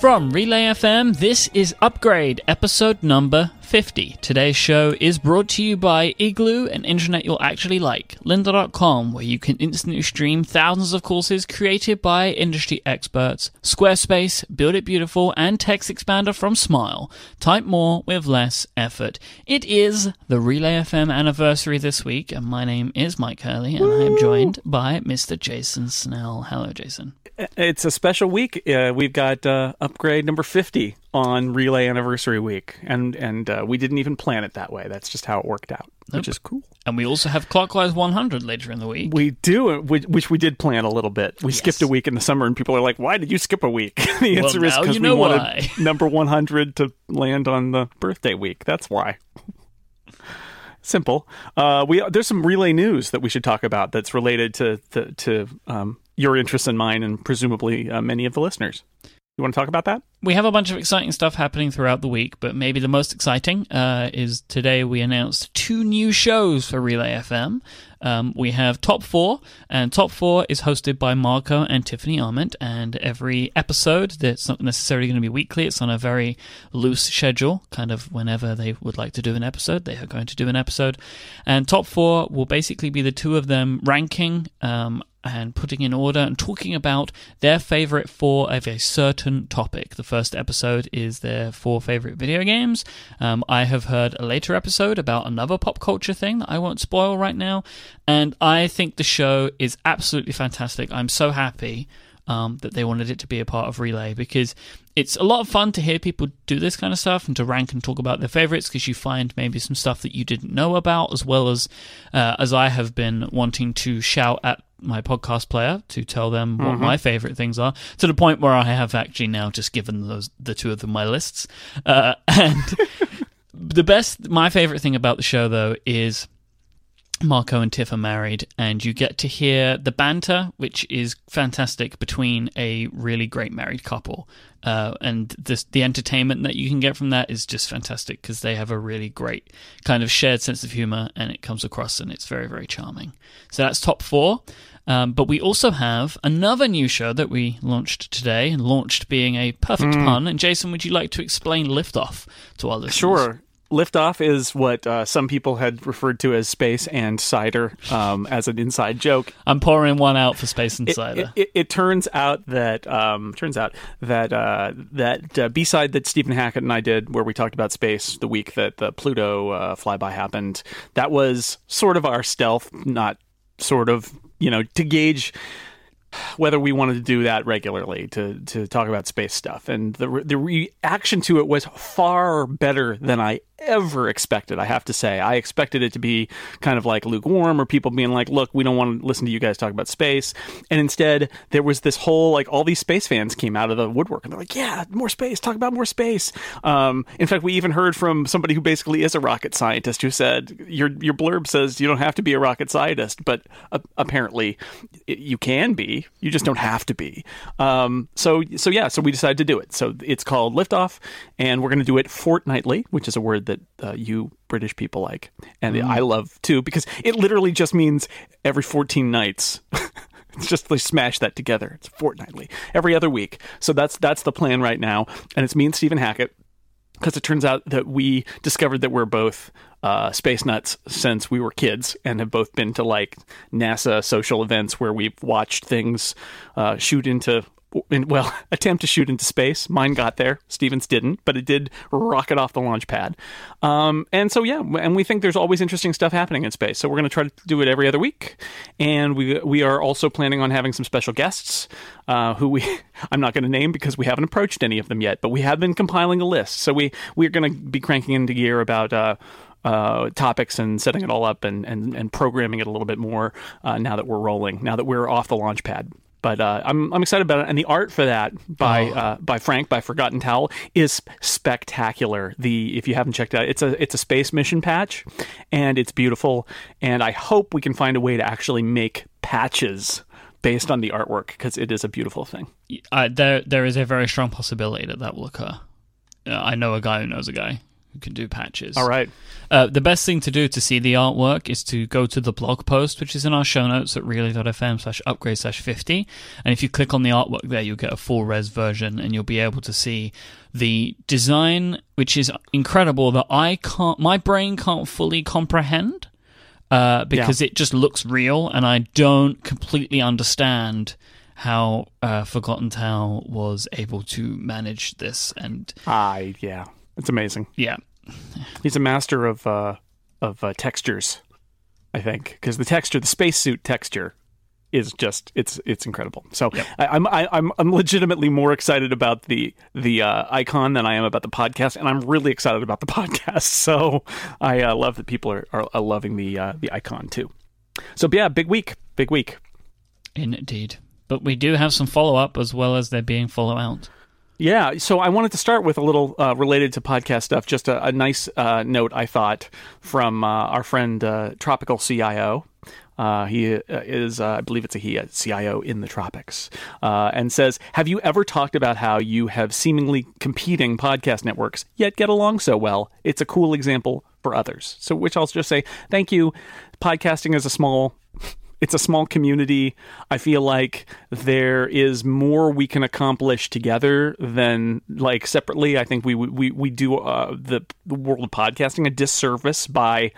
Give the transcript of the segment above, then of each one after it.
From Relay FM, this is Upgrade, episode number 50. Today's show is brought to you by Igloo, an intranet you'll actually like, lynda.com, where you can instantly stream thousands of courses created by industry experts, Squarespace, Build It Beautiful, and Text Expander from Smile. Type more with less effort. It is the Relay FM anniversary this week, and my name is Myke Hurley, and I am joined by Mr. Jason Snell. Hello, Jason. It's a special week. Uh, we've got uh, upgrade number 50 on Relay Anniversary Week, and and uh, we didn't even plan it that way. That's just how it worked out, Nope. which is cool. And we also have Clockwise 100 later in the week. We do, uh, which we did plan a little bit. We Yes. skipped a week in the summer, and people are like, "Why did you skip a week?" the Well, answer is because you we wanted why. number 100 to land on the birthday week. That's why. Simple. Uh, we there's some relay news that we should talk about that's related to to, to um, your interests and mine, and presumably uh, many of the listeners. You want to talk about that? We have a bunch of exciting stuff happening throughout the week, but maybe the most exciting uh, is today we announced two new shows for Relay FM. Um, we have Top 4, and Top 4 is hosted by Marco and Tiffany Arment, and every episode that's not necessarily going to be weekly, it's on a very loose schedule, kind of whenever they would like to do an episode, they are going to do an episode. And Top 4 will basically be the two of them ranking um, and putting in order and talking about their favorite four of a certain topic. The first episode is their four favorite video games. Um, I have heard a later episode about another pop culture thing that I won't spoil right now, and I think the show is absolutely fantastic. I'm so happy. Um, that they wanted it to be a part of Relay because it's a lot of fun to hear people do this kind of stuff and to rank and talk about their favorites because you find maybe some stuff that you didn't know about as well as uh, as I have been wanting to shout at my podcast player to tell them what my favorite things are to the point where I have actually now just given those the two of them my lists. Uh, and the best my favorite thing about the show though is Marco and Tiff are married, and you get to hear the banter, which is fantastic between a really great married couple. Uh, and this, the entertainment that you can get from that is just fantastic because they have a really great kind of shared sense of humor, and it comes across, and it's very, very charming. So that's top four. Um, but we also have another new show that we launched today, and launched being a perfect pun. And Jason, would you like to explain Liftoff to our listeners? Sure. Liftoff is what uh, some people had referred to as space and cider um, as an inside joke. I'm pouring one out for Space It, Insider. it, it, it turns out that um, turns out that uh, that uh, B side that Stephen Hackett and I did, where we talked about space the week that the Pluto uh, flyby happened, that was sort of our stealth, not sort of you know to gauge whether we wanted to do that regularly to to talk about space stuff and the the reaction to it was far better than I ever expected I have to say. I expected it to be kind of like lukewarm or people being like look we don't want to listen to you guys talk about space. And instead there was this whole like all these space fans came out of the woodwork and they're like yeah more space talk about more space. Um, in fact we even heard from somebody who basically is a rocket scientist who said your your blurb says you don't have to be a rocket scientist but uh, apparently you can be. You just don't have to be. Um, so so yeah so we decided to do it. So it's called liftoff and we're going to do it fortnightly which is a word that uh, you british people like and i love too because it literally just means every 14 nights It's just they smash that together. It's fortnightly, every other week. So that's that's the plan right now, and it's me and Stephen Hackett because it turns out that we discovered that we're both uh, space nuts since we were kids and have both been to like NASA social events where we've watched things uh, shoot into. Well, attempt to shoot into space. Mine got there. Stephen's didn't, but it did rocket off the launch pad. Um, and so, yeah, and we think there's always interesting stuff happening in space. So we're going to try to do it every other week. And we we are also planning on having some special guests uh, who we I'm not going to name because we haven't approached any of them yet, but we have been compiling a list. So we we're going to be cranking into gear about. Uh, uh, topics and setting it all up and, and, and programming it a little bit more uh, now that we're rolling, now that we're off the launch pad. But uh, I'm I'm excited about it, and the art for that by uh, by Frank by Forgotten Towel is spectacular. The if you haven't checked it out, it's a it's a space mission patch, and it's beautiful. And I hope we can find a way to actually make patches based on the artwork because it is a beautiful thing. uh, there there is a very strong possibility that that will occur. Uh, I know a guy who knows a guy who can do patches. All right. Uh, the best thing to do to see the artwork is to go to the blog post, which is in our show notes at relay.fm slash upgrade slash 50. And if you click on the artwork there, you'll get a full res version and you'll be able to see the design, which is incredible that I can't, my brain can't fully comprehend. Uh, because it just looks real, and I don't completely understand how uh, Forgotten Towel was able to manage this. And I yeah, it's amazing. yeah, He's a master of uh, of uh, textures, I think, because the texture, the spacesuit texture, is just it's it's incredible. So I, I'm I, I'm I'm legitimately more excited about the the uh, icon than I am about the podcast, and I'm really excited about the podcast. So I uh, love that people are, are, are loving the uh, the icon too. So yeah, big week, big week. indeed. But we do have some follow up as well as there being follow out. Yeah, so I wanted to start with a little uh, related to podcast stuff. Just a, a nice uh, note I thought from uh, our friend uh, Tropical CIO. Uh, he uh, is, I believe it's a he, a CIO in the tropics, and says, "Have you ever talked about how you have seemingly competing podcast networks yet get along so well? It's a cool example for others." So, which I'll just say, thank you. Podcasting is a small it's a small community. I feel like there is more we can accomplish together than like separately. I think we we we do uh, the, the world of podcasting a disservice by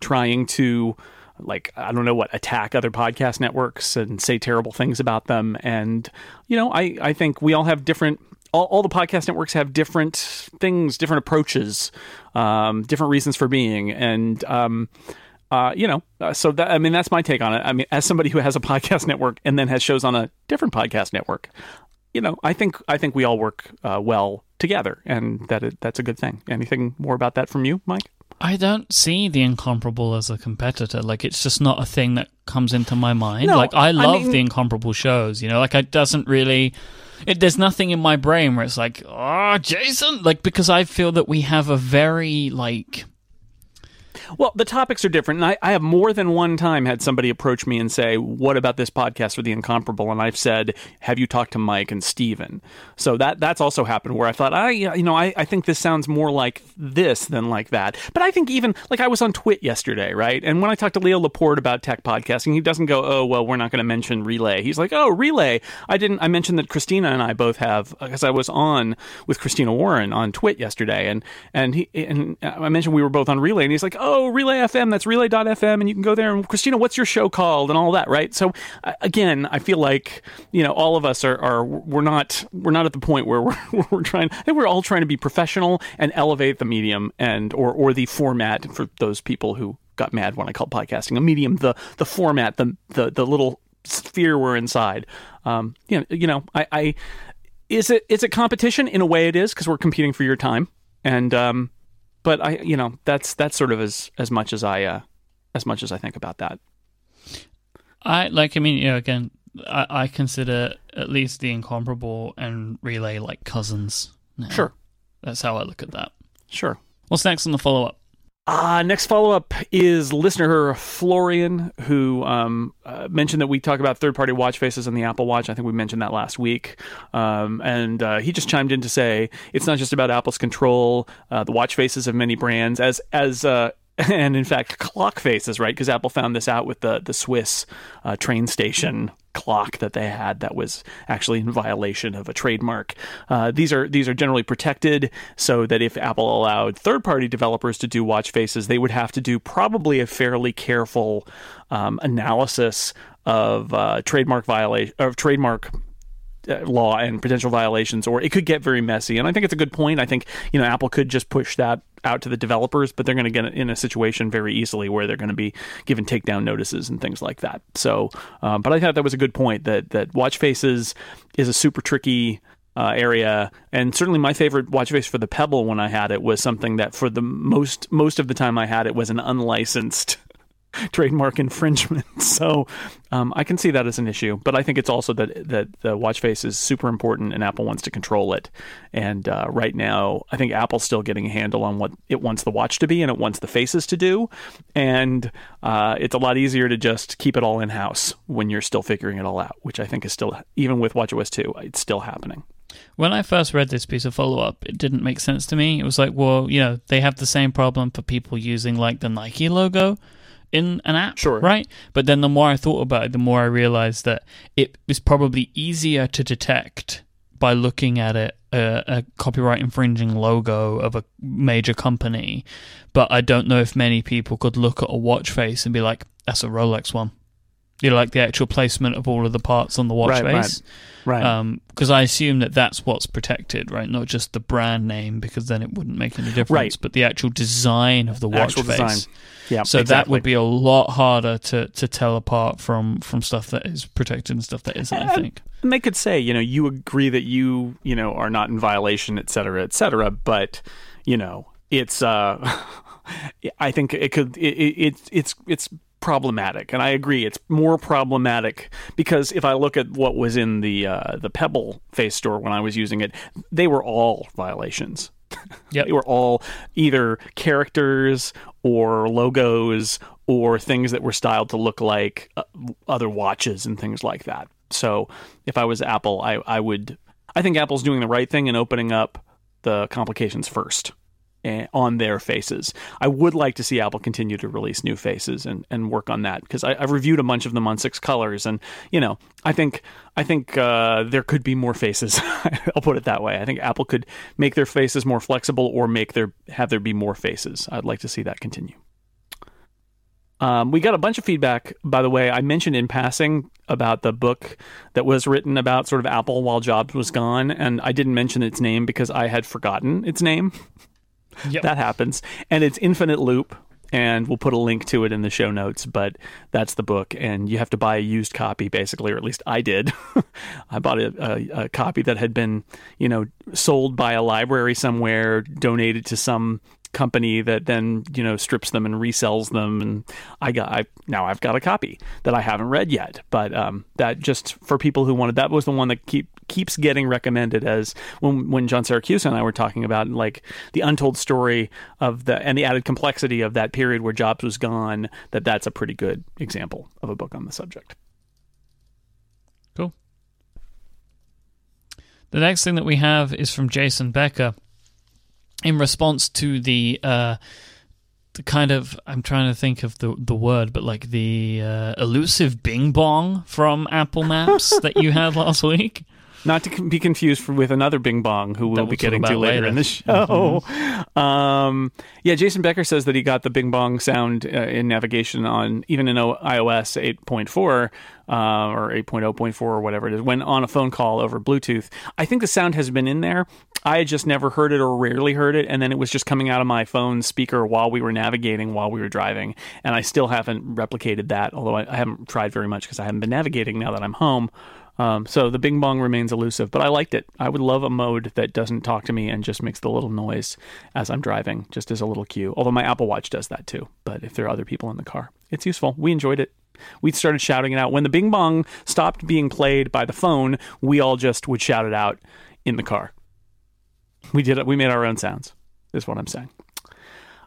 trying to like I don't know what attack other podcast networks and say terrible things about them. And you know, I I think we all have different. All, all the podcast networks have different things, different approaches, um, different reasons for being, and um, uh, you know, uh, so that, I mean, that's my take on it. I mean, as somebody who has a podcast network and then has shows on a different podcast network, you know, I think I think we all work uh, well together, and that it, that's a good thing. Anything more about that from you, Myke? I don't see the incomparable as a competitor. Like it's just not a thing that comes into my mind. No, like I I love mean- the incomparable shows. You know, like it doesn't really. It, there's nothing in my brain where it's like, oh, Jason, like because I feel that we have a very like. Well, the topics are different, and I, I have more than one time had somebody approach me and say, "What about this podcast for the incomparable?" And I've said, "Have you talked to Myke and Stephen? So that that's also happened where I thought, I you know, I, I think this sounds more like this than like that. But I think even like I was on Twit yesterday, right? And when I talked to Leo Laporte about tech podcasting, he doesn't go, "Oh, well, we're not going to mention Relay." He's like, "Oh, Relay." I didn't. I mentioned that Christina and I both have uh, because I was on with Christina Warren on Twit yesterday, and and he and uh, I mentioned we were both on Relay, and he's like, "Oh, Relay FM, that's Relay.fm, and you can go there." And Christina, what's your show called, and all that, right? So again, I feel like you know all of us are, are we're not we're not at the point where we're we're trying. I think we're all trying to be professional and elevate the medium and or or the format for those people who got mad when I called podcasting a medium, the the format, the the the little sphere we're inside. Um, you know, you know, I, I is it is it competition in a way it is because we're competing for your time and um but i you know that's that's sort of as as much as i uh as much as i think about that I like. I mean, you know, again, I, I consider at least the incomparable and relay like cousins. now. sure that's how I look at that. sure What's next on the follow up? Uh, next follow up is listener Florian, who um, uh, mentioned that we talk about third party watch faces on the Apple Watch. I think we mentioned that last week. Um, and uh, he just chimed in to say it's not just about Apple's control, uh, the watch faces of many brands, as, as, uh, and in fact, clock faces, right? Because Apple found this out with the the Swiss uh, train station clock that they had that was actually in violation of a trademark. Uh, these are these are generally protected, so that if Apple allowed third party developers to do watch faces, they would have to do probably a fairly careful um, analysis of uh, trademark violation of trademark law and potential violations, or it could get very messy. And I think it's a good point. I think you know Apple could just push that out to the developers, but they're going to get in a situation very easily where they're going to be given takedown notices and things like that. So, um, but I thought that was a good point that that watch faces is a super tricky. Uh, area and certainly my favorite watch face for the Pebble when I had it was something that for the most most of the time I had it was an unlicensed trademark infringement. So um, I can see that as an issue, but I think it's also that that the watch face is super important, and Apple wants to control it. And uh, right now, I think Apple's still getting a handle on what it wants the watch to be, and it wants the faces to do. And uh, it's a lot easier to just keep it all in house when you're still figuring it all out, which I think is still even with WatchOS two, it's still happening. When I first read this piece of follow up, it didn't make sense to me. It was like, well, you know, they have the same problem for people using like the Nike logo in an app, Sure. right? But then the more I thought about it, the more I realized that it was probably easier to detect by looking at it a, a copyright infringing logo of a major company. But I don't know if many people could look at a watch face and be like, "That's a Rolex one." You know, like the actual placement of all of the parts on the watch Right, right. face Right. because I assume that that's what's protected, right? Not just the brand name, because then it wouldn't make any difference, Right. but the actual design of the watch Actual face. design. yeah. So that would be a lot harder to, to tell apart from from stuff that is protected and stuff that isn't. I think. And they could say, you know, you agree that you, you know, are not in violation, et cetera, et cetera. But, you know, it's, uh, I think it could, it, it, it's, it's, it's problematic. And I agree. It's more problematic because if I look at what was in the, uh, the Pebble face store when I was using it, they were all violations. Yep. They were all either characters or logos or things that were styled to look like uh, other watches and things like that. So if I was Apple, I, I would. I think Apple's doing the right thing in opening up the complications first on their faces. I would like to see Apple continue to release new faces and, and work on that because I've reviewed a bunch of them on six colors and you know I think I think uh, there could be more faces. I'll put it that way. I think Apple could make their faces more flexible or make their have there be more faces. I'd like to see that continue. Um, we got a bunch of feedback, by the way. I mentioned in passing about the book that was written about sort of Apple while Jobs was gone, and I didn't mention its name because I had forgotten its name. Yep. That happens. And it's Infinite Loop, and we'll put a link to it in the show notes, but that's the book, and you have to buy a used copy, basically, or at least I did. I bought a, a, a copy that had been, you know, sold by a library somewhere, donated to some company that then you know strips them and resells them and i got i now i've got a copy that i haven't read yet but um that just for people who wanted that was the one that keep keeps getting recommended as when when john siracusa and i were talking about like the untold story of the and the added complexity of that period where jobs was gone that that's a pretty good example of a book on the subject Cool. The next thing that we have is from Jason Becker. In response to the uh, the kind of I'm trying to think of the the word, but like the uh, elusive Bing Bong from Apple Maps that you had last week. Not to be confused for, with another Bing Bong who we'll be getting to later, later. in the show. Um, yeah, Jason Becker says that he got the Bing Bong sound uh, in navigation on even in o- iOS 8.4 uh, or 8.0.4 or whatever it is when on a phone call over Bluetooth. I think the sound has been in there. I had just never heard it or rarely heard it, and then it was just coming out of my phone speaker while we were navigating, while we were driving, and I still haven't replicated that. Although I, I haven't tried very much because I haven't been navigating now that I'm home. Um, so the Bing Bong remains elusive, but I liked it. I would love a mode that doesn't talk to me and just makes the little noise as I'm driving, just as a little cue. Although my Apple Watch does that too. But if there are other people in the car, it's useful. We enjoyed it. We started shouting it out when the Bing Bong stopped being played by the phone. We all just would shout it out in the car. We did it. We made our own sounds. Is what I'm saying.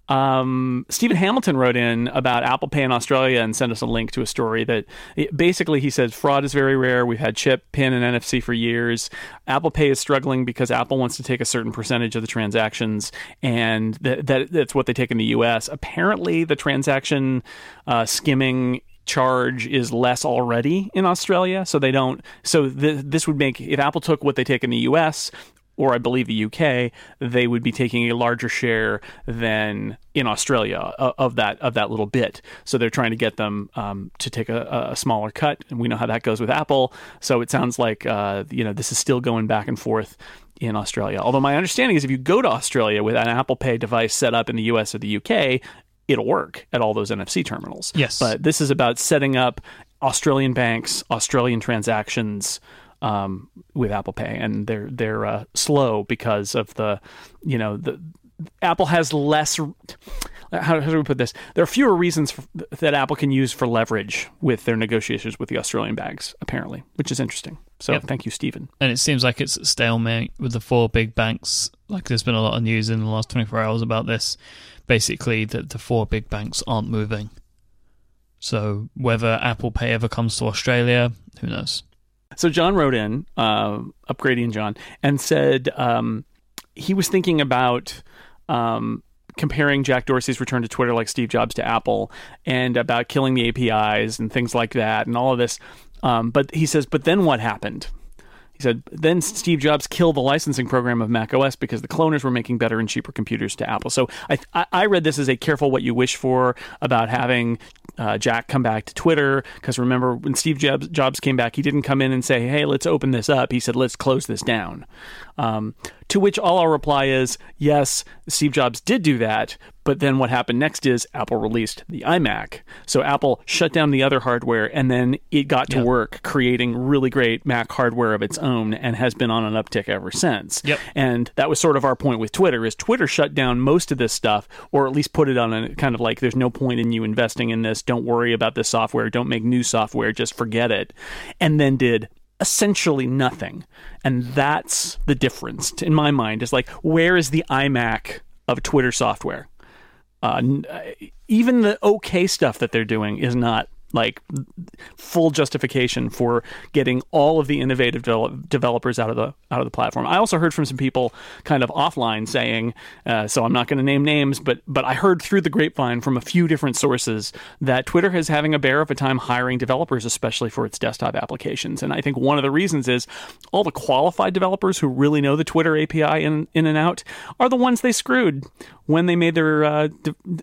Um, Stephen Hamilton wrote in about Apple Pay in Australia and sent us a link to a story that it- basically he says fraud is very rare. We've had chip, PIN, and NFC for years. Apple Pay is struggling because Apple wants to take a certain percentage of the transactions, and that that's what they take in the U.S. Apparently, the transaction uh, skimming charge is less already in Australia, so they don't. So th- this would make if Apple took what they take in the U.S. or I believe the UK, they would be taking a larger share than in Australia of that of that little bit. So they're trying to get them um, to take a, a smaller cut, and we know how that goes with Apple. So it sounds like uh, you know this is still going back and forth in Australia. Although my understanding is if you go to Australia with an Apple Pay device set up in the US or the UK, it'll work at all those NFC terminals. Yes. But this is about setting up Australian banks, Australian transactions um, with Apple Pay, and they're they're uh, slow because of the, you know, the Apple has less. How, how do we put this? There are fewer reasons for, that Apple can use for leverage with their negotiations with the Australian banks, apparently, which is interesting. So, Yep. thank you, Stephen. and it seems like it's a stalemate with the four big banks. Like there's been a lot of news in the last 24 hours about this. Basically, that the four big banks aren't moving. So whether Apple Pay ever comes to Australia, who knows? So John wrote in, uh, upgrading John, and said um, he was thinking about um, comparing Jack Dorsey's return to Twitter like Steve Jobs to Apple, and about killing the APIs and things like that, and all of this. Um, but he says, but then what happened? He said, then Steve Jobs killed the licensing program of Mac OS because the cloners were making better and cheaper computers to Apple. So I, I read this as a careful what you wish for about having uh, Jack come back to Twitter. Because remember, when Steve Jobs, Jobs came back, he didn't come in and say, hey, let's open this up. He said, let's close this down. Um, to which all I'll reply is, yes, Steve Jobs did do that, but then what happened next is Apple released the iMac. So Apple shut down the other hardware and then it got to yep. work creating really great Mac hardware of its own and has been on an uptick ever since. Yep. And that was sort of our point with Twitter is Twitter shut down most of this stuff or at least put it on a kind of like there's no point in you investing in this. Don't worry about this software. Don't make new software. Just forget it. And then did essentially nothing. And that's the difference in my mind is like, where is the iMac of Twitter software? Uh, even the okay stuff that they're doing is not like full justification for getting all of the innovative developers out of the out of the platform. I also heard from some people kind of offline saying, uh, so I'm not going to name names, but but I heard through the grapevine from a few different sources that Twitter is having a bear of a time hiring developers, especially for its desktop applications. And I think one of the reasons is all the qualified developers who really know the Twitter API in in and out are the ones they screwed when they made their uh,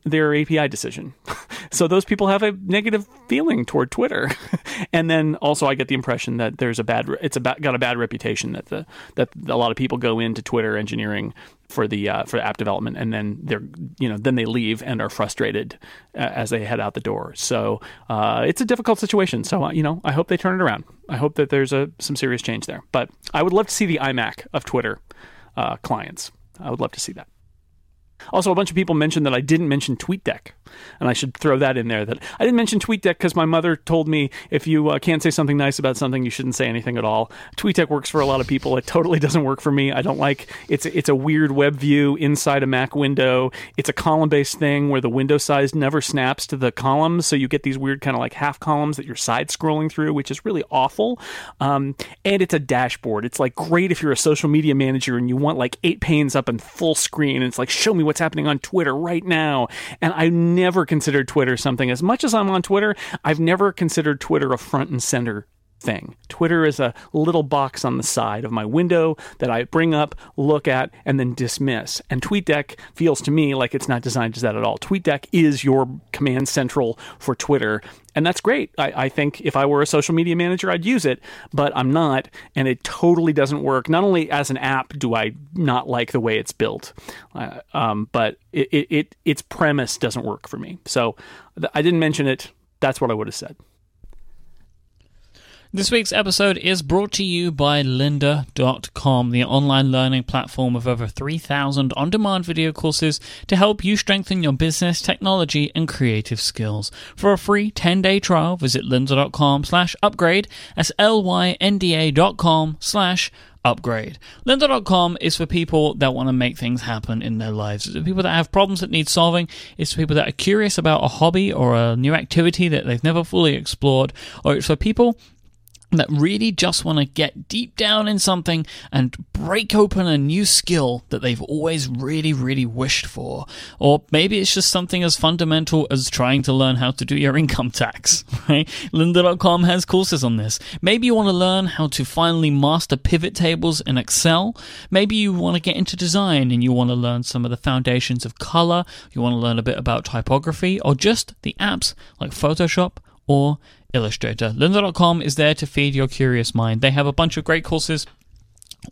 their API decision. so those people have a negative feeling toward Twitter. and then also I get the impression that there's a bad it's a got a bad reputation that the that a lot of people go into Twitter engineering for the uh, for app development and then they're you know then they leave and are frustrated uh, as they head out the door. So uh, it's a difficult situation. So uh, you know I hope they turn it around. I hope that there's a some serious change there. But I would love to see the iMac of Twitter uh, clients. I would love to see that. Also, a bunch of people mentioned that I didn't mention TweetDeck, and I should throw that in there. That I didn't mention TweetDeck because my mother told me if you uh, can't say something nice about something, you shouldn't say anything at all. TweetDeck works for a lot of people. It totally doesn't work for me. I don't like it's it's a weird web view inside a Mac window. It's a column based thing where the window size never snaps to the columns, so you get these weird kind of like half columns that you're side scrolling through, which is really awful. Um, and it's a dashboard. It's like great if you're a social media manager and you want like eight panes up and full screen, and it's like show me what's happening on Twitter right now. And I never considered Twitter something. As much as I'm on Twitter, I've never considered Twitter a front and center thing. Twitter is a little box on the side of my window that I bring up, look at, and then dismiss. And TweetDeck feels to me like it's not designed as that at all. TweetDeck is your command central for Twitter. And that's great. I, I, think if I were a social media manager, I'd use it, but I'm not. And it totally doesn't work. Not only as an app do I not like the way it's built, uh, um, but it, it, it, its premise doesn't work for me. So I didn't mention it. That's what I would have said. This week's episode is brought to you by lynda.com, the online learning platform of over 3,000 on demand video courses to help you strengthen your business, technology, and creative skills. For a free 10 day trial, visit lynda.com slash upgrade. That's L Y N D A.com slash upgrade. Lynda.com is for people that want to make things happen in their lives. It's for people that have problems that need solving. It's for people that are curious about a hobby or a new activity that they've never fully explored. Or it's for people that really just want to get deep down in something and break open a new skill that they've always really, really wished for. Or maybe it's just something as fundamental as trying to learn how to do your income tax, right? Lynda.com has courses on this. Maybe you want to learn how to finally master pivot tables in Excel. Maybe you want to get into design and you want to learn some of the foundations of color. You want to learn a bit about typography or just the apps like Photoshop or Illustrator. Lynda.com is there to feed your curious mind. They have a bunch of great courses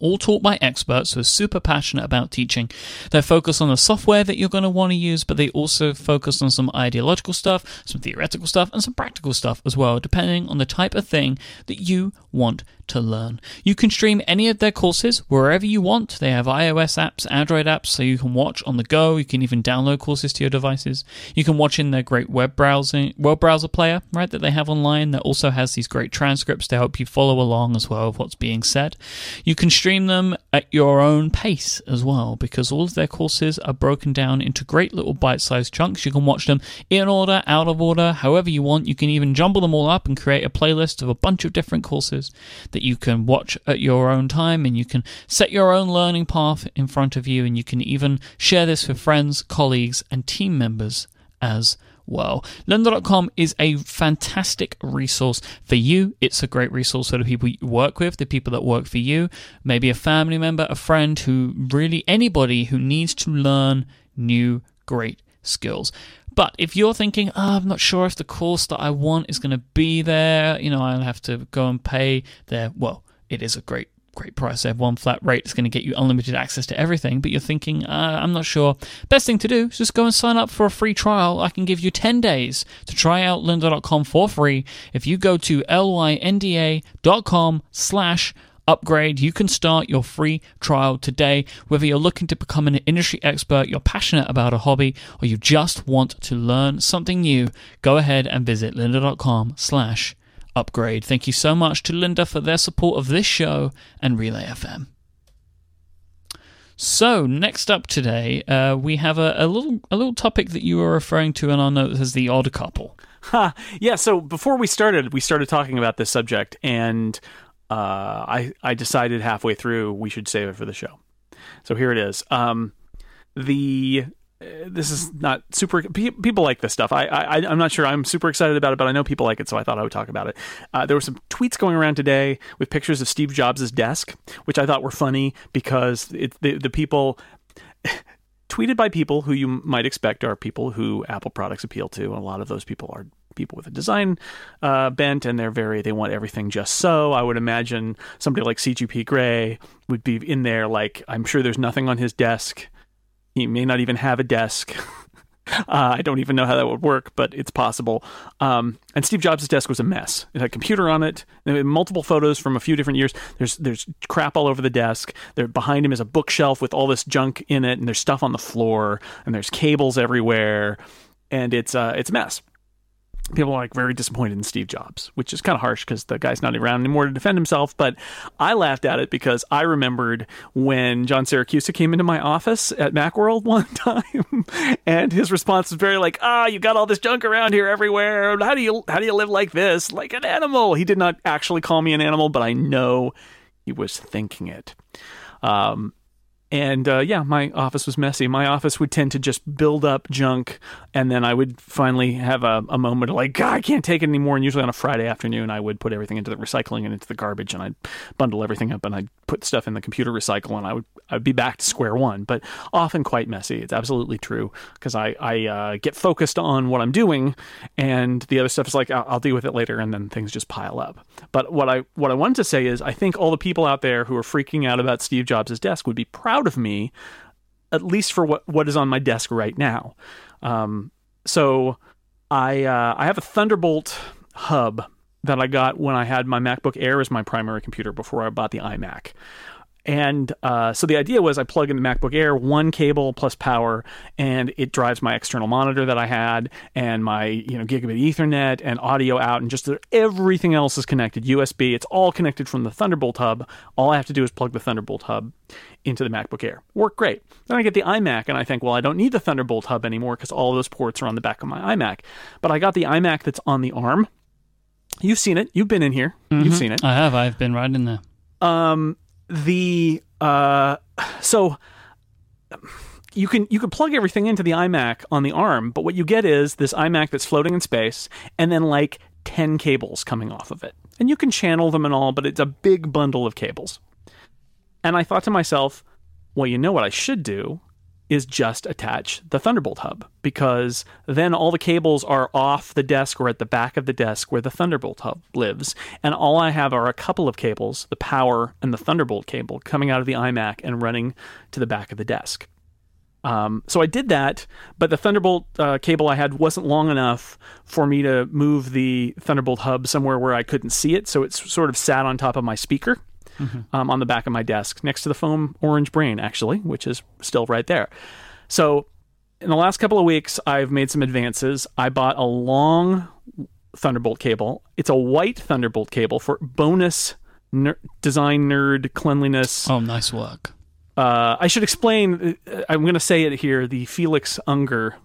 all taught by experts who are super passionate about teaching. They focus on the software that you're going to want to use, but they also focus on some ideological stuff, some theoretical stuff, and some practical stuff as well, depending on the type of thing that you want to learn. You can stream any of their courses wherever you want. They have iOS apps, Android apps, so you can watch on the go. You can even download courses to your devices. You can watch in their great web browsing web browser player, right, that they have online that also has these great transcripts to help you follow along as well of what's being said. You can stream them at your own pace as well because all of their courses are broken down into great little bite-sized chunks. You can watch them in order, out of order, however you want. You can even jumble them all up and create a playlist of a bunch of different courses. That you can watch at your own time and you can set your own learning path in front of you and you can even share this with friends, colleagues, and team members as well. Lynda.com is a fantastic resource for you. It's a great resource for the people you work with, the people that work for you, maybe a family member, a friend who really anybody who needs to learn new great skills. But if you're thinking, oh, I'm not sure if the course that I want is going to be there, you know, I'll have to go and pay there. Well, it is a great great price. They have one flat rate. It's going to get you unlimited access to everything, but you're thinking, uh, I'm not sure. Best thing to do is just go and sign up for a free trial. I can give you 10 days to try out lynda.com for free. If you go to lynda.com slash upgrade, you can start your free trial today. Whether you're looking to become an industry expert, you're passionate about a hobby, or you just want to learn something new, go ahead and visit lynda.com slash upgrade. Thank you so much to Lynda for their support of this show and Relay FM. So next up today, uh, we have a, a, little a little topic that you were referring to in our notes as the odd couple. Yeah. So before we started, we started talking about this subject, and uh, I I decided halfway through we should save it for the show. So here it is. Um, the this is not super. People like this stuff. I, I I'm not sure I'm super excited about it, but I know people like it, so I thought I would talk about it. Uh, there were some tweets going around today with pictures of Steve Jobs' desk, which I thought were funny because it, the the people. tweeted by people who you might expect are people who Apple products appeal to, and a lot of those people are people with a design uh, bent, and they're very they want everything just so. I would imagine somebody like CGP Grey would be in there. Like I'm sure there's nothing on his desk he may not even have a desk. Uh, I don't even know how that would work, but it's possible. Um, and Steve Jobs' desk was a mess. It had a computer on it. Multiple photos from a few different years. There's there's crap all over the desk. There behind him is a bookshelf with all this junk in it, and there's stuff on the floor, and there's cables everywhere, and it's uh, it's a mess people are like very disappointed in Steve Jobs, which is kind of harsh because the guy's not around anymore to defend himself. But I laughed at it because I remembered when John Siracusa came into my office at Macworld one time, and his response was very like, "Ah, you got all this junk around here everywhere. How do you how do you live like this, like an animal?" He did not actually call me an animal, but I know he was thinking it. Um, and uh, yeah, my office was messy. My office would tend to just build up junk, and then I would finally have a, a moment of like, God, I can't take it anymore. And usually on a Friday afternoon, I would put everything into the recycling and into the garbage, and I'd bundle everything up, and I'd put stuff in the computer recycle, and I would I'd be back to square one. But often quite messy. It's absolutely true because I I uh, get focused on what I'm doing, and the other stuff is like I'll, I'll deal with it later, and then things just pile up. But what I what I wanted to say is I think all the people out there who are freaking out about Steve Jobs' desk would be proud of me, at least for what, what is on my desk right now. Um, so I uh, I have a Thunderbolt hub that I got when I had my MacBook Air as my primary computer before I bought the iMac. And uh, so the idea was I plug in the MacBook Air, one cable plus power, and it drives my external monitor that I had and my you know gigabit Ethernet and audio out, and just everything else is connected. USB, it's all connected from the Thunderbolt hub. All I have to do is plug the Thunderbolt hub into the MacBook Air. Work great. Then I get the iMac and I think, well, I don't need the Thunderbolt hub anymore because all those ports are on the back of my iMac. But I got the iMac that's on the ARM. You've seen it. You've been in here. Mm-hmm. You've seen it. I have. I've been right in there. Um, the uh, so you can you can plug everything into the iMac on the arm, but what you get is this iMac that's floating in space, and then like ten cables coming off of it, and you can channel them and all, but it's a big bundle of cables. And I thought to myself, well, you know what I should do is just attach the Thunderbolt hub because then all the cables are off the desk or at the back of the desk where the Thunderbolt hub lives. And all I have are a couple of cables, the power and the Thunderbolt cable, coming out of the iMac and running to the back of the desk. Um, so I did that, but the Thunderbolt uh, cable I had wasn't long enough for me to move the Thunderbolt hub somewhere where I couldn't see it. So it sort of sat on top of my speaker mm-hmm. um, on the back of my desk next to the foam orange brain, actually, which is still right there. So in the last couple of weeks, I've made some advances. I bought a long Thunderbolt cable. It's a white Thunderbolt cable for bonus ner- design nerd cleanliness. Oh, nice work. Uh, I should explain. Uh, I'm going to say it here. The Felix Unger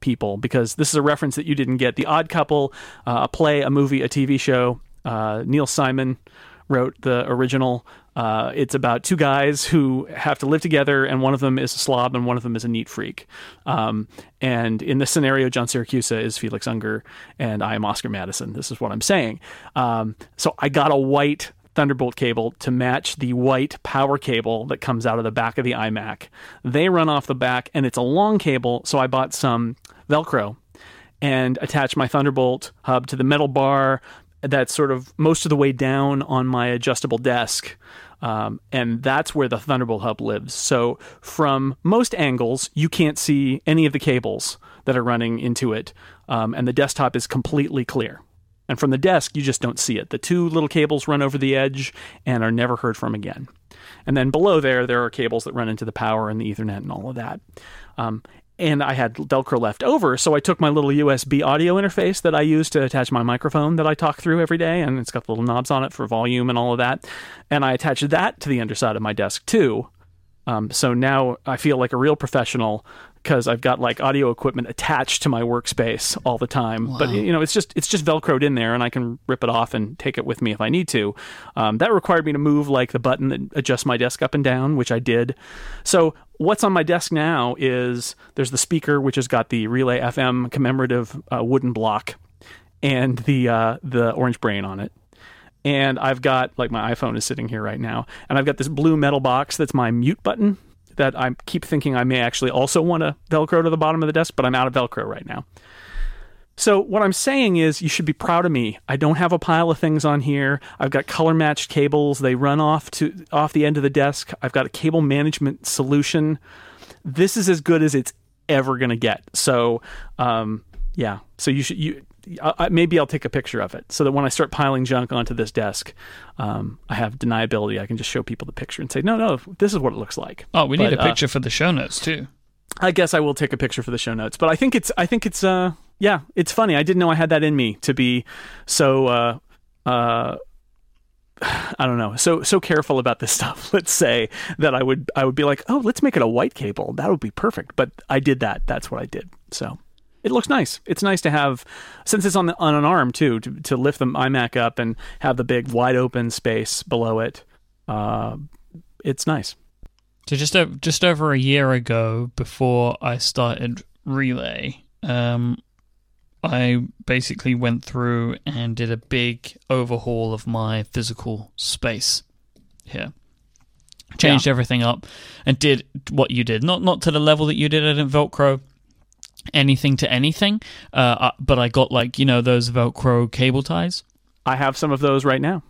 people, because this is a reference that you didn't get. The Odd Couple, uh, a play, a movie, a TV show. Uh, Neil Simon wrote the original. Uh, it's about two guys who have to live together, and one of them is a slob and one of them is a neat freak. Um, and in this scenario, John Siracusa is Felix Unger, and I am Oscar Madison. This is what I'm saying. Um, so I got a white Thunderbolt cable to match the white power cable that comes out of the back of the iMac. They run off the back, and it's a long cable, so I bought some Velcro and attached my Thunderbolt hub to the metal bar that's sort of most of the way down on my adjustable desk. Um, and that's where the Thunderbolt hub lives. So, from most angles, you can't see any of the cables that are running into it, um, and the desktop is completely clear. And from the desk, you just don't see it. The two little cables run over the edge and are never heard from again. And then below there, there are cables that run into the power and the Ethernet and all of that. Um, and I had Velcro left over, so I took my little USB audio interface that I use to attach my microphone that I talk through every day, and it's got little knobs on it for volume and all of that. And I attached that to the underside of my desk too. Um, so now I feel like a real professional because I've got like audio equipment attached to my workspace all the time. Wow. But you know, it's just it's just velcroed in there, and I can rip it off and take it with me if I need to. Um, that required me to move like the button that adjusts my desk up and down, which I did. So what's on my desk now is there's the speaker, which has got the Relay FM commemorative uh, wooden block, and the uh, the orange brain on it and I've got like my iPhone is sitting here right now, and I've got this blue metal box that's my mute button that I keep thinking I may actually also want to Velcro to the bottom of the desk, but I'm out of Velcro right now. So what I'm saying is you should be proud of me. I don't have a pile of things on here. I've got color matched cables. They run off to off the end of the desk. I've got a cable management solution. This is as good as it's ever going to get. So um, yeah. So you should you I, maybe I'll take a picture of it so that when I start piling junk onto this desk, um, I have deniability. I can just show people the picture and say, no, no, this is what it looks like. Oh, we need but, a uh, picture uh, for the show notes too. I guess I will take a picture for the show notes, but I think it's, I think it's, uh, yeah, it's funny. I didn't know I had that in me to be so, uh, uh, I don't know, so so careful about this stuff. Let's say that I would I would be like, oh, let's make it a white cable. That would be perfect. But I did that. That's what I did. So it looks nice. It's nice to have, since it's on the, on an arm too, to, to lift the iMac up and have the big wide open space below it. Uh, it's nice. So just just over a year ago, before I started Relay, um, I basically went through and did a big overhaul of my physical space here. Changed yeah. everything up and did what you did. Not not to the level that you did at Velcro anything to anything. Uh, uh, but I got like you know those Velcro cable ties. I have some of those right now,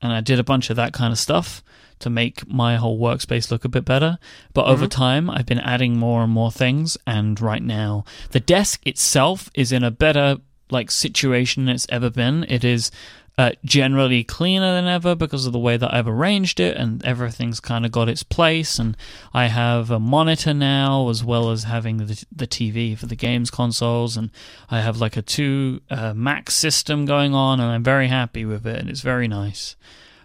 and I did a bunch of that kind of stuff to make my whole workspace look a bit better. But mm-hmm. over time, I've been adding more and more things, and right now the desk itself is in a better like situation it's ever been. It is uh, generally cleaner than ever because of the way that I've arranged it, and everything's kind of got its place. And I have a monitor now, as well as having the, the TV for the games consoles, and I have like a two uh, Mac system going on, and I'm very happy with it, and it's very nice.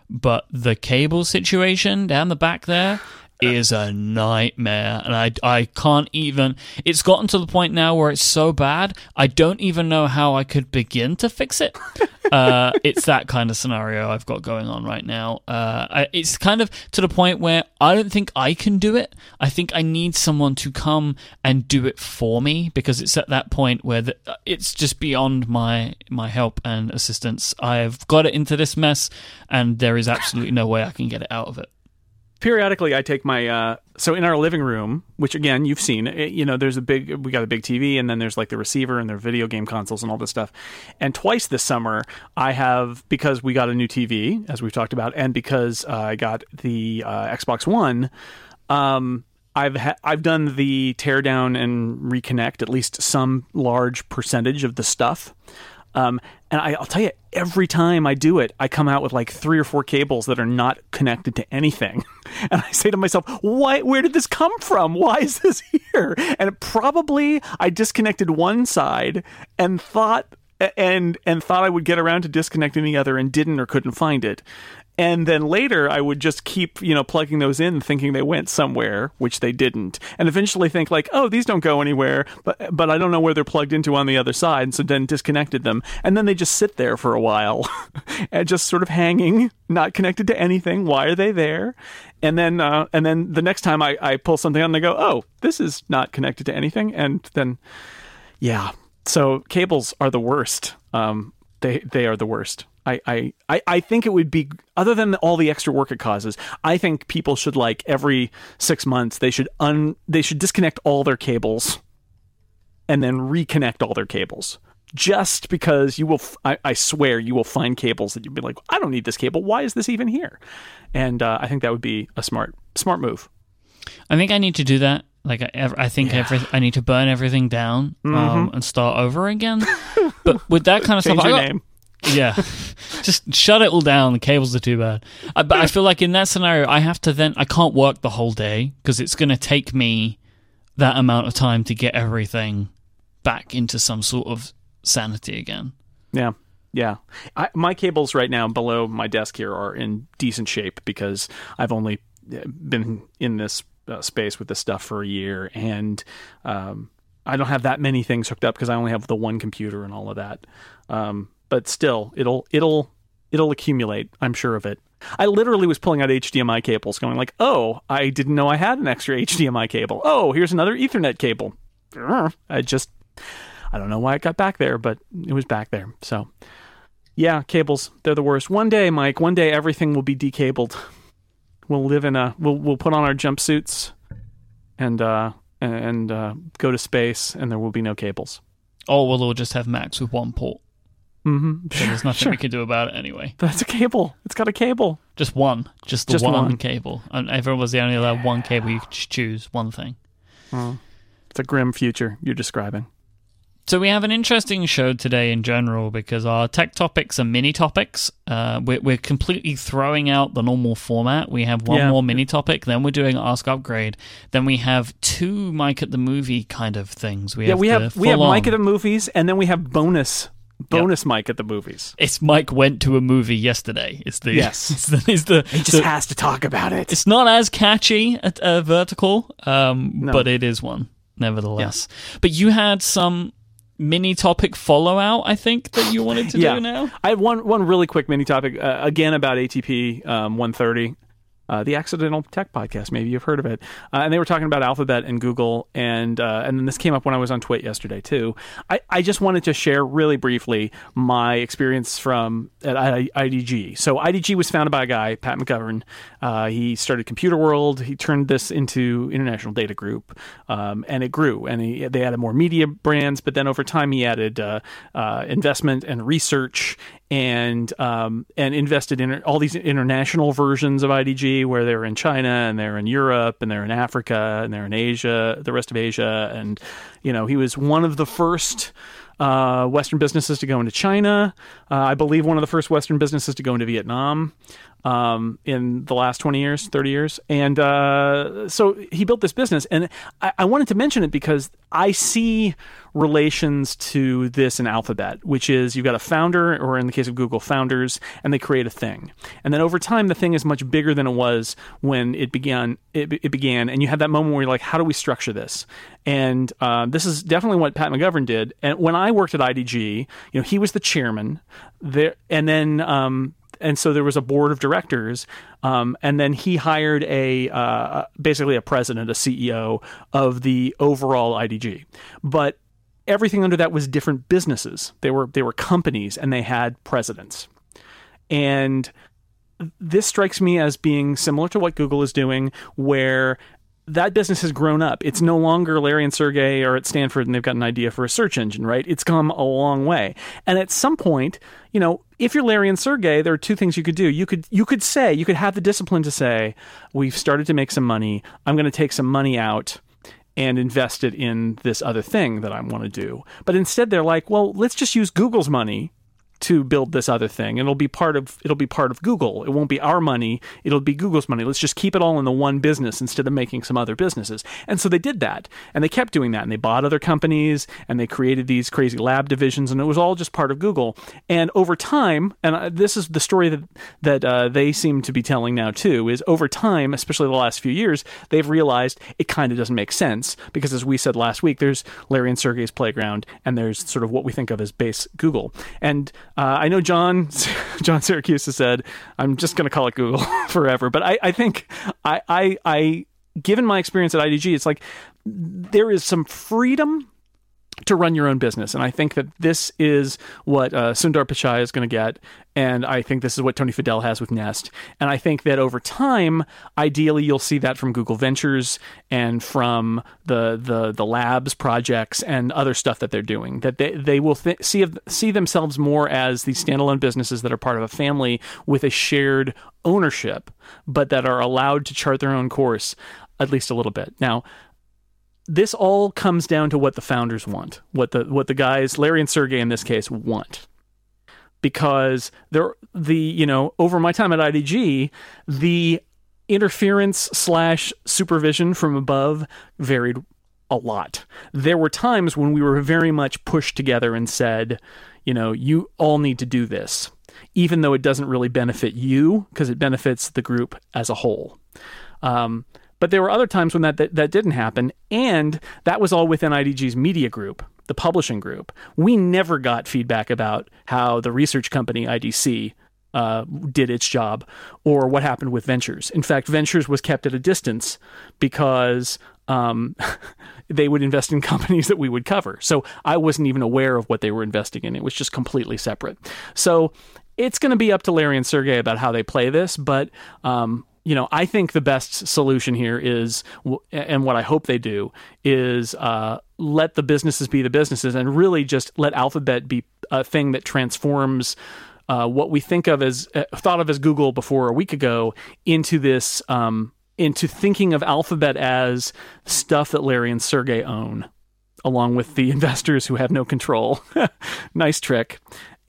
But the cable situation down the back there is a nightmare and I, I can't even it's gotten to the point now where it's so bad i don't even know how i could begin to fix it. Uh, it's that kind of scenario i've got going on right now. Uh, I, it's kind of to the point where i don't think i can do it. I think i need someone to come and do it for me because it's at that point where the, it's just beyond my my help and assistance. I've got it into this mess and there is absolutely no way i can get it out of it periodically I take my uh, so in our living room, which again you've seen, it, you know, there's a big we got a big TV and then there's like the receiver and their video game consoles and all this stuff. And twice this summer I have because we got a new TV as we've talked about, and because uh, I got the uh, Xbox One. Um, I've ha- I've done the tear down and reconnect at least some large percentage of the stuff. Um, and I, will tell you, every time I do it, I come out with like three or four cables that are not connected to anything. And I say to myself, why, where did this come from? Why is this here? And probably I disconnected one side and thought and and thought I would get around to disconnecting the other and didn't or couldn't find it. And then later I would just keep, you know, plugging those in thinking they went somewhere, which they didn't. And eventually think like, "Oh, these don't go anywhere, but but I don't know where they're plugged into on the other side." And so then disconnected them. And then they just sit there for a while and just sort of hanging, not connected to anything. Why are they there? And then uh, and then the next time I I pull something out and I go, "Oh, this is not connected to anything." And then yeah. So cables are the worst. Um, they they are the worst. I, I, I think it would be other than all the extra work it causes. I think people should like every six months they should un they should disconnect all their cables, and then reconnect all their cables. Just because you will, I, I swear you will find cables that you'd be like, I don't need this cable. Why is this even here? And uh, I think that would be a smart smart move. I think I need to do that. Like I, I think yeah. every, I need to burn everything down um, mm-hmm. and start over again. but with that kind of Change stuff, I got, name. Yeah, just shut it all down. The cables are too bad. I, but I feel like in that scenario, I have to then I can't work the whole day because it's going to take me that amount of time to get everything back into some sort of sanity again. Yeah, yeah. I, my cables right now below my desk here are in decent shape because I've only uh, been in this uh, space with this stuff for a year, and um, I don't have that many things hooked up because I only have the one computer and all of that. Um, but still, it'll it'll it'll accumulate. I'm sure of it. I literally was pulling out HDMI cables, going like, "Oh, I didn't know I had an extra HDMI cable. Oh, here's another Ethernet cable." I just, I don't know why it got back there, but it was back there. So, yeah, cables, they're the worst. One day, Myke, one day everything will be decabled. We'll live in a, we'll we'll put on our jumpsuits, and uh and uh, go to space, and there will be no cables. Oh well, we'll just have Macs with one port. Mm-hmm. So there's nothing sure. we can do about it anyway. That's a cable. It's got a cable. Just one. Just the just one, one, cable. And everyone was the only allowed one cable. You could choose one thing. It's a grim future you're describing. So we have an interesting show today in general because our tech topics are mini topics. Uh, we're, we're, completely throwing out the normal format. We have one yeah. more mini topic, then we're doing Ask Upgrade, then we have two Myke at the Movie kind of things. We yeah, have we have we have Myke at the Movies, and then we have bonus bonus yep. Myke at the movies. It's Myke went to a movie yesterday. It's the yes. It's the, it's the he just the, has to talk about it. It's not as catchy at uh, vertical, um, no. but it is one nevertheless. Yeah. But you had some mini topic follow out. I think that you wanted to yeah. do now. I have one one really quick mini topic uh, again about ATP um, 130 uh, the Accidental Tech Podcast. Maybe you've heard of it. Uh, and they were talking about Alphabet and Google, and uh, and then this came up when I was on TWiT yesterday too. I, I just wanted to share really briefly my experience from at IDG. So IDG was founded by a guy, Pat McGovern. Uh, he started Computerworld. He turned this into International Data Group, um, and it grew. And he, they added more media brands, but then over time he added uh, uh, investment and research and um, and invested in all these international versions of IDG, where they're in China and they're in Europe and they're in Africa and they're in Asia, the rest of Asia, and you know he was one of the first uh, Western businesses to go into China. Uh, I believe one of the first Western businesses to go into Vietnam um, in the last 20 years, 30 years. And uh, so he built this business. And I, I, wanted to mention it because I see relations to this in Alphabet, which is you've got a founder, or in the case of Google, founders, and they create a thing. And then over time, the thing is much bigger than it was when it began. It, it began, and you have that moment where you're like, how do we structure this? And uh, this is definitely what Pat McGovern did. And when I worked at IDG, you know, he was the chairman there, and then um, and so there was a board of directors, um, and then he hired a uh, basically a president, a CEO of the overall IDG. But everything under that was different businesses. They were they were companies, and they had presidents. And this strikes me as being similar to what Google is doing, where that business has grown up. It's no longer Larry and Sergey are at Stanford and they've got an idea for a search engine, right? It's come a long way. And at some point, you know, if you're Larry and Sergey, there are two things you could do. You could you could say, you could have the discipline to say, we've started to make some money. I'm going to take some money out and invest it in this other thing that I want to do. But instead they're like, well, let's just use Google's money to build this other thing. It'll be part of it'll be part of Google. It won't be our money. It'll be Google's money. Let's just keep it all in the one business instead of making some other businesses. And so they did that, and they kept doing that, and they bought other companies, and they created these crazy lab divisions, and it was all just part of Google. And over time, and uh, this is the story that that uh, they seem to be telling now too, is over time, especially the last few years, they've realized it kind of doesn't make sense because, as we said last week, there's Larry and Sergey's playground, and there's sort of what we think of as base Google, and uh, I know John John Siracusa has said, "I'm just going to call it Google forever." But I, I think I, I, I, given my experience at IDG, it's like there is some freedom to run your own business. And I think that this is what uh, Sundar Pichai is going to get. And I think this is what Tony Fadell has with Nest. And I think that over time, ideally, you'll see that from Google Ventures and from the the, the labs projects and other stuff that they're doing. That they, they will th- see, see themselves more as these standalone businesses that are part of a family with a shared ownership, but that are allowed to chart their own course at least a little bit. Now, this all comes down to what the founders want, what the what the guys, Larry and Sergey in this case, want. Because they're the you know over my time at IDG, the interference slash supervision from above varied a lot. There were times when we were very much pushed together and said, you know, you all need to do this, even though it doesn't really benefit you because it benefits the group as a whole. Um, but there were other times when that, that, that didn't happen, and that was all within IDG's media group, the publishing group. We never got feedback about how the research company IDC uh, did its job or what happened with Ventures. In fact, Ventures was kept at a distance because um, they would invest in companies that we would cover. So I wasn't even aware of what they were investing in. It was just completely separate. So it's going to be up to Larry and Sergey about how they play this, but um, you know, I think the best solution here is, and what I hope they do is uh, let the businesses be the businesses, and really just let Alphabet be a thing that transforms. Uh, what we think of as uh, thought of as Google before a week ago into this um, into thinking of Alphabet as stuff that Larry and Sergey own, along with the investors who have no control. nice trick,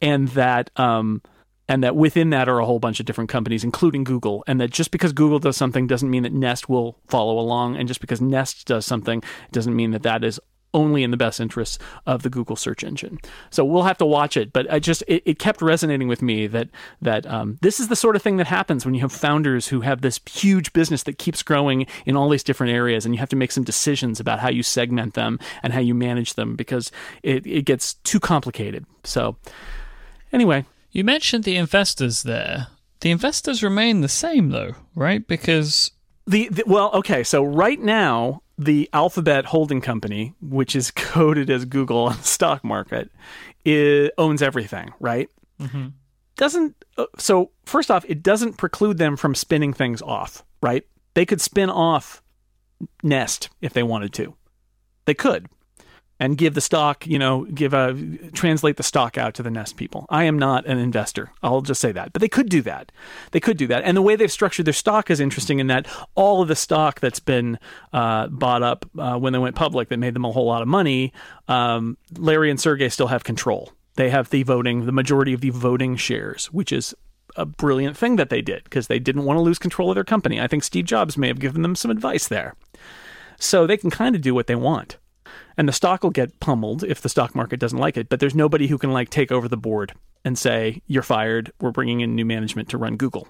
and that um, and that within that are a whole bunch of different companies, including Google, and that just because Google does something doesn't mean that Nest will follow along, and just because Nest does something doesn't mean that that is only in the best interests of the Google search engine. So we'll have to watch it, but I just it, it kept resonating with me that that um, this is the sort of thing that happens when you have founders who have this huge business that keeps growing in all these different areas, and you have to make some decisions about how you segment them and how you manage them because it, it gets too complicated. So anyway, you mentioned the investors there. The investors remain the same, though, right? Because the, the, well, okay. So right now, the Alphabet holding company, which is coded as Google on the stock market, it owns everything, right? Mm-hmm. Doesn't uh, so first off, it doesn't preclude them from spinning things off, right? They could spin off Nest if they wanted to. They could and give the stock, you know, give a translate the stock out to the Nest people. I am not an investor. I'll just say that. But they could do that. They could do that. And the way they've structured their stock is interesting in that all of the stock that's been uh, bought up uh, when they went public that made them a whole lot of money, um, Larry and Sergey still have control. They have the voting, the majority of the voting shares, which is a brilliant thing that they did because they didn't want to lose control of their company. I think Steve Jobs may have given them some advice there. So they can kind of do what they want and the stock will get pummeled if the stock market doesn't like it. But there's nobody who can like take over the board and say you're fired. We're bringing in new management to run Google.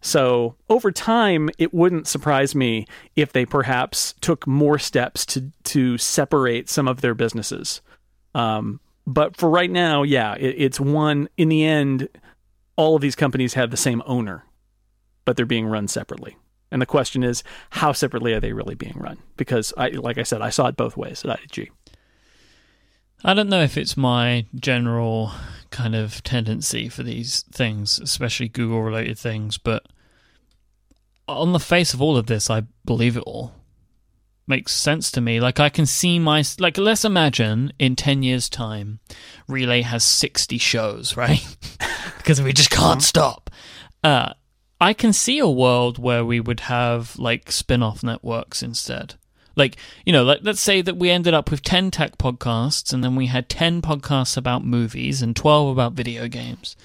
So over time, it wouldn't surprise me if they perhaps took more steps to to separate some of their businesses. Um, but for right now, yeah, it, it's one. In the end, all of these companies have the same owner, but they're being run separately. And the question is, how separately are they really being run? Because, I, like I said, I saw it both ways at IDG. I don't know if it's my general kind of tendency for these things, especially Google related things, but on the face of all of this, I believe it all. Makes sense to me. Like, I can see my. Like, let's imagine in 10 years' time, Relay has 60 shows, right? because we just can't stop. Uh, I can see a world where we would have like spin off networks instead. Like, you know, like, let's say that we ended up with 10 tech podcasts and then we had 10 podcasts about movies and 12 about video games.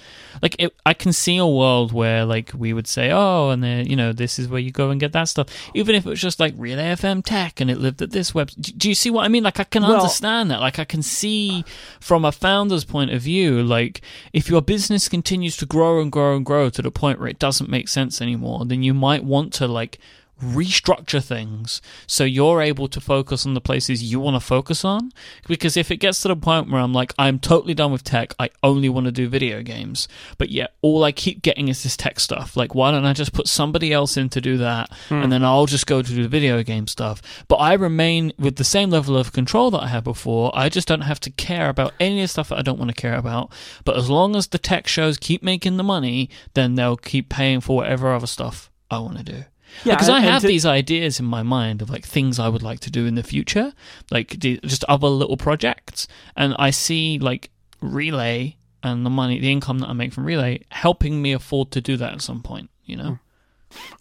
Like, it, I can see a world where, like, we would say, oh, and then, you know, this is where you go and get that stuff. Even if it was just like Relay FM Tech and it lived at this web. Do, do you see what I mean? Like, I can Well- understand that. Like, I can see from a founder's point of view, like, if your business continues to grow and grow and grow to the point where it doesn't make sense anymore, then you might want to, like, restructure things so you're able to focus on the places you want to focus on. Because if it gets to the point where I'm like I'm totally done with tech I only want to do video games but yet all I keep getting is this tech stuff like why don't I just put somebody else in to do that hmm. and then I'll just go to do the video game stuff. But I remain with the same level of control that I had before. I just don't have to care about any of the stuff that I don't want to care about. But as long as the tech shows keep making the money then they'll keep paying for whatever other stuff I want to do Yeah, because I have to- these ideas in my mind of like things I would like to do in the future, like the- just other little projects, and I see like Relay and the money, the income that I make from Relay, helping me afford to do that at some point. You know, hmm.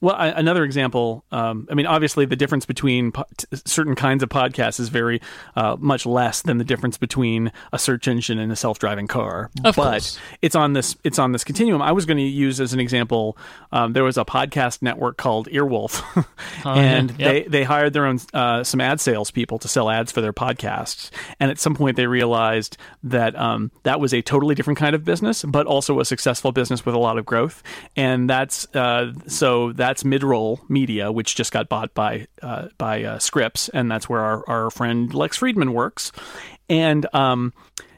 Well, I, another example. Um, I mean, obviously, the difference between po- t- certain kinds of podcasts is very uh, much less than the difference between a search engine and a self-driving car. Of but course. it's on this. It's on this continuum. I was going to use as an example. Um, there was a podcast network called Earwolf, Oh, and Yep. they they hired their own uh, some ad sales people to sell ads for their podcasts. And at some point, they realized that um, that was a totally different kind of business, but also a successful business with a lot of growth. And that's uh, so that's Midroll Media, which just got bought by uh, by uh, Scripps, and that's where our, our friend Lex Friedman works. And um,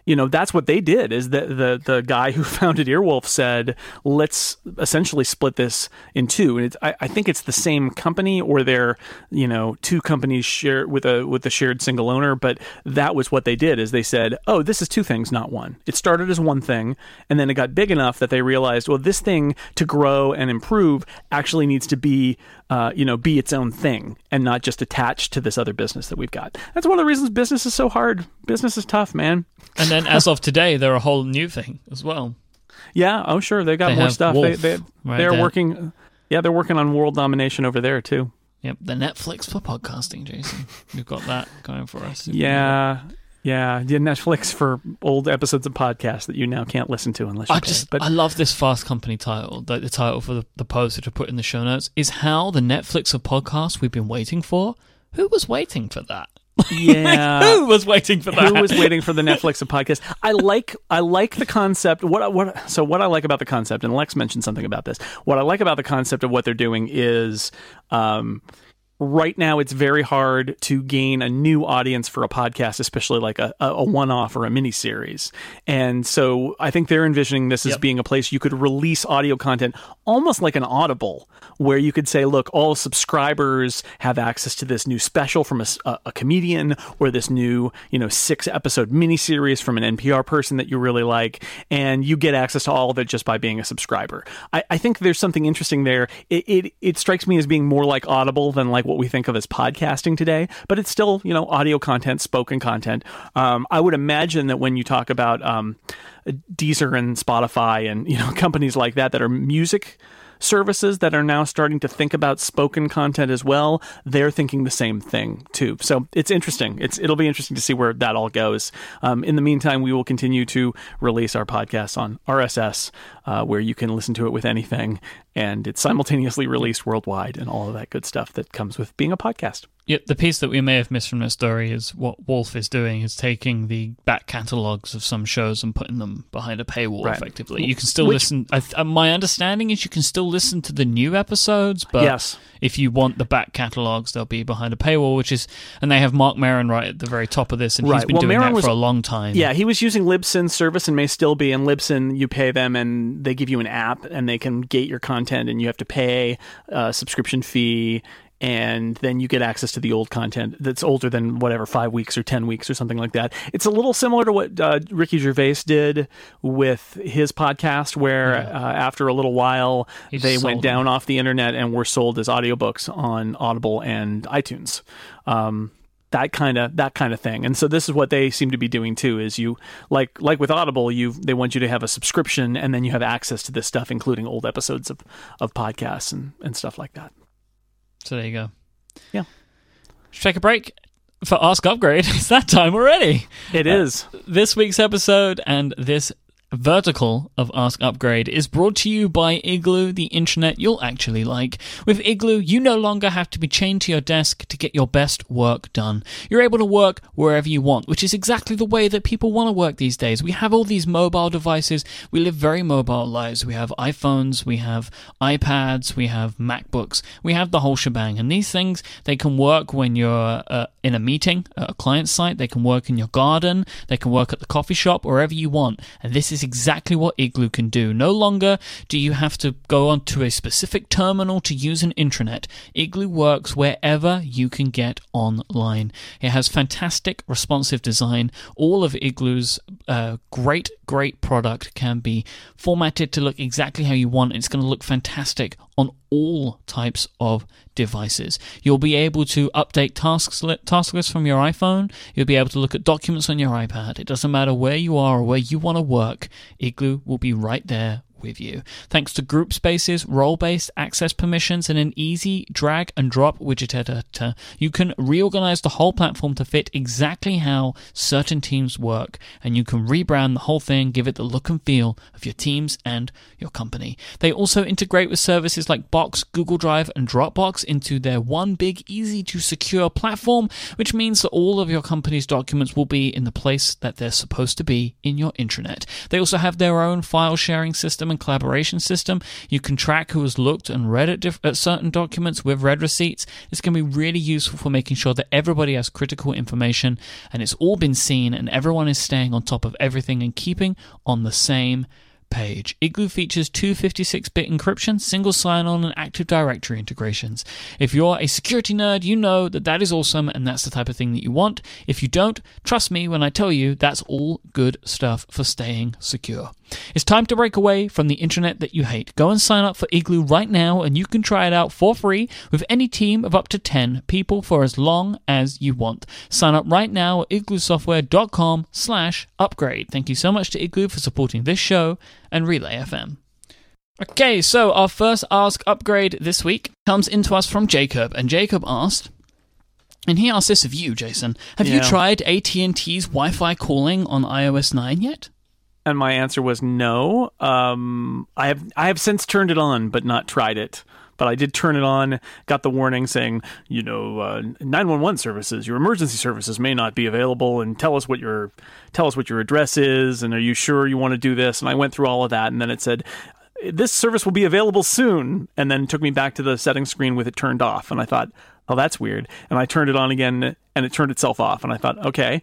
you know that's what they did is that the the guy who founded Earwolf said let's essentially split this in two. And I, I think it's the same company or they're you know two companies share with a with a shared single owner but that was what they did is they said oh this is two things not one. It started as one thing and then it got big enough that they realized well this thing to grow and improve actually needs to be uh, you know be its own thing and not just attached to this other business that we've got that's one of the reasons business is so hard business is tough man and then as of today, they're a whole new thing as well. Yeah. Oh, sure. They got They more stuff. Wolf they they right they're there. working. Yeah, they're working on world domination over there too. Yep, the Netflix for podcasting, Jason. We've got that going for us. Yeah. Yeah, yeah, Netflix for old episodes of podcasts that you now can't listen to unless you I pay. just But I love this fast company title. The, the title for the, the post which I put in the show notes is how the Netflix of podcasts we've been waiting for. Who was waiting for that? yeah, Who was waiting for that? who was waiting for the Netflix of podcasts? I like I like the concept. What what so what I like about the concept, and Lex mentioned something about this. What I like about the concept of what they're doing is. Um, Right now, it's very hard to gain a new audience for a podcast, especially like a, a one-off or a mini-series. And so, I think they're envisioning this as Yep. being a place you could release audio content, almost like an Audible, where you could say, "Look, all subscribers have access to this new special from a comedian, or this new, you know, six-episode mini series from an NPR person that you really like, and you get access to all of it just by being a subscriber." I, I think there's something interesting there. It, it it strikes me as being more like Audible than like what we think of as podcasting today, but it's still you know audio content, spoken content. Um, I would imagine that when you talk about um, Deezer and Spotify and you know companies like that that are music services that are now starting to think about spoken content as well they're thinking the same thing too. So it's interesting. It's it'll be interesting to see where that all goes. Um, in the meantime we will continue to release our podcast on rss uh, where you can listen to it with anything and it's simultaneously released worldwide and all of that good stuff that comes with being a podcast Yep, the piece that we may have missed from the story is what Wolf is doing is taking the back catalogs of some shows and putting them behind a paywall. Right. Effectively, you can still Which- listen. I th- uh, my understanding is you can still listen to the new episodes, but Yes. if you want the back catalogs, they'll be behind a paywall. Which is, and they have Marc Maron right at the very top of this, and he's been Well, doing Maron that was- for a long time. Yeah, he was using Libsyn's service and may still be. And Libsyn, you pay them and they give you an app and they can gate your content and you have to pay a subscription fee. And then you get access to the old content that's older than whatever five weeks or ten weeks or something like that. It's a little similar to what uh, Ricky Gervais did with his podcast, where uh, after a little while He they went sold them. down off the internet and were sold as audiobooks on Audible and iTunes. Um, that kind of that kind of thing. And so this is what they seem to be doing too. Is you like like with Audible, you they want you to have a subscription and then you have access to this stuff, including old episodes of of podcasts and and stuff like that. So there you go. Yeah. Should take a break for Ask Upgrade. It's that time already. It uh, is. This week's episode and this vertical of Ask Upgrade is brought to you by Igloo, the intranet you'll actually like. With Igloo, you no longer have to be chained to your desk to get your best work done. You're able to work wherever you want, which is exactly the way that people want to work these days. We have all these mobile devices. We live very mobile lives. We have iPhones, we have iPads, we have MacBooks, we have the whole shebang. And these things, they can work when you're uh, in a meeting at a client site, they can work in your garden, they can work at the coffee shop, wherever you want. And this is exactly what Igloo can do. No longer do you have to go onto a specific terminal to use an intranet. Igloo works wherever you can get online. It has fantastic responsive design. All of Igloo's uh, great, great product can be formatted to look exactly how you want. It's going to look fantastic on all types of devices. You'll be able to update tasks task lists from your iPhone. You'll be able to look at documents on your iPad. It doesn't matter where you are or where you want to work. Igloo will be right there with you. Thanks to group spaces, role based access permissions, and an easy drag and drop widget editor, you can reorganize the whole platform to fit exactly how certain teams work, and you can rebrand the whole thing, give it the look and feel of your teams and your company. They also integrate with services like Box, Google Drive, and Dropbox into their one big, easy to secure platform, which means that all of your company's documents will be in the place that they're supposed to be in your intranet. They also have their own file sharing system and collaboration system. You can track who has looked and read at, diff- at certain documents with read receipts. Going to be really useful for making sure that everybody has critical information and it's all been seen and everyone is staying on top of everything and keeping on the same page. Igloo features 256-bit encryption, single sign-on, and Active Directory integrations. If you're a security nerd, you know that that is awesome, and that's the type of thing that you want. If you don't, trust me when I tell you that's all good stuff for staying secure. It's time to break away from the intranet that you hate. Go and sign up for Igloo right now, and you can try it out for free with any team of up to 10 people for as long as you want. Sign up right now at igloosoftware.com slash upgrade. Thank you so much to Igloo for supporting this show and Relay FM. Okay, so our first Ask Upgrade this week comes into us from Jacob, and Jacob asked, and he asked this of you, Jason. Have you tried AT&T's Wi-Fi calling on iOS 9 yet? And my answer was no. Um, I have I have since turned it on, but not tried it. But I did turn it on. Got the warning saying, you know, uh, nine one one services, your emergency services may not be available, and tell us what your tell us what your address is, and are you sure you want to do this? And I went through all of that, and then it said. This service will be available soon, and then took me back to the settings screen with it turned off. And I thought, oh, that's weird. And I turned it on again, and it turned itself off. And I thought, okay,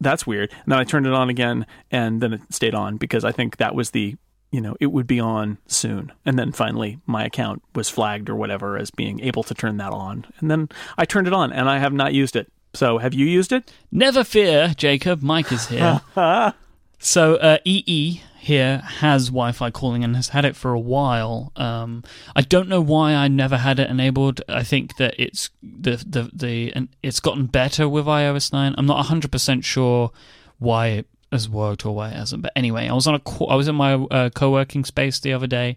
that's weird. And then I turned it on again, and then it stayed on because I think that was the, you know, it would be on soon. And then finally, my account was flagged or whatever as being able to turn that on. And then I turned it on, and I have not used it. So have you used it? Never fear, Jacob. Myke is here. so uh, EE here has Wi-Fi calling and has had it for a while. Um, I don't know why I never had it enabled. I think that it's the the the and it's gotten better with iOS nine. I'm not 100 percent sure why it has worked or why it hasn't. But anyway, I was on a I was in my uh, co-working space the other day,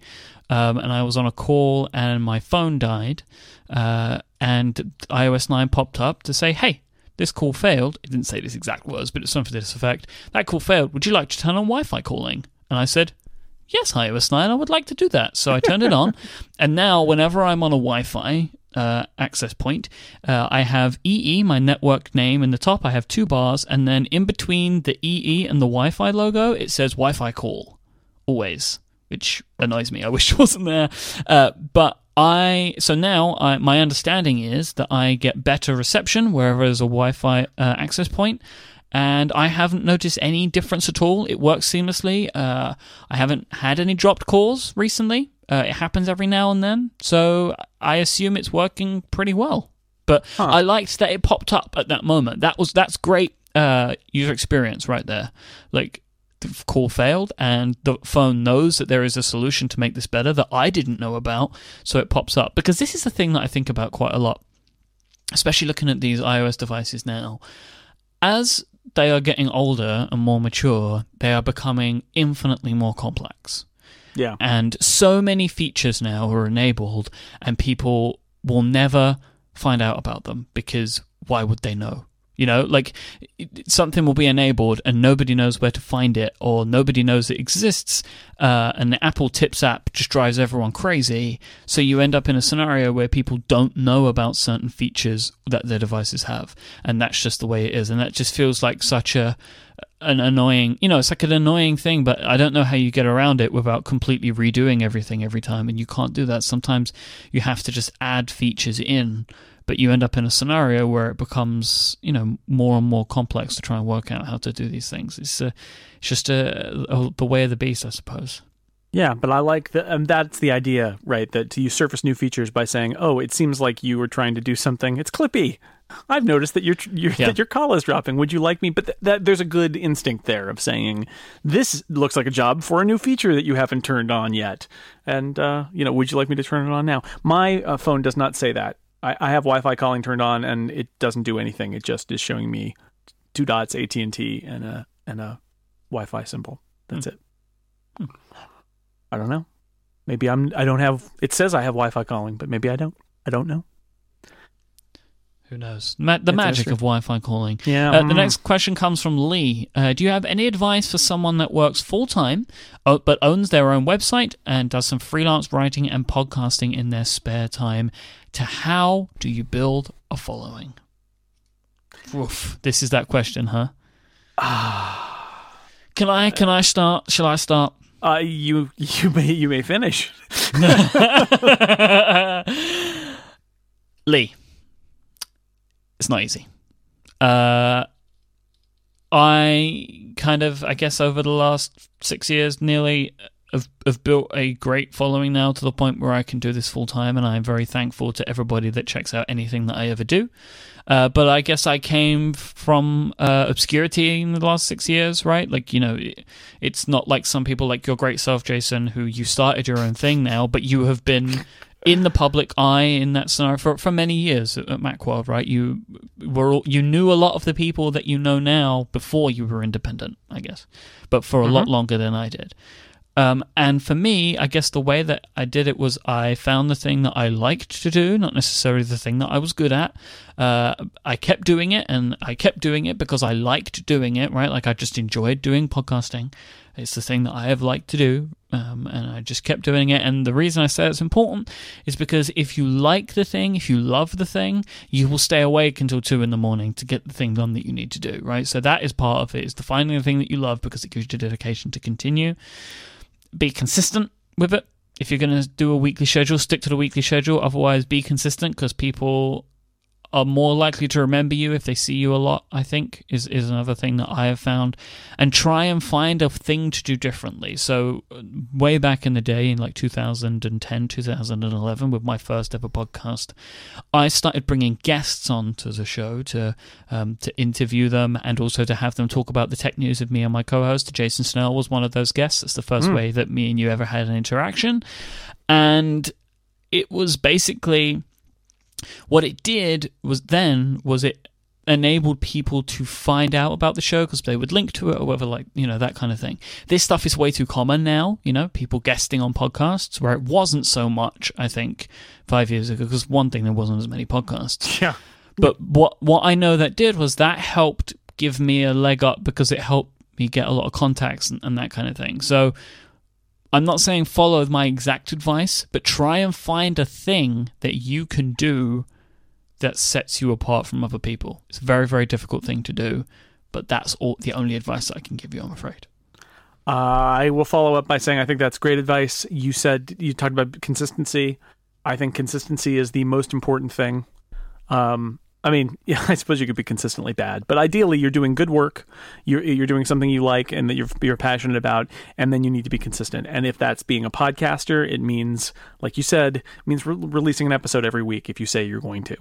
um, and I was on a call and my phone died, uh, and iOS nine popped up to say, "Hey." This call failed. It didn't say this exact words, but it's something to this effect. That call failed. Would you like to turn on Wi Fi calling? And I said, Yes, iOS 9, I would like to do that. So I turned it on. And now, whenever I'm on a Wi Fi uh, access point, uh, I have EE, my network name, in the top. I have two bars. And then in between the EE and the Wi Fi logo, it says Wi Fi call. Always. Which annoys me. I wish it wasn't there. Uh, but I so now I, my understanding is that I get better reception wherever there's a Wi-Fi uh, access point, and I haven't noticed any difference at all. It works seamlessly. Uh, I haven't had any dropped calls recently. Uh, it happens every now and then, so I assume it's working pretty well. But I liked that it popped up at that moment. That was that's great uh, user experience right there. Like the call failed and the phone knows that there is a solution to make this better that I didn't know about, so it pops up. Because this is the thing that I think about quite a lot, especially looking at these iOS devices now. As they are getting older and more mature, they are becoming infinitely more complex. Yeah. And so many features now are enabled, and people will never find out about them because why would they know? You know, like something will be enabled and nobody knows where to find it, or nobody knows it exists, uh, and the Apple Tips app just drives everyone crazy. So you end up in a scenario where people don't know about certain features that their devices have, and that's just the way it is. And that just feels like such a an annoying, you know, it's like an annoying thing, but I don't know how you get around it without completely redoing everything every time, and you can't do that. Sometimes you have to just add features in but you end up in a scenario where it becomes you know more and more complex to try and work out how to do these things. It's, uh, it's just a, a, the way of the beast, I suppose. Yeah, but I like that. And that's the idea, right? That you surface new features by saying, "Oh, it seems like you were trying to do something. It's Clippy. I've noticed that your yeah. that your call is dropping. Would you like me?" But th- that there's a good instinct there of saying, "This looks like a job for a new feature that you haven't turned on yet." And uh, you know, would you like me to turn it on now? My uh, phone does not say that. I, I have Wi-Fi calling turned on, and it doesn't do anything. It just is showing me two dots, AT and T, and a and a Wi-Fi symbol. That's mm. it. Hmm. I don't know. Maybe I'm. I don't have. It says I have Wi-Fi calling, but maybe I don't. I don't know. Who knows? Ma- the magic of Wi-Fi calling. Yeah. Uh, mm. The next question comes from Lee. Uh, do you have any advice for someone that works full time, uh, but owns their own website and does some freelance writing and podcasting in their spare time? To how do you build a following? Oof, this is that question, huh? can I? Can I start? Shall I start? Uh, you you may you may finish. Lee it's not easy. Uh, I kind of, I guess, over the last six years, nearly, have, have built a great following now to the point where I can do this full time, and I'm very thankful to everybody that checks out anything that I ever do. Uh, but I guess I came from uh, obscurity in the last six years, right? Like, you know, it's not like some people like your great self, Jason, who you started your own thing now, but you have been in the public eye in that scenario for, for many years at, Macworld, right? You were you knew a lot of the people that you know now before you were independent, I guess, but for a mm-hmm. lot longer than I did. Um, and for me, I guess the way that I did it was I found the thing that I liked to do, not necessarily the thing that I was good at. Uh, I kept doing it, and I kept doing it because I liked doing it, right? Like I just enjoyed doing podcasting. It's the thing that I have liked to do, um, and I just kept doing it. And the reason I say it's important is because if you like the thing, if you love the thing, you will stay awake until two in the morning to get the thing done that you need to do, right? So that is part of it, is the finding the thing that you love because it gives you dedication to continue be consistent with it. If you're going to do a weekly schedule, stick to the weekly schedule. Otherwise, be consistent because people are more likely to remember you if they see you a lot, I think, is, is another thing that I have found. And try and find a thing to do differently. So, uh, way back in the day, in like 2010, 2011, with my first ever podcast, I started bringing guests on to the show to, um, to interview them and also to have them talk about the tech news of me and my co host. Jason Snell was one of those guests. It's the first mm. way that me and you ever had an interaction. And it was basically what it did was then was it enabled people to find out about the show because they would link to it or whatever, like, you know, that kind of thing. This stuff is way too common now, you know, people guesting on podcasts where it wasn't so much, I think, five years ago, because one thing, there wasn't as many podcasts. Yeah. But what, what I know that did was that helped give me a leg up because it helped me get a lot of contacts and, and that kind of thing. So I'm not saying follow my exact advice, but try and find a thing that you can do that sets you apart from other people. It's a very, very difficult thing to do, but that's all the only advice I can give you, I'm afraid. Uh, I will follow up by saying I think that's great advice. You said you talked about consistency. I think consistency is the most important thing. Um, I mean, yeah, I suppose you could be consistently bad, but ideally, you're doing good work. You're you're doing something you like and that you're you're passionate about, and then you need to be consistent. And if that's being a podcaster, it means, like you said, means re- releasing an episode every week if you say you're going to,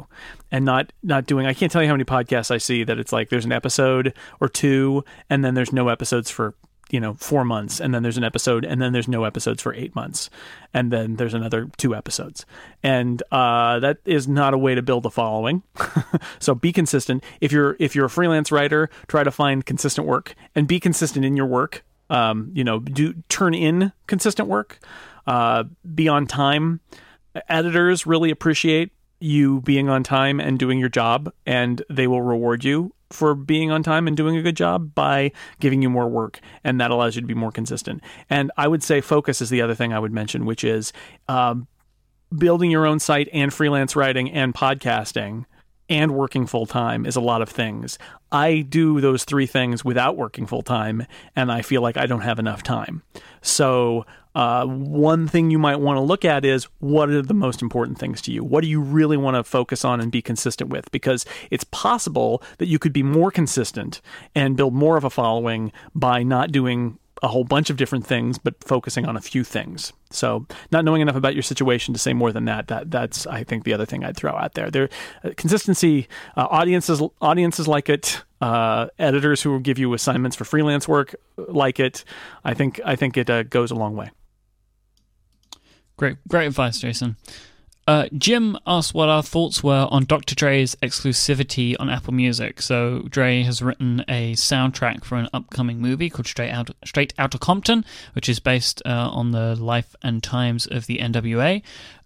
and not not doing. I can't tell you how many podcasts I see that it's like there's an episode or two, and then there's no episodes for you know four months and then there's an episode and then there's no episodes for eight months and then there's another two episodes. And uh, that is not a way to build a following. So be consistent. If you're if you're a freelance writer try to find consistent work and be consistent in your work. Um, you know do turn in consistent work. Uh, be on time. Editors really appreciate you being on time and doing your job, and they will reward you for being on time and doing a good job by giving you more work, and that allows you to be more consistent. And I would say focus is the other thing I would mention, which is um, building your own site and freelance writing and podcasting and working full time is a lot of things. I do those three things without working full time, and I feel like I don't have enough time. So, uh, one thing you might want to look at is what are the most important things to you? What do you really want to focus on and be consistent with? Because it's possible that you could be more consistent and build more of a following by not doing a whole bunch of different things, but focusing on a few things. So, not knowing enough about your situation to say more than that, that that's I think the other thing I'd throw out there. There, uh, consistency. Uh, audiences audiences like it. Uh, editors who will give you assignments for freelance work like it. I think I think it uh, goes a long way. Great, great advice, Jason. Uh, Jim asked what our thoughts were on Dr. Dre's exclusivity on Apple Music. So Dre has written a soundtrack for an upcoming movie called Straight Out Straight Outta Compton, which is based uh, on the life and times of the NWA.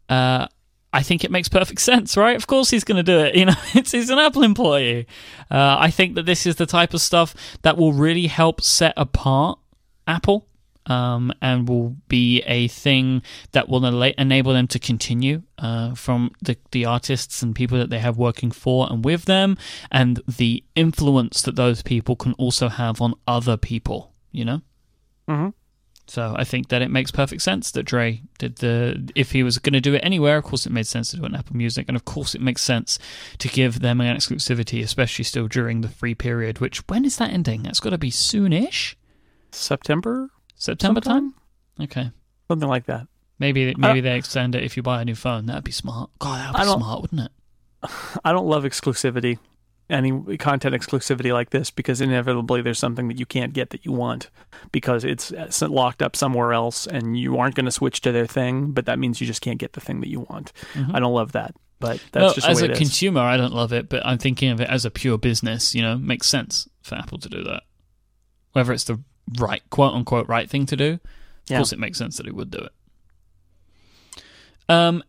Uh, I think it makes perfect sense, right? Of course he's going to do it. You know, it's, he's an Apple employee. Uh, I think that this is the type of stuff that will really help set apart Apple um, and will be a thing that will enable them to continue uh, from the, the artists and people that they have working for and with them, and the influence that those people can also have on other people, you know? Mm-hmm. So I think that it makes perfect sense that Dre did the. If he was going to do it anywhere, of course it made sense to do it on Apple Music, and of course it makes sense to give them an exclusivity, especially still during the free period. Which when is that ending? That's got to be soonish. September. September Sometime? time. Okay, something like that. maybe maybe they extend it if you buy a new phone. That'd be smart. God, that'd be smart, wouldn't it? I don't love exclusivity, any content exclusivity like this, because inevitably there's something that you can't get that you want because it's locked up somewhere else, and you aren't going to switch to their thing. But that means you just can't get the thing that you want. Mm-hmm. I don't love that, but that's no, just as a way it is. consumer, I don't love it, but I'm thinking of it as a pure business. You know, makes sense for Apple to do that. Whether it's the right quote unquote right thing to do, of Yeah. course, it makes sense that he would do it. Um,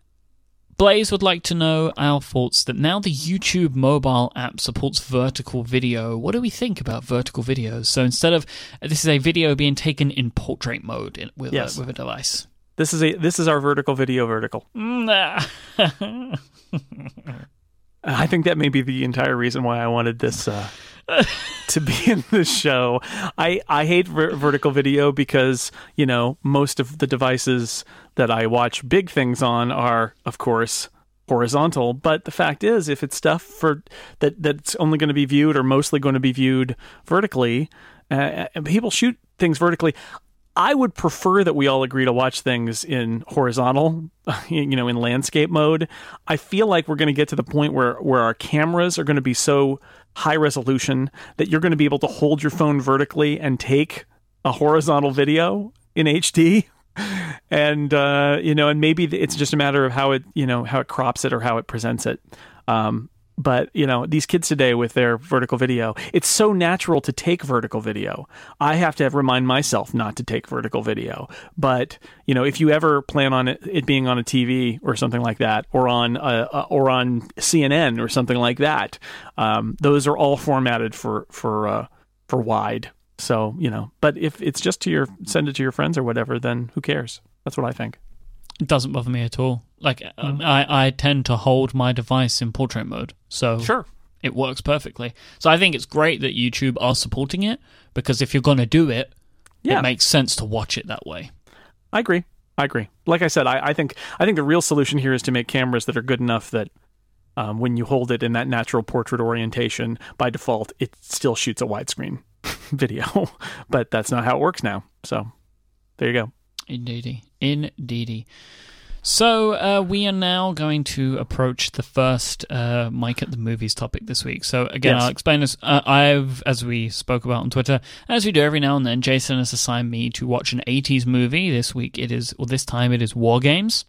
Blaze would like to know our thoughts that now the YouTube mobile app supports vertical video. What do we think about vertical videos? So instead of this is a video being taken in portrait mode in, with Yes. a, with a device. This is a this is our vertical video vertical. Nah. I think that may be the entire reason why I wanted this uh, to be in the show. I I hate ver- vertical video because you know most of the devices that I watch big things on are, of course, horizontal. But the fact is, if it's stuff for that that's only going to be viewed or mostly going to be viewed vertically, uh, and people shoot things vertically. I would prefer that we all agree to watch things in horizontal, you know, in landscape mode. I feel like we're going to get to the point where where our cameras are going to be so high resolution that you're going to be able to hold your phone vertically and take a horizontal video in HD. And uh, you know, and maybe it's just a matter of how it, you know, how it crops it or how it presents it. Um, but you know, these kids today with their vertical video, it's so natural to take vertical video. I have to remind myself not to take vertical video. But you know, if you ever plan on it, it being on a TV or something like that, or on a, a- or on CNN or something like that, um, those are all formatted for for uh, for wide. So you know, but if it's just to your send it to your friends or whatever, then who cares? That's what I think. It doesn't bother me at all. Like Mm-hmm. um, I, I tend to hold my device in portrait mode, so sure it works perfectly. So I think it's great that YouTube are supporting it because if you're going to do it, Yeah. it makes sense to watch it that way. I agree. I agree. Like I said, I, I think I think the real solution here is to make cameras that are good enough that um, when you hold it in that natural portrait orientation, by default, it still shoots a widescreen video. but that's not how it works now. So there you go. Indeedy, indeedy. So uh, we are now going to approach the first uh, Myke at the movies topic this week. So again, Yes. I'll explain this. Uh, I've, as we spoke about on Twitter, as we do every now and then, Jason has assigned me to watch an '80s movie. This week it is, or this time it is WarGames.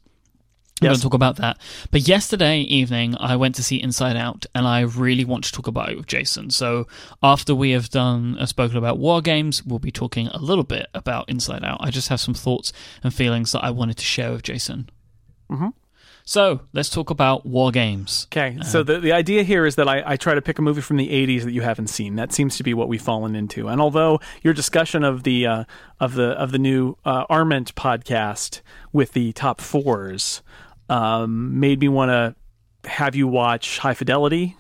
We're going to talk about that. But yesterday evening, I went to see Inside Out, and I really want to talk about it with Jason. So after we have done uh, spoken about WarGames, we'll be talking a little bit about Inside Out. I just have some thoughts and feelings that I wanted to share with Jason. Mhm. So let's talk about war games. Okay, so the, the idea here is that I, I try to pick a movie from the '80s that you haven't seen. That seems to be what we've fallen into. And although your discussion of the uh, of the of the new uh, Arment podcast with the top fours um, made me want to have you watch High Fidelity,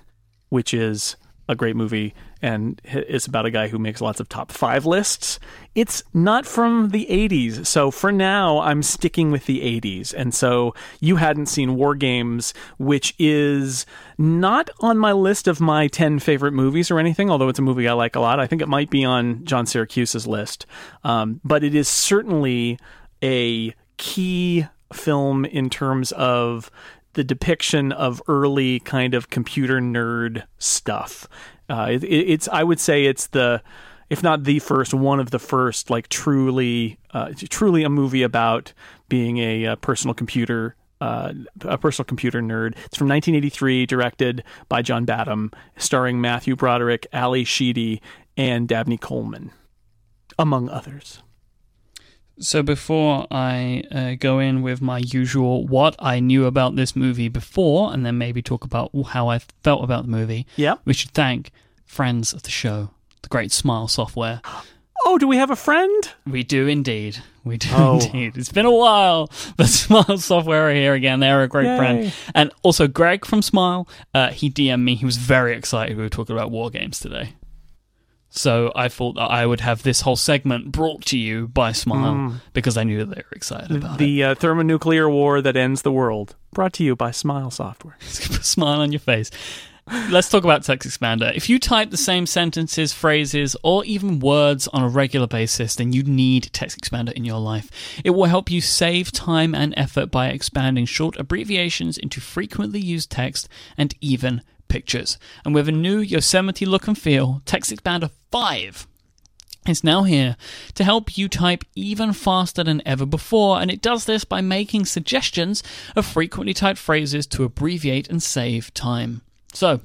which is a great movie and it's about a guy who makes lots of top five lists. It's not from the 80s. So for now, I'm sticking with the 80s. And so you hadn't seen WarGames, which is not on my list of my 10 favorite movies or anything, although it's a movie I like a lot. I think it might be on John Siracusa's list. Um, but it is certainly a key film in terms of the depiction of early kind of computer nerd stuff. Uh, it, it's I would say it's the if not the first, one of the first like truly uh, truly a movie about being a, a personal computer uh, a personal computer nerd. It's from 1983, directed by John Badham, starring Matthew Broderick, Ally Sheedy, and Dabney Coleman, among others. So before I uh, go in with my usual what I knew about this movie before, and then maybe talk about how I felt about the movie, yeah, we should thank friends of the show, the great Smile Software. Oh, do we have a friend? We do indeed. We do oh. indeed. It's been a while, but Smile Software are here again. They're a great Yay. friend. And also, Greg from Smile, uh, he DM'd me. He was very excited we were talking about WarGames today. So I thought that I would have this whole segment brought to you by Smile mm. because I knew they were excited about the, it. The uh, thermonuclear war that ends the world. Brought to you by Smile Software. smile on your face. Let's talk about TextExpander. If you type the same sentences, phrases, or even words on a regular basis, then you need TextExpander in your life. It will help you save time and effort by expanding short abbreviations into frequently used text and even pictures. And with a new Yosemite look and feel, TextExpander 5 is now here to help you type even faster than ever before, and it does this by making suggestions of frequently typed phrases to abbreviate and save time. So,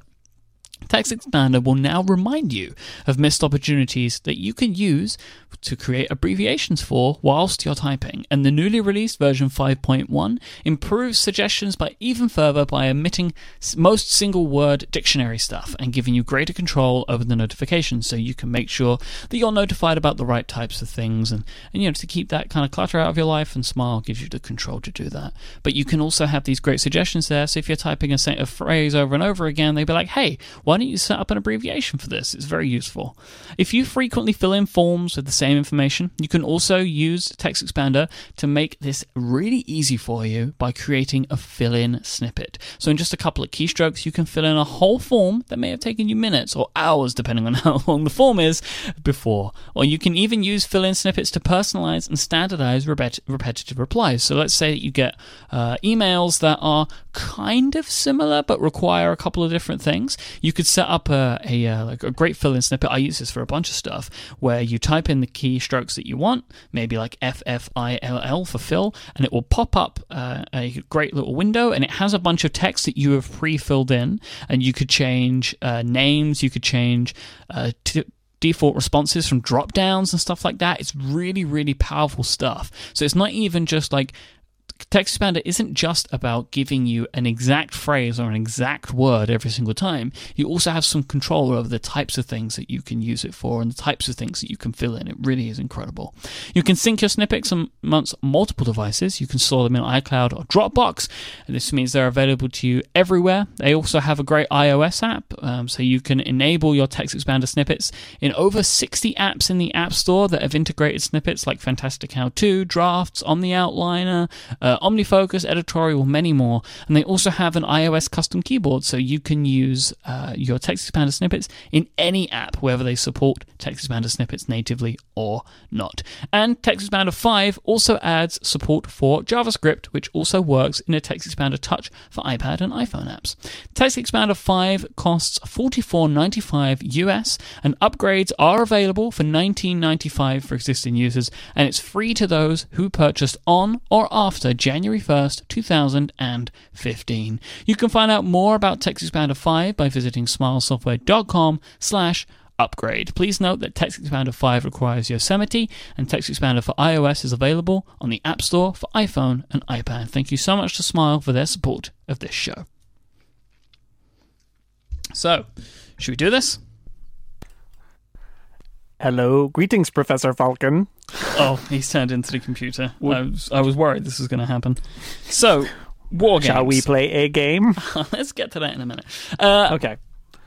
TextExpander will now remind you of missed opportunities that you can use to create abbreviations for whilst you're typing. And the newly released version 5.1 improves suggestions by even further by omitting most single word dictionary stuff and giving you greater control over the notifications so you can make sure that you're notified about the right types of things and, and you know to keep that kind of clutter out of your life and Smile gives you the control to do that. But you can also have these great suggestions there. So if you're typing a, a phrase over and over again, they'd be like, hey, why don't you set up an abbreviation for this? It's very useful. If you frequently fill in forms with the same information, you can also use TextExpander to make this really easy for you by creating a fill in snippet. So, in just a couple of keystrokes, you can fill in a whole form that may have taken you minutes or hours, depending on how long the form is, before. Or you can even use fill in snippets to personalize and standardize repet- repetitive replies. So, let's say that you get uh, emails that are kind of similar but require a couple of different things. You could set up a, a, uh, like a great fill in snippet. I use this for a bunch of stuff where you type in the keystrokes that you want, maybe like F F I L L for fill, and it will pop up uh, a great little window and it has a bunch of text that you have pre filled in. And you could change uh, names, you could change uh, t- default responses from drop downs and stuff like that. It's really, really powerful stuff. So it's not even just like TextExpander isn't just about giving you an exact phrase or an exact word every single time. You also have some control over the types of things that you can use it for and the types of things that you can fill in. It really is incredible. You can sync your snippets amongst multiple devices. You can store them in iCloud or Dropbox. And this means they're available to you everywhere. They also have a great iOS app, um, so you can enable your TextExpander snippets in over 60 apps in the App Store that have integrated snippets like Fantastical 2, Drafts, OmniOutliner. Uh, OmniFocus, Editorial, many more. And they also have an iOS custom keyboard, so you can use uh, your TextExpander snippets in any app, whether they support TextExpander snippets natively or not. And TextExpander 5 also adds support for JavaScript, which also works in a TextExpander Touch for iPad and iPhone apps. TextExpander 5 costs $44.95 US, and upgrades are available for $19.95 for existing users, and it's free to those who purchased on or after January January 1st, 2015. You can find out more about TextExpander 5 by visiting smilesoftware.com slash upgrade. Please note that TextExpander 5 requires Yosemite, and TextExpander for iOS is available on the App Store for iPhone and iPad. Thank you so much to Smile for their support of this show. So, should we do this? Hello, greetings, Professor Falken. Oh, he's turned into the computer. I was, I was worried this was going to happen. So, WarGames. Shall we play a game? Let's get to that in a minute. Uh, Okay,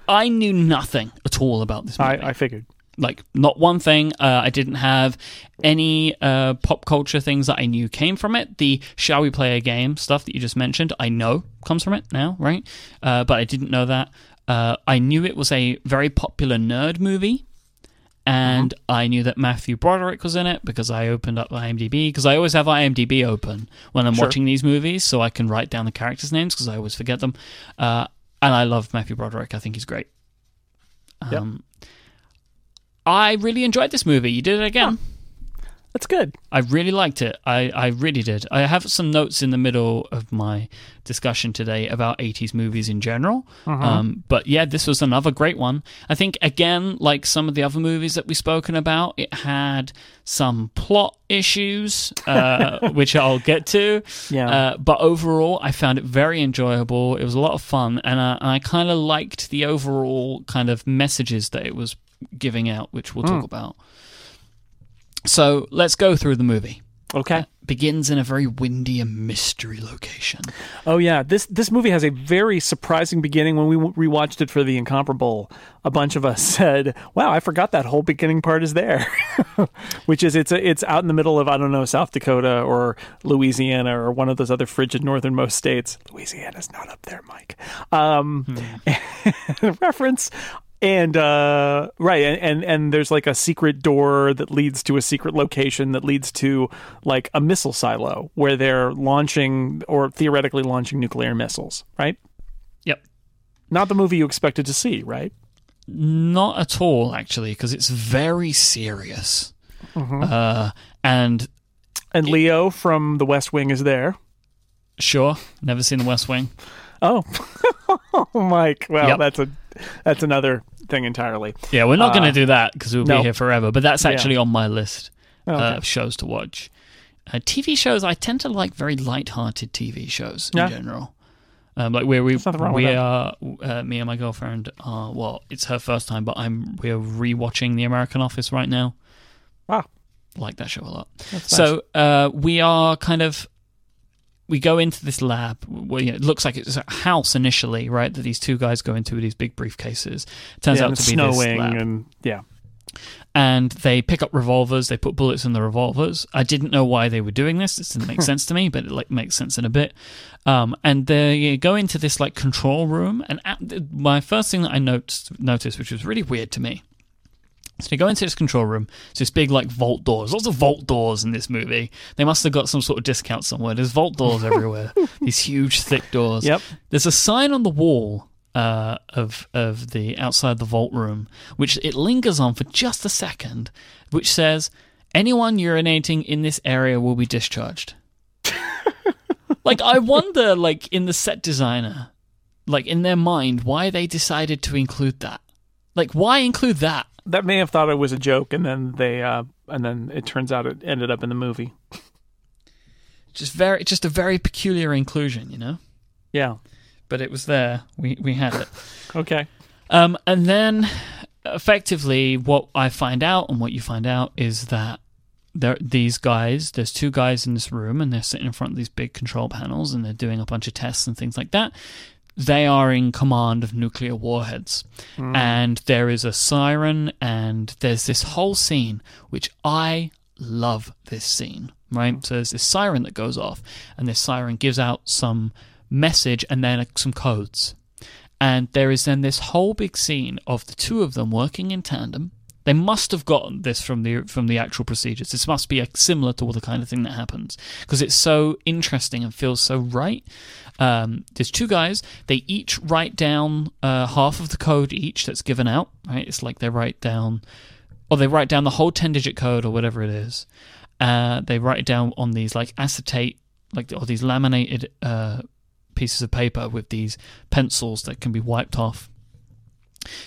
I knew nothing at all about this movie. I, I figured. like not one thing. Uh, I didn't have any uh, pop culture things that I knew came from it. The "Shall we play a game?" stuff that you just mentioned, I know comes from it now, right? Uh, but I didn't know that. Uh, I knew it was a very popular nerd movie, and I knew that Matthew Broderick was in it because I opened up IMDb because I always have IMDb open when I'm Sure. watching these movies, so I can write down the characters' names because I always forget them. Uh, and I love Matthew Broderick. I think he's great. Yep. Um, I really enjoyed this movie. You did it again. That's good. I really liked it. I, I really did. I have some notes in the middle of my discussion today about 80s movies in general. Um, but yeah, this was another great one. I think, again, like some of the other movies that we've spoken about, it had some plot issues, uh, which I'll get to. Yeah. Uh, but overall, I found it very enjoyable. It was a lot of fun. And I, and I kind of liked the overall kind of messages that it was giving out, which we'll talk about. So let's go through the movie. Okay. Begins in a very windy and mystery location. Oh yeah, this this movie has a very surprising beginning. When we rewatched it for the Incomparable, a bunch of us said, "Wow, I forgot that whole beginning part is there," which is it's a, it's out in the middle of I don't know South Dakota or Louisiana or one of those other frigid northernmost states. Louisiana's not up there, Myke. Um, reference. And uh, right, and, and and there's like a secret door that leads to a secret location that leads to like a missile silo where they're launching or theoretically launching nuclear missiles. Right? Yep. Not the movie you expected to see. Right? Not at all, actually, because it's very serious. Uh, and And Leo from The West Wing is there. sure, never seen The West Wing. Oh, oh, Myke. Well, Yep. that's a that's another thing entirely. Yeah, we're not Uh, going to do that because we'll no. be here forever. But that's Yeah. actually on my list Oh, uh, okay. of shows to watch. Uh, TV shows, I tend to like very light-hearted TV shows in Yeah. general. Um, like where we wrong we are, uh, me and my girlfriend are. Well, it's her first time, but I'm we're rewatching The American Office right now. Wow. like that show a lot. That's So uh, we are kind of we go into this lab. Where, you know, it looks like it's a house initially, right? That these two guys go into with these big briefcases. Turns yeah, out to be this snowing lab and yeah. and they pick up revolvers. They put bullets in the revolvers. I didn't know why they were doing this. This didn't make sense to me, but it like makes sense in a bit. Um, and they go into this like control room, and at, my first thing that I noticed, noticed, which was really weird to me. So they go into this control room. It's this big like vault doors. Lots of vault doors in this movie. They must have got some sort of discount somewhere. There's vault doors everywhere. These huge thick doors. Yep. There's a sign on the wall uh, of of the outside the vault room, which it lingers on for just a second, which says, "Anyone urinating in this area will be discharged." like I wonder, like in the set designer, like in their mind, why they decided to include that. Like, why include that? That may have thought it was a joke, and then they uh, and then it turns out it ended up in the movie. Just very, just a very peculiar inclusion, you know. Yeah. But it was there. We we had it. Okay. Um, and then, effectively, what I find out and what you find out is that there these guys. There's two guys in this room, and they're sitting in front of these big control panels, and they're doing a bunch of tests and things like that. They are in command of nuclear warheads, hmm. and there is a siren, and there's this whole scene which I love. This scene, right? Hmm. So there's this siren that goes off, and this siren gives out some message and then some codes and there is then this whole big scene of the two of them working in tandem. They must have gotten this from the from the actual procedures. This must be a, similar to all the kind of thing that happens because it's so interesting and feels so right. Um, there's two guys. They each write down uh, half of the code each that's given out. Right, it's like they write down, or they write down the whole ten digit code or whatever it is. Uh, they write it down on these like acetate, like or these laminated uh, pieces of paper with these pencils that can be wiped off.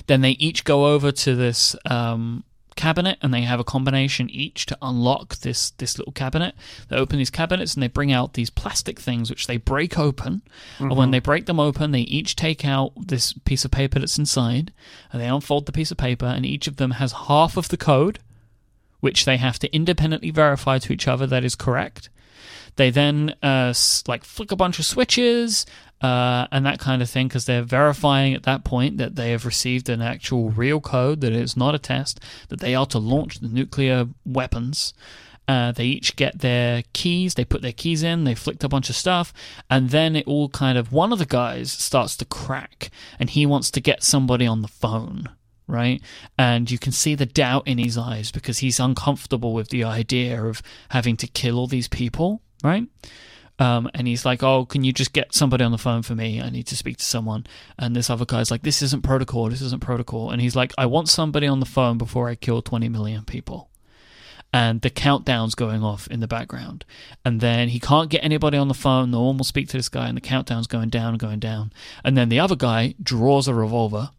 Then they each go over to this um, cabinet and they have a combination each to unlock this this little cabinet. They open these cabinets and they bring out these plastic things which they break open. And when they break them open, they each take out this piece of paper that's inside and they unfold the piece of paper and each of them has half of the code which they have to independently verify to each other that is correct. They then uh, like flick a bunch of switches uh, and that kind of thing because they're verifying at that point that they have received an actual real code, that it's not a test, that they are to launch the nuclear weapons. Uh, they each get their keys, they put their keys in, they flicked a bunch of stuff, and then it all kind of. One of the guys starts to crack and he wants to get somebody on the phone right? And you can see the doubt in his eyes because he's uncomfortable with the idea of having to kill all these people, right? Um, and he's like, "Oh, can you just get somebody on the phone for me? I need to speak to someone." And this other guy's like, "This isn't protocol. This isn't protocol." And he's like, "I want somebody on the phone before I kill 20 million people." And the countdown's going off in the background. And then he can't get anybody on the phone. No one will speak to this guy, and the countdown's going down and going down. And then the other guy draws a revolver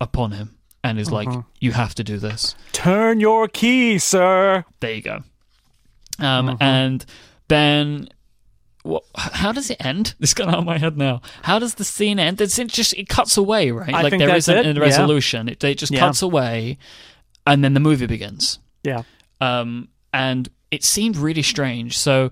upon him and is like, "You have to do this." Turn your key, sir. There you go. Um, And then, what, how does it end? This got out of my head now. How does the scene end? It's it just it cuts away, right? I like there isn't it, a yeah. resolution. It, it just Yeah. cuts away, and then the movie begins. Yeah. Um, and it seemed really strange. So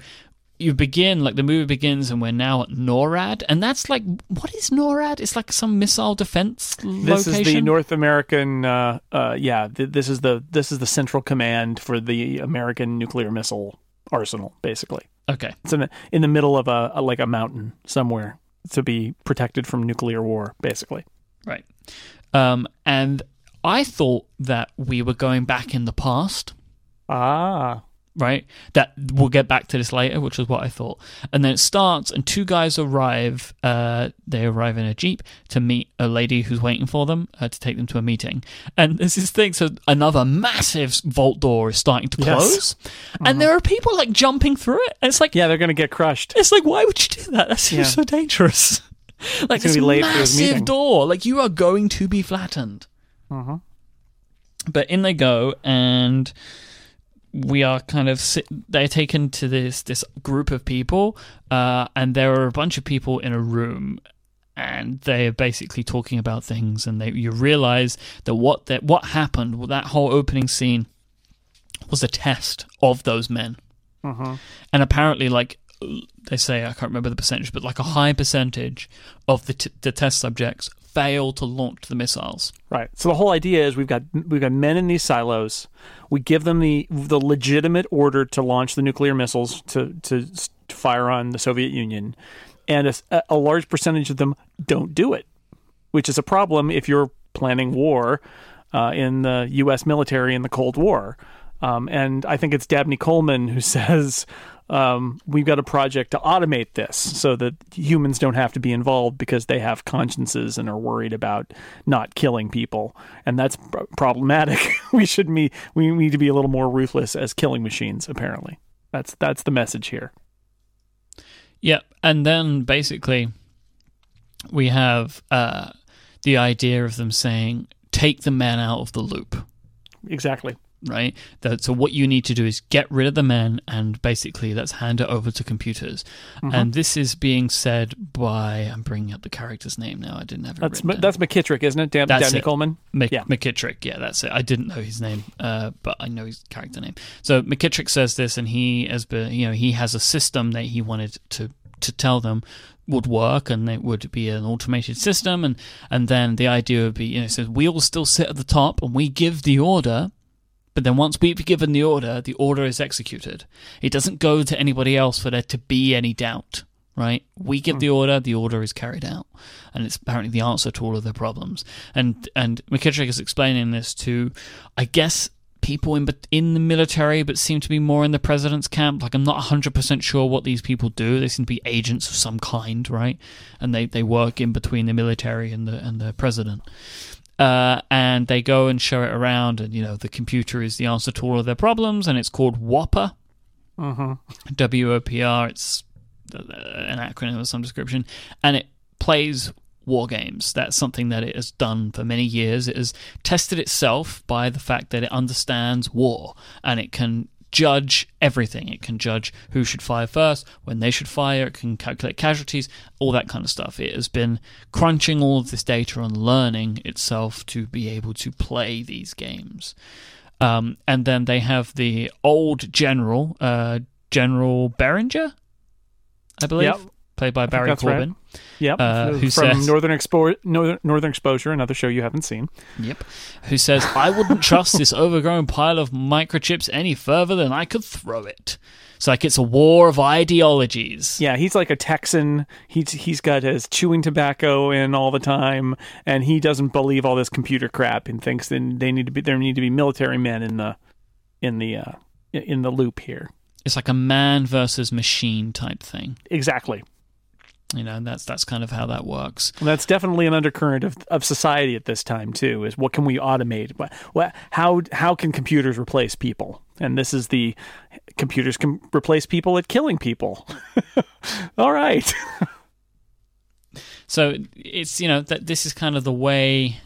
you begin like the movie begins, and we're now at NORAD, and that's like what is NORAD? It's like some missile defense This location. is the North American. Uh, uh, yeah, th- this is the this is the central command for the American nuclear missile arsenal. Basically, okay. it's in the, in the middle of a, a like a mountain somewhere to be protected from nuclear war. Basically, Right. Um, and I thought that we were going back in the past, ah, right? That we'll get back to this later, which is what I thought. And then it starts, and two guys arrive. Uh, they arrive in a jeep to meet a lady who's waiting for them uh, to take them to a meeting. And there's this thing. So another massive vault door is starting to Yes. close, and there are people like jumping through it. And it's like, yeah, they're gonna get crushed. it's like, why would you do that? That seems Yeah. so dangerous. like gonna this massive door, like you are going to be flattened. Mhm. But in they go, and we are kind of they're taken to this this group of people, uh, and there are a bunch of people in a room. And they are basically talking about things, and they, you realize that what that what happened, well, that whole opening scene, was a test of those men Mhm. and apparently like they say i can't remember the percentage but like a high percentage of the, t- the test subjects fail to launch the missiles Right. So the whole idea is we've got we've got men in these silos. We give them the the legitimate order to launch the nuclear missiles to to, to fire on the Soviet Union, and a, a large percentage of them don't do it, which is a problem if you're planning war uh, in the U.S. military in the Cold War. Um, and I think it's Dabney Coleman who says um, we've got a project to automate this so that humans don't have to be involved because they have consciences and are worried about not killing people, and that's pr- problematic. we should be we need to be a little more ruthless as killing machines. Apparently, that's that's the message here. yeah and then basically we have uh, the idea of them saying take the men out of the loop Exactly. Right? That so what you need to do is get rid of the men and basically let's hand it over to computers. Mm-hmm. And this is being said by I'm bringing up the character's name now. I didn't have it. That's down. that's McKittrick, isn't it? Dab- That's Dabney it. Coleman. Mc- Yeah. McKittrick, yeah, that's it. I didn't know his name, uh, but I know his character name. So McKittrick says this, and he has been, you know, he has a system that he wanted to to tell them would work, and it would be an automated system, and and then the idea would be, you know, it says we all still sit at the top, and we give the order. But then once we've given the order, the order is executed. It doesn't go to anybody else for there to be any doubt, right? We give hmm. the order, the order is carried out, and it's apparently the answer to all of their problems. And and McKittrick is explaining this to, I guess, people in in the military, but seem to be more in the president's camp. Like I'm not 100 percent sure what these people do. They seem to be agents of some kind, right? And they they work in between the military and the and the president. Uh, and they go and show it around, and you know the computer is the answer to all of their problems, and it's called WOPR. Mm-hmm. W O P R. It's uh, an acronym of some description, and it plays war games. That's something that it has done for many years. It has tested itself by the fact that it understands war and it can judge everything. It can judge who should fire first, when they should fire, it can calculate casualties, all that kind of stuff. It has been crunching all of this data and learning itself to be able to play these games. Um, and then they have the old general, uh, General Beringer, I believe, Yep. Played by Barry that's right. Corbin. Yep. Uh, who From says- Northern, Expo- Northern Northern Exposure, another show you haven't seen. Yep. Who says, I wouldn't trust this overgrown pile of microchips any further than I could throw it. It's like it's a war of ideologies. Yeah, he's like a Texan. He's he's got his chewing tobacco in all the time, and he doesn't believe all this computer crap and thinks that they need to be there need to be military men in the in the uh, in the loop here. It's like a man versus machine type thing. Exactly. You know, that's that's kind of how that works. And that's definitely an undercurrent of, of society at this time too. Is what can we automate? What, what how how can computers replace people? And this is the computers can replace people at killing people. All right. So it's you know that this is kind of the way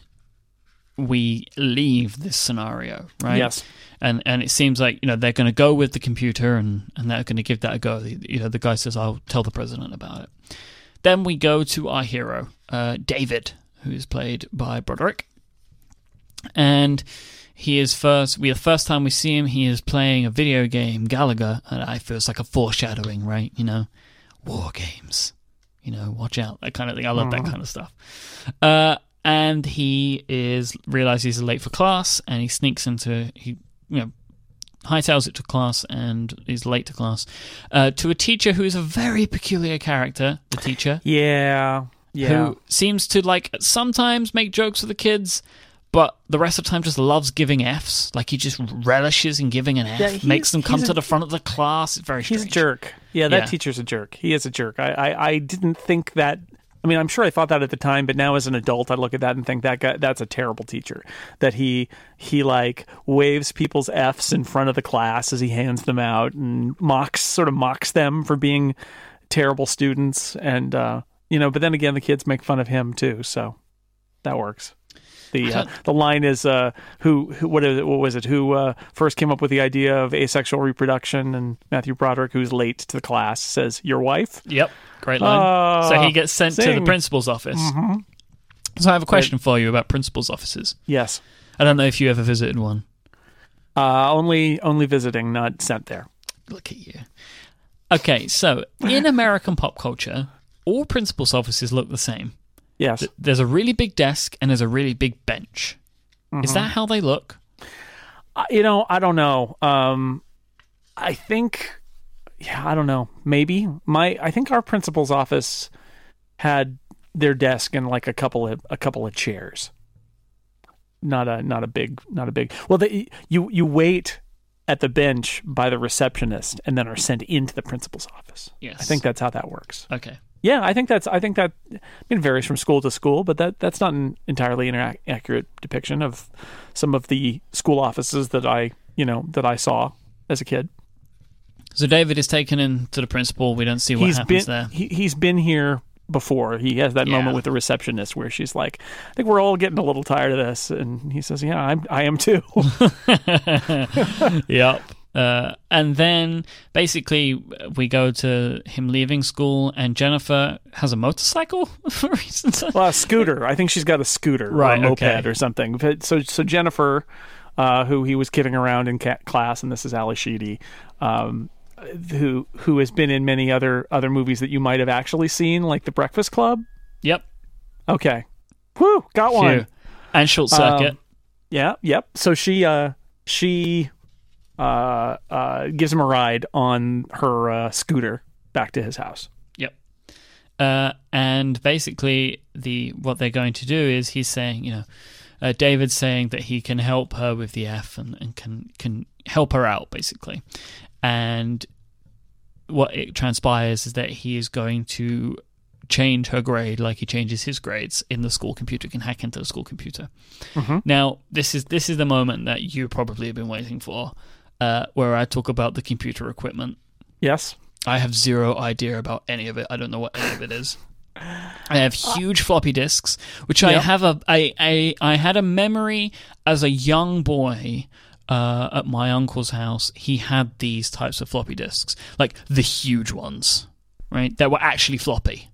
we leave this scenario, right? Yes. And and it seems like you know they're going to go with the computer and and they're going to give that a go. You know, the guy says, "I'll tell the president about it." Then we go to our hero, uh, David, who is played by Broderick, and he is first. We the first time we see him, he is playing a video game, Galaga, and I feel it's like a foreshadowing, right? You know, war games. You know, watch out, that kind of thing. I love that kind of stuff. Uh, and he is realizes he's late for class, and he sneaks into he you know hightails it to class and is late to class uh, to a teacher who is a very peculiar character. The teacher Yeah. Yeah. who seems to like sometimes make jokes with the kids. But the rest of the time, just loves giving Fs. Like he just relishes in giving an F, Yeah, makes them come he's to the front of the class. It's very He's a jerk. Yeah, that Yeah. teacher's a jerk. He is a jerk. I, I, I didn't think that. I mean, I'm sure I thought that at the time, but now as an adult, I look at that and think that guy, that's a terrible teacher. That he he like waves people's Fs in front of the class as he hands them out and mocks sort of mocks them for being terrible students, and uh, you know. But then again, the kids make fun of him too, so that works. The uh, the line is uh, who, who what is it, what was it who uh, first came up with the idea of asexual reproduction and Matthew Broderick who's late to the class says your wife Yep, great line. Ah, so he gets sent to the sing. Mm-hmm. principal's office. So I have a question for you about principal's offices. yes I don't know if you ever visited one. uh, only only visiting not sent there Look at you. Okay, so in American pop culture, all principal's offices look the same. Yes There's a really big desk and there's a really big bench. Mm-hmm. Is that how they look? Uh, you know I don't know um, I think yeah I don't know maybe my I think our principal's office had their desk and like a couple of a couple of chairs not a not a big not a big well they, you you wait at the bench by the receptionist and then are sent into the principal's office Yes. i think that's how that works Okay. Yeah i think that's i think that I mean, it varies from school to school but that that's not an entirely inac- accurate depiction of some of the school offices that i you know that i saw as a kid So David is taken in to the principal. We don't see what he's happens been there. he, he's been here before he has that Yeah. moment with the receptionist where she's like i think we're all getting a little tired of this and he says yeah i'm i am too yep. Uh, and then basically we go to him leaving school, and Jennifer has a motorcycle for reasons. well a scooter i think she's got a scooter Right, or a moped okay. or something But- so so jennifer uh, who he was kidding around in ca- class and this is Ally Sheedy um, who who has been in many other other movies that you might have actually seen like the breakfast club Yep. okay Whew, got one Phew. And short circuit. Um, Yeah, yep. So she uh she uh uh gives him a ride on her uh, scooter back to his house. Yep. Uh, and basically, the what they're going to do is he's saying, you know, uh, David's saying that he can help her with the F and, and can can help her out basically, and what it transpires is that he is going to change her grade like he changes his grades in the school computer can hack into the school computer now this is this is the moment that you probably have been waiting for uh, where i talk about the computer equipment Yes. I have zero idea about any of it. I don't know what any of it is. I have huge floppy disks, which I have a I, I I had a memory as a young boy uh, at my uncle's house. He had these types of floppy disks, like the huge ones, right? That were actually floppy.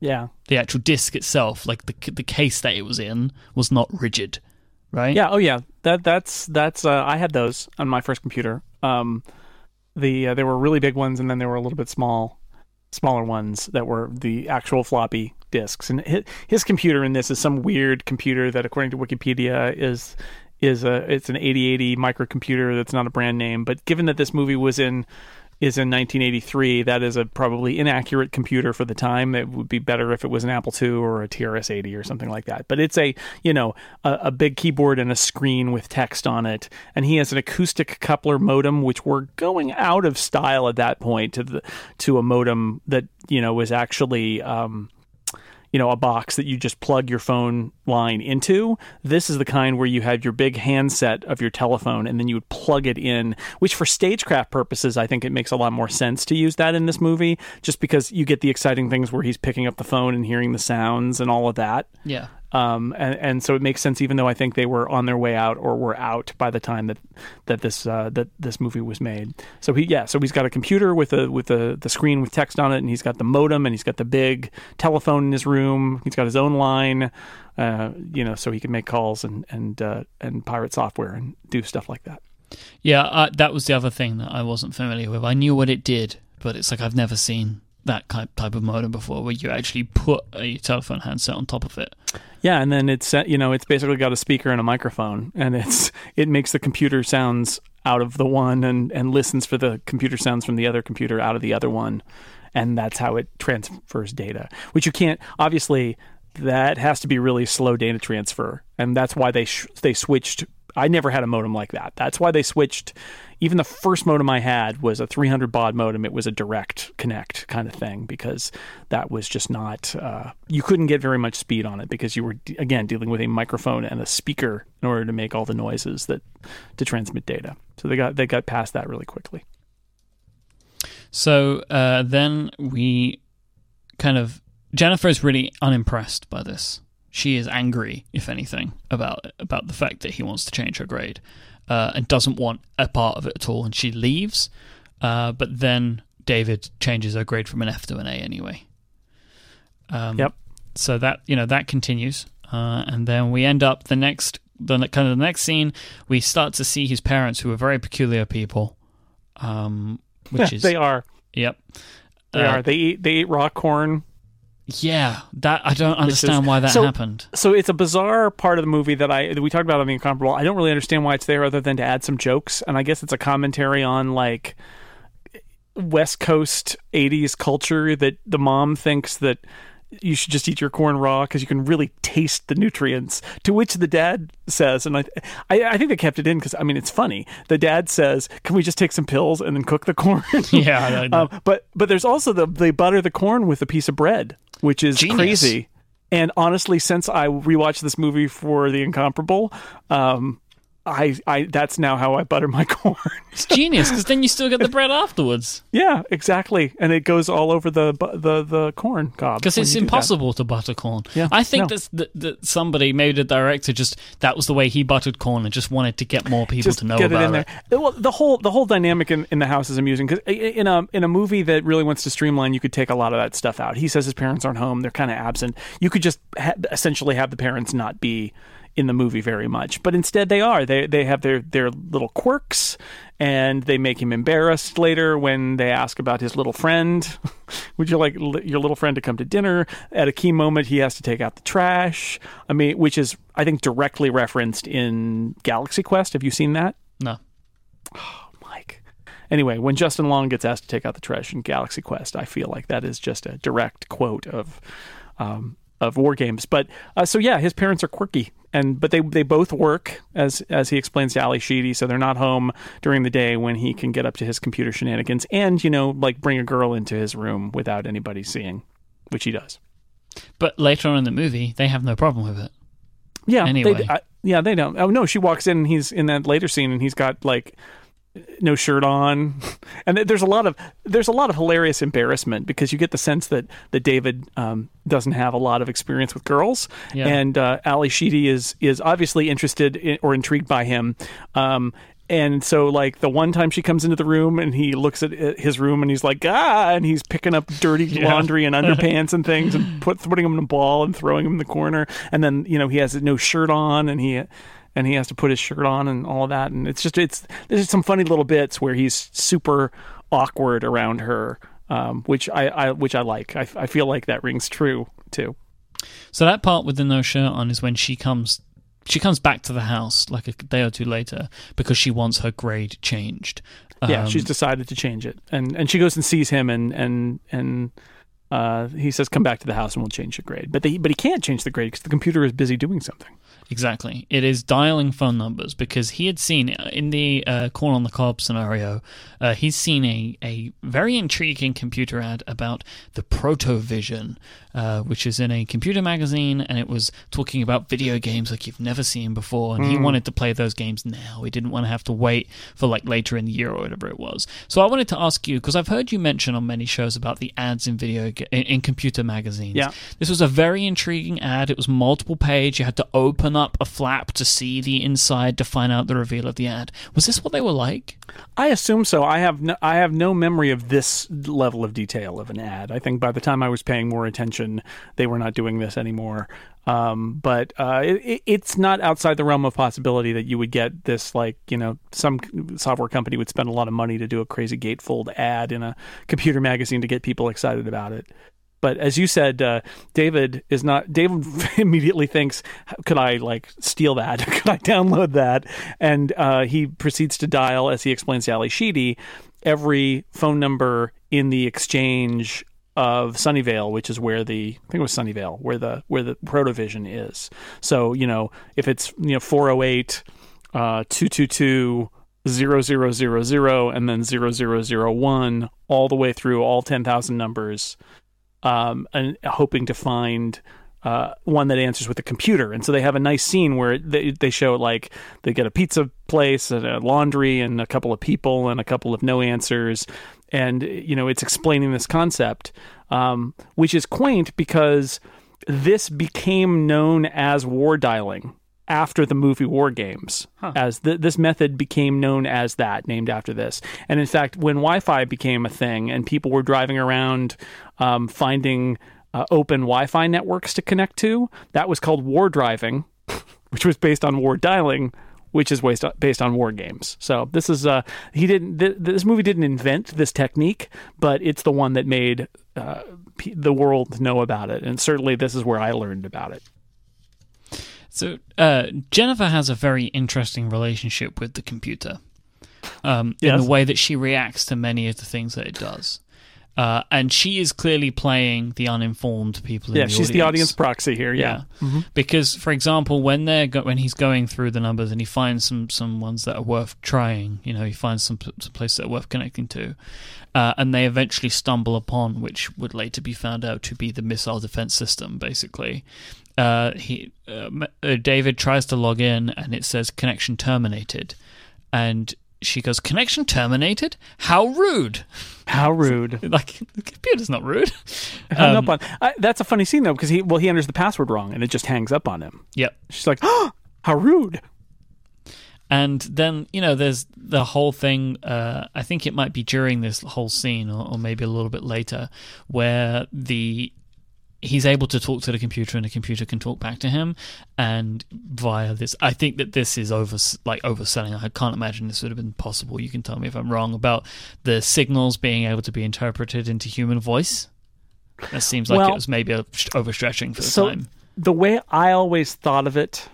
Yeah. The actual disk itself, like the the case that it was in, was not rigid, right? Yeah. Oh, yeah. That that's that's. Uh, I had those on my first computer. Um, the uh, there were really big ones, and then there were a little bit small, smaller ones that were the actual floppy disks. And his, his computer in this is some weird computer that, according to Wikipedia, is is a it's an 8080 microcomputer that's not a brand name. But given that this movie was in is in 1983. That is a probably inaccurate computer for the time. It would be better if it was an Apple II or a TRS-80 or something like that. But it's a you know a, a big keyboard and a screen with text on it, and he has an acoustic coupler modem, which were going out of style at that point to the to a modem that you know was actually. Um, you know, a box that you just plug your phone line into. This is the kind where you have your big handset of your telephone and then you would plug it in, which for stagecraft purposes, I think it makes a lot more sense to use that in this movie, just because you get the exciting things where he's picking up the phone and hearing the sounds and all of that. Yeah. Um, and, and so it makes sense, even though I think they were on their way out or were out by the time that that this uh, that this movie was made. So he yeah, so he's got a computer with a with a, the screen with text on it, and he's got the modem, and he's got the big telephone in his room. He's got his own line, uh, you know, so he can make calls and and uh, and pirate software and do stuff like that. Yeah, uh, that was the other thing that I wasn't familiar with. I knew what it did, but it's like I've never seen that type of modem before, where you actually put a telephone handset on top of it. Yeah, and then it's you know it's basically got a speaker and a microphone, and it's it makes the computer sounds out of the one and and listens for the computer sounds from the other computer out of the other one, and that's how it transfers data. Which you can't obviously that has to be really slow data transfer, and that's why they sh- they switched. I never had a modem like that. That's why they switched. Even the first modem I had was a 300 baud modem. It was a direct connect kind of thing because that was just not. Uh, you couldn't get very much speed on it because you were again dealing with a microphone and a speaker in order to make all the noises that to transmit data. So they got they got past that really quickly. So uh, then we kind of Jennifer is really unimpressed by this. She is angry, if anything, about about the fact that he wants to change her grade uh, and doesn't want a part of it at all, and she leaves. Uh, but then David changes her grade from an F to an A anyway. Um, Yep. So that you know that continues, uh, and then we end up the next the kind of the next scene. We start to see his parents, who are very peculiar people. Um, which is they are Yep. they Uh, are they eat they eat raw corn. Yeah, that I don't understand why that so- happened. So it's a bizarre part of the movie that I that we talked about on the incomparable. I don't really understand why it's there other than to add some jokes, and I guess it's a commentary on like West Coast '80s culture that the mom thinks that you should just eat your corn raw because you can really taste the nutrients. To which the dad says, and I, I, I think they kept it in because I mean it's funny. The dad says, "Can we just take some pills and then cook the corn?" Yeah, um, but but there's also the they butter the corn with a piece of bread, which is Genius. crazy. And honestly, since I rewatched this movie for the incomparable, um, I I that's now how I butter my corn. It's genius because then you still get the bread afterwards. yeah, exactly, and it goes all over the the the corn cob Because it's impossible to butter corn. Yeah, I think no. that's that, that somebody, maybe the director, just that was the way he buttered corn and just wanted to get more people just to know get it about in there. it. Well, the whole the whole dynamic in, in the house is amusing because in a in a movie that really wants to streamline, you could take a lot of that stuff out. He says his parents aren't home; they're kind of absent. You could just ha- essentially have the parents not be in the movie very much, but instead they are. They they have their their little quirks, and they make him embarrassed later when they ask about his little friend. Would you like li- your little friend to come to dinner? At a key moment, he has to take out the trash. I mean, which is I think directly referenced in Galaxy Quest. Have you seen that? No. Myke. Anyway, when Justin Long gets asked to take out the trash in Galaxy Quest, I feel like that is just a direct quote of um, of WarGames. But uh, so yeah, his parents are quirky, and but they they both work as as he explains to Ally Sheedy, so they're not home during the day when he can get up to his computer shenanigans and you know like bring a girl into his room without anybody seeing, which he does. But later on in the movie, they have no problem with it. Yeah. Anyway. They, I, yeah, they don't. Oh no, she walks in and he's in that later scene and he's got like no shirt on, and there's a lot of there's a lot of hilarious embarrassment because you get the sense that that David um, doesn't have a lot of experience with girls, Yeah. and uh, Ally Sheedy is is obviously interested in, or intrigued by him. Um, and so, like the one time she comes into the room and he looks at his room and he's like, ah, and he's picking up dirty laundry and underpants and things and put, putting them in a ball and throwing them in the corner. And then, you know, he has no shirt on and he and he has to put his shirt on and all that. And it's just it's there's some funny little bits where he's super awkward around her, um, which I, I which I like. I, I feel like that rings true too. So that part with the no shirt on is when she comes she comes back to the house like a day or two later because she wants her grade changed. Yeah, Um, she's decided to change it, and and she goes and sees him, and and and uh, he says, "Come back to the house, and we'll change the grade." But they, but he can't change the grade because the computer is busy doing something. Exactly. It is dialing phone numbers because he had seen in the uh, corn on the cob scenario, uh, he's seen a, a very intriguing computer ad about the Protovision, uh, which is in a computer magazine, and it was talking about video games like you've never seen before. And he wanted to play those games now. He didn't want to have to wait for like later in the year or whatever it was. So I wanted to ask you because I've heard you mention on many shows about the ads in video in, in computer magazines. Yeah. This was a very intriguing ad. It was multiple page. You had to open up a flap to see the inside to find out the reveal of the ad. Was this what they were like? I assume so. I have no, I have no memory of this level of detail of an ad. I think by the time I was paying more attention, they were not doing this anymore. Um, but uh, it, it's not outside the realm of possibility that you would get this, like you know, some software company would spend a lot of money to do a crazy gatefold ad in a computer magazine to get people excited about it. But as you said, uh, David is not. David immediately thinks, "Could I like steal that? Could I download that?" And uh, he proceeds to dial, as he explains to Ally Sheedy, every phone number in the exchange of Sunnyvale, which is where the I think it was Sunnyvale, where the where the Protovision is. So you know, if it's you know four oh eight, uh, two two two. Zero zero zero zero and then zero zero zero one all the way through all ten thousand numbers um, and hoping to find uh, one that answers with a computer. And so they have a nice scene where they, they show like they get a pizza place and a laundry and a couple of people and a couple of no answers. And, you know, it's explaining this concept, um, which is quaint because this became known as war dialing after the movie WarGames, as th- this method became known as that, named after this. And in fact, when Wi-Fi became a thing and people were driving around um, finding uh, open Wi-Fi networks to connect to, that was called war driving, which was based on war dialing. Which is based on, based on WarGames. So this is uh, he didn't th- this movie didn't invent this technique, but it's the one that made uh, p- the world know about it, and certainly this is where I learned about it. So uh, Jennifer has a very interesting relationship with the computer, um, in the way that she reacts to many of the things that it does. Uh, and she is clearly playing the uninformed people. In Yeah, the she's the audience proxy here. Yeah. Yeah, because for example, when they're go- when he's going through the numbers and he finds some some ones that are worth trying, you know, he finds some, some places that are worth connecting to, uh, and they eventually stumble upon which would later be found out to be the missile defense system, basically. Uh, he uh, uh, David tries to log in and it says connection terminated, and she goes connection terminated. How rude! How rude. Like the computer's not rude. Hung Um, up on. I, that's a funny scene though, because he well he enters the password wrong and it just hangs up on him. Yep. She's like, oh, how rude. And then, you know, there's the whole thing. Uh, I think it might be during this whole scene, or, or maybe a little bit later, where the he's able to talk to the computer, and the computer can talk back to him. And via this, I think that this is over like overselling. I can't imagine this would have been possible. You can tell me if I'm wrong about the signals being able to be interpreted into human voice. That seems like Well- it was maybe a, overstretching for the So time. the way I always thought of it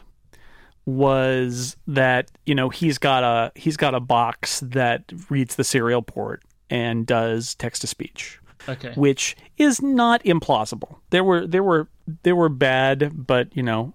was that you know he's got a he's got a box that reads the serial port and does text to speech. Okay. which is not implausible. There were there were there were bad, but you know,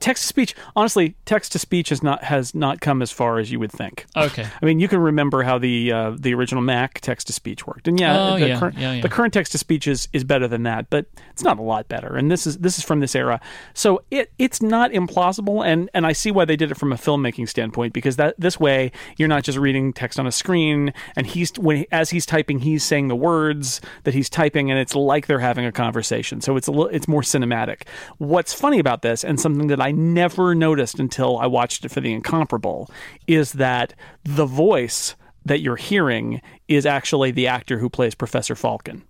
text to speech. Honestly, text to speech has not has not come as far as you would think. Okay. I mean, you can remember how the uh, the original Mac text to speech worked, and yeah, Oh, the, yeah, current, yeah, yeah. the current text to speech is, is better than that, but it's not a lot better. And this is this is from this era, so it it's not implausible, and and I see why they did it from a filmmaking standpoint because that this way you're not just reading text on a screen, and he's when as he's typing, he's saying the words that he's typing, and it's like they're having a conversation. So it's a little it's more cinematic. What's funny about this, and something that I never noticed until I watched it for the incomparable, is that the voice that you're hearing is actually the actor who plays Professor Falken.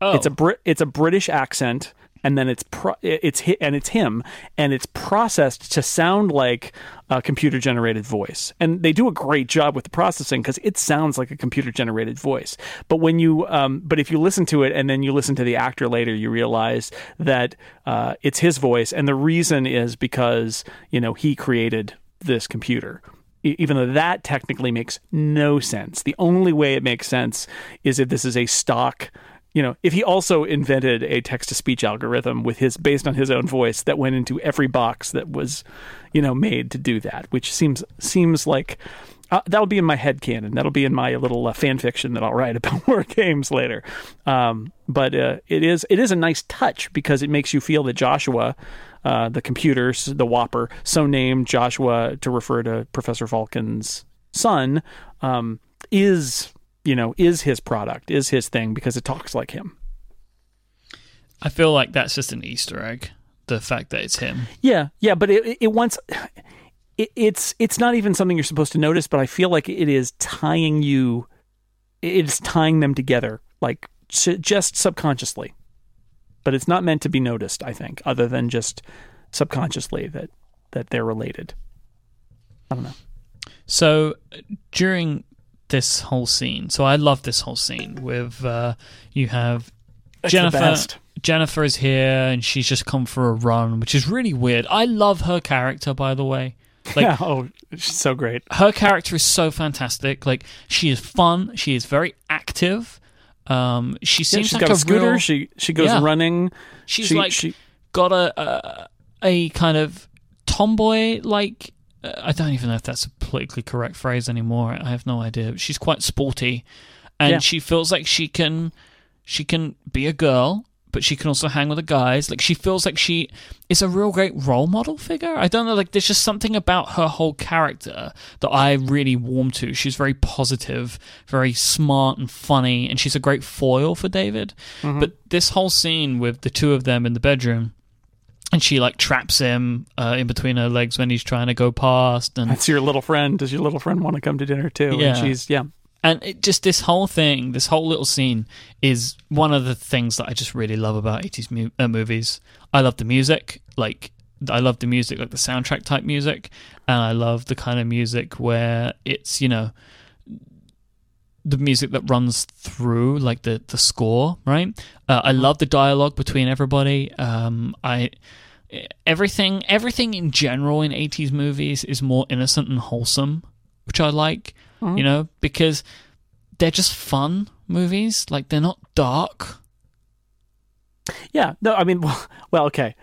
Oh. It's a Brit it's a British accent and then it's pro- it's and it's him and it's processed to sound like a computer generated voice. And they do a great job with the processing cuz it sounds like a computer generated voice. But when you um, but if you listen to it and then you listen to the actor later you realize that uh, it's his voice and the reason is because, you know, he created this computer even though that technically makes no sense. The only way it makes sense is if this is a stock, you know, if he also invented a text to speech algorithm with his based on his own voice that went into every box that was, you know, made to do that, which seems seems like uh, that'll be in my head canon. That'll be in my little uh, fan fiction that I'll write about WarGames later. Um, but uh, it is it is a nice touch because it makes you feel that Joshua, uh, the computers, the WOPR, so named Joshua to refer to Professor Falken's son, um, is you know is his product, is his thing because it talks like him. I feel like that's just an Easter egg. The fact that it's him. Yeah, yeah, but it it wants it, it's it's not even something you're supposed to notice, but I feel like it is tying you, it's tying them together, like just subconsciously. But it's not meant to be noticed, I think, other than just subconsciously that that they're related. I don't know. So during this whole scene, so I love this whole scene with uh, you have It's Jennifer. Jennifer is here and she's just come for a run, which is really weird. I love her character, by the way. Like yeah, oh, she's so great. her character is so fantastic. Like she is fun. She is very active. Um, she Yeah, seems she's like got a, scooter. real- She she goes Yeah. running. she's she, like she, got a a, a kind of tomboy like I don't even know if that's a politically correct phrase anymore. I have no idea. She's quite sporty, and Yeah. she feels like she can she can be a girl, but she can also hang with the guys. Like she feels like she is a real great role model figure. I don't know. Like there's just something about her whole character that I really warm to. She's very positive, very smart and funny, and she's a great foil for David. Mm-hmm. But this whole scene with the two of them in the bedroom and she like traps him uh, in between her legs when he's trying to go past and that's your little friend. Does your little friend want to come to dinner too? Yeah. And she's yeah. and it just this whole thing this whole little scene is one of the things that i just really love about 80s mu- uh, movies i love the music like i love the music like the soundtrack type music and i love the kind of music where it's you know the music that runs through like the the score right? Uh, i love the dialogue between everybody. Um i everything everything in general in 80s movies is more innocent and wholesome which i like you know because they're just fun movies. Like they're not dark. Yeah, no, I mean, well, well, okay.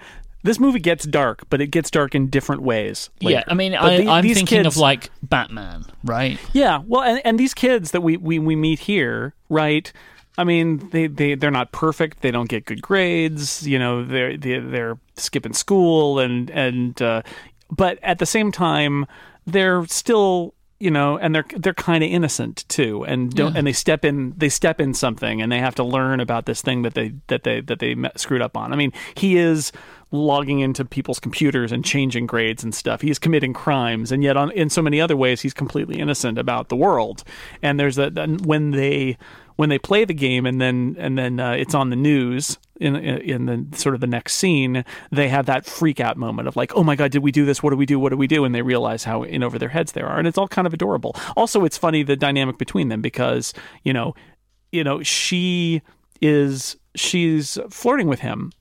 This movie gets dark, but it gets dark in different ways. yeah later. i mean But I, the- i'm thinking of like batman right yeah, well, and, and these kids that we, we, we meet here, right? I mean, they, they, they're not perfect. They don't get good grades. You know, they're, they're, they're skipping school and, and, uh, but at the same time, they're still, you know, and they're, they're kind of innocent too. And don't, Yeah. and they step in, they step in something and they have to learn about this thing that they, that they, that they screwed up on. I mean, he is, logging into people's computers and changing grades and stuff. He's committing crimes, and yet on, in so many other ways, he's completely innocent about the world. And there's a when they when they play the game, and then and then uh, it's on the news in in the sort of the next scene, they have that freak out moment of like, oh my god, did we do this? What do we do? What do we do? And they realize how in over their heads they are, and it's all kind of adorable. Also, it's funny the dynamic between them because you know, you know, she is she's flirting with him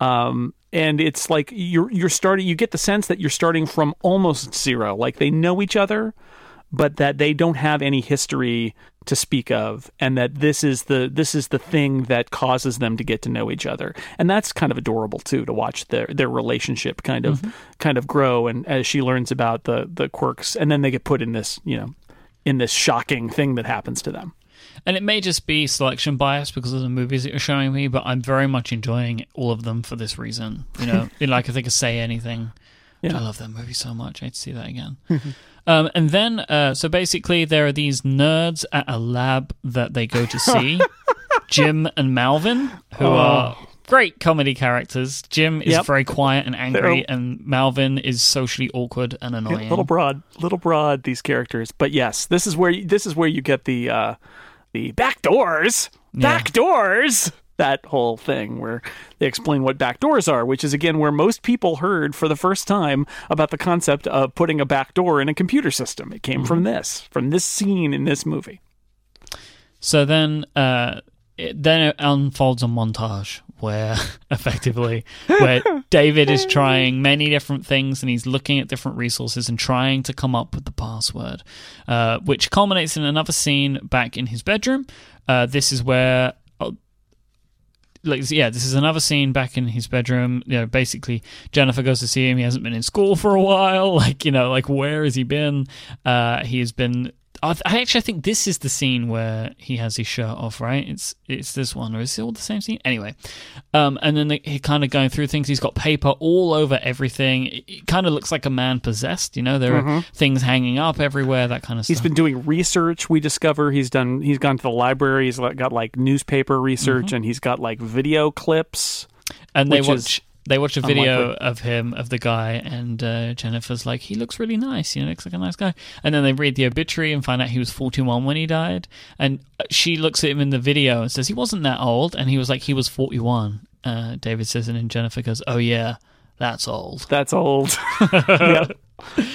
um, and it's like you're you're starting you get the sense that you're starting from almost zero. Like they know each other but that they don't have any history to speak of and that this is the this is the thing that causes them to get to know each other. And that's kind of adorable too to watch their their relationship kind of mm-hmm. kind of grow and as she learns about the the quirks. And then they get put in this you know in this shocking thing that happens to them and it may just be selection bias because of the movies that you're showing me, but I'm very much enjoying all of them for this reason. You know, like if they could say anything. Yeah. I love that movie so much. I'd see that again. um, and then, uh, so basically, there are these nerds at a lab that they go to see. Jim and Malvin, who oh. are great comedy characters. Jim is yep. very quiet and angry, They're, and Malvin is socially awkward and annoying. little broad, little broad. These characters, but yes, this is where you, this is where you get the uh, the back doors, back yeah. doors. That whole thing where they explain what back doors are, which is again where most people heard for the first time about the concept of putting a back door in a computer system. It came mm-hmm. from this, from this scene in this movie. So then, uh, it, then it unfolds a montage where effectively where David is trying many different things and he's looking at different resources and trying to come up with the password, uh, which culminates in another scene back in his bedroom. Uh, this is where. Oh, like yeah, this is another scene back in his bedroom. You know, basically Jennifer goes to see him. He hasn't been in school for a while. Like you know, like where has he been? Uh, he has been I actually think this is the scene where he has his shirt off, right? It's it's this one, or is it all the same scene? Anyway, um, and then he kind of going through things. He's got paper all over everything. It, it kind of looks like a man possessed. You know, there mm-hmm. are things hanging up everywhere, that kind of stuff. He's been doing research. We discover he's done. He's gone to the library. He's got like newspaper research, mm-hmm. and he's got like video clips. And they watch. Is, they watch a video of him of the guy, and uh, Jennifer's like, he looks really nice. You know, looks like a nice guy. And then they read the obituary and find out he was 41 when he died. And she looks at him in the video and says he wasn't that old, and he was like he was 41. Uh, David says, and then Jennifer goes, "Oh yeah, that's old. That's old." yep.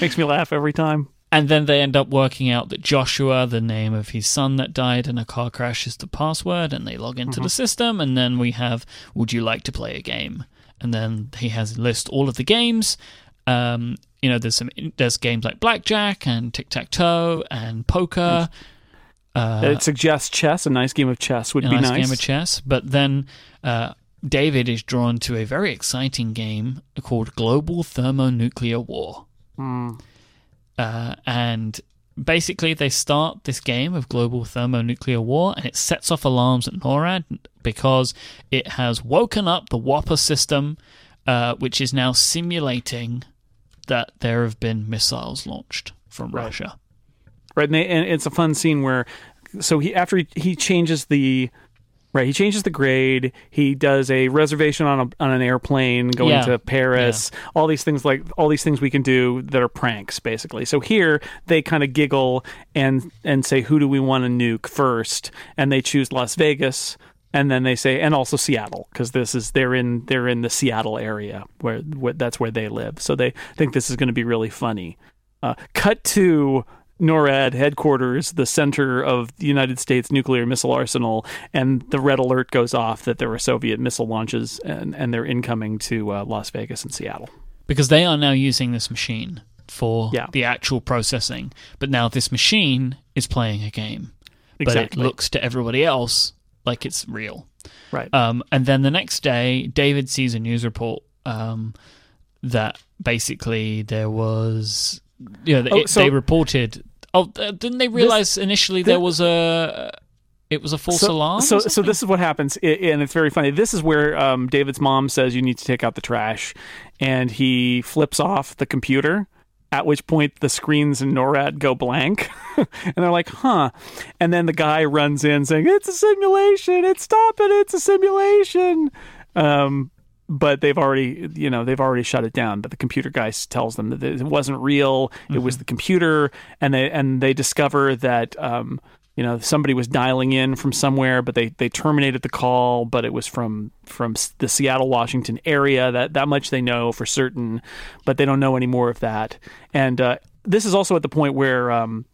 Makes me laugh every time. And then they end up working out that Joshua, the name of his son that died in a car crash, is the password, and they log into mm-hmm. the system. And then we have, Would you like to play a game? And then he has list all of the games. Um, you know, there's some there's games like blackjack and tic tac toe and poker. Uh, it suggests chess. A nice game of chess would be nice. nice. game of chess, but then uh, David is drawn to a very exciting game called Global Thermonuclear War. Mm. Uh, and basically they start this game of global thermonuclear war and it sets off alarms at NORAD because it has woken up the WOPR system, uh, which is now simulating that there have been missiles launched from right. Russia. Right, and, they, and, it's a fun scene where, so he after he, he changes the Right. He changes the grade. He does a reservation on a, on an airplane going yeah. to Paris. Yeah. All these things like all these things we can do that are pranks, basically. So here they kind of giggle and and say, "Who do we want to nuke first? And they choose Las Vegas. And then they say, and also Seattle, because this is they're in they're in the Seattle area where, where that's where they live. So they think this is going to be really funny. Uh, cut to NORAD headquarters, the center of the United States nuclear missile arsenal, and the red alert goes off that there are Soviet missile launches and, and they're incoming to uh, Las Vegas and Seattle. Because they are now using this machine for yeah. the actual processing, but now this machine is playing a game. Exactly. But it looks to everybody else like it's real. Right. Um, and then the next day, David sees a news report um, that basically there was yeah, they, oh, so, they reported. Oh, uh, didn't they realize this, initially there was a it was a false so, alarm? So, so this is what happens, and it's very funny. This is where um, David's mom says you need to take out the trash, and he flips off the computer. At which point the screens in NORAD go blank, and they're like, "Huh?" And then the guy runs in saying, "It's a simulation! It's stop it! It's a simulation!" Um, but they've already you know they've already shut it down but the computer guy tells them that it wasn't real mm-hmm. it was mm-hmm. the computer and they and they discover that um, you know somebody was dialing in from somewhere but they they terminated the call but it was from from the Seattle Washington area that that much they know for certain but they don't know any more of that and uh, this is also at the point where um,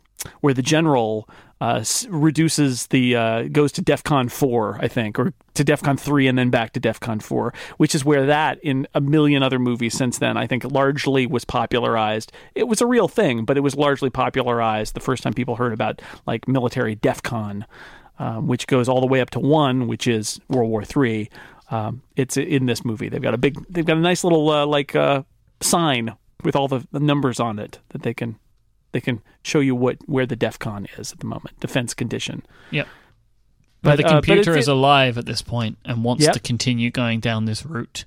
where the general uh, reduces the uh, goes to DefCon four, I think, or to DefCon three, and then back to DefCon four, which is where that in a million other movies since then, I think, largely was popularized. It was a real thing, but it was largely popularized the first time people heard about like military DefCon, um, which goes all the way up to one, which is World War Three. Um, it's in this movie. They've got a big, they've got a nice little uh, like uh, sign with all the, the numbers on it that they can they can show you what where the DefCon is at the moment, defense condition. Yep. But, But, the uh, but computer is alive at this point and wants Yep. to continue going down this route.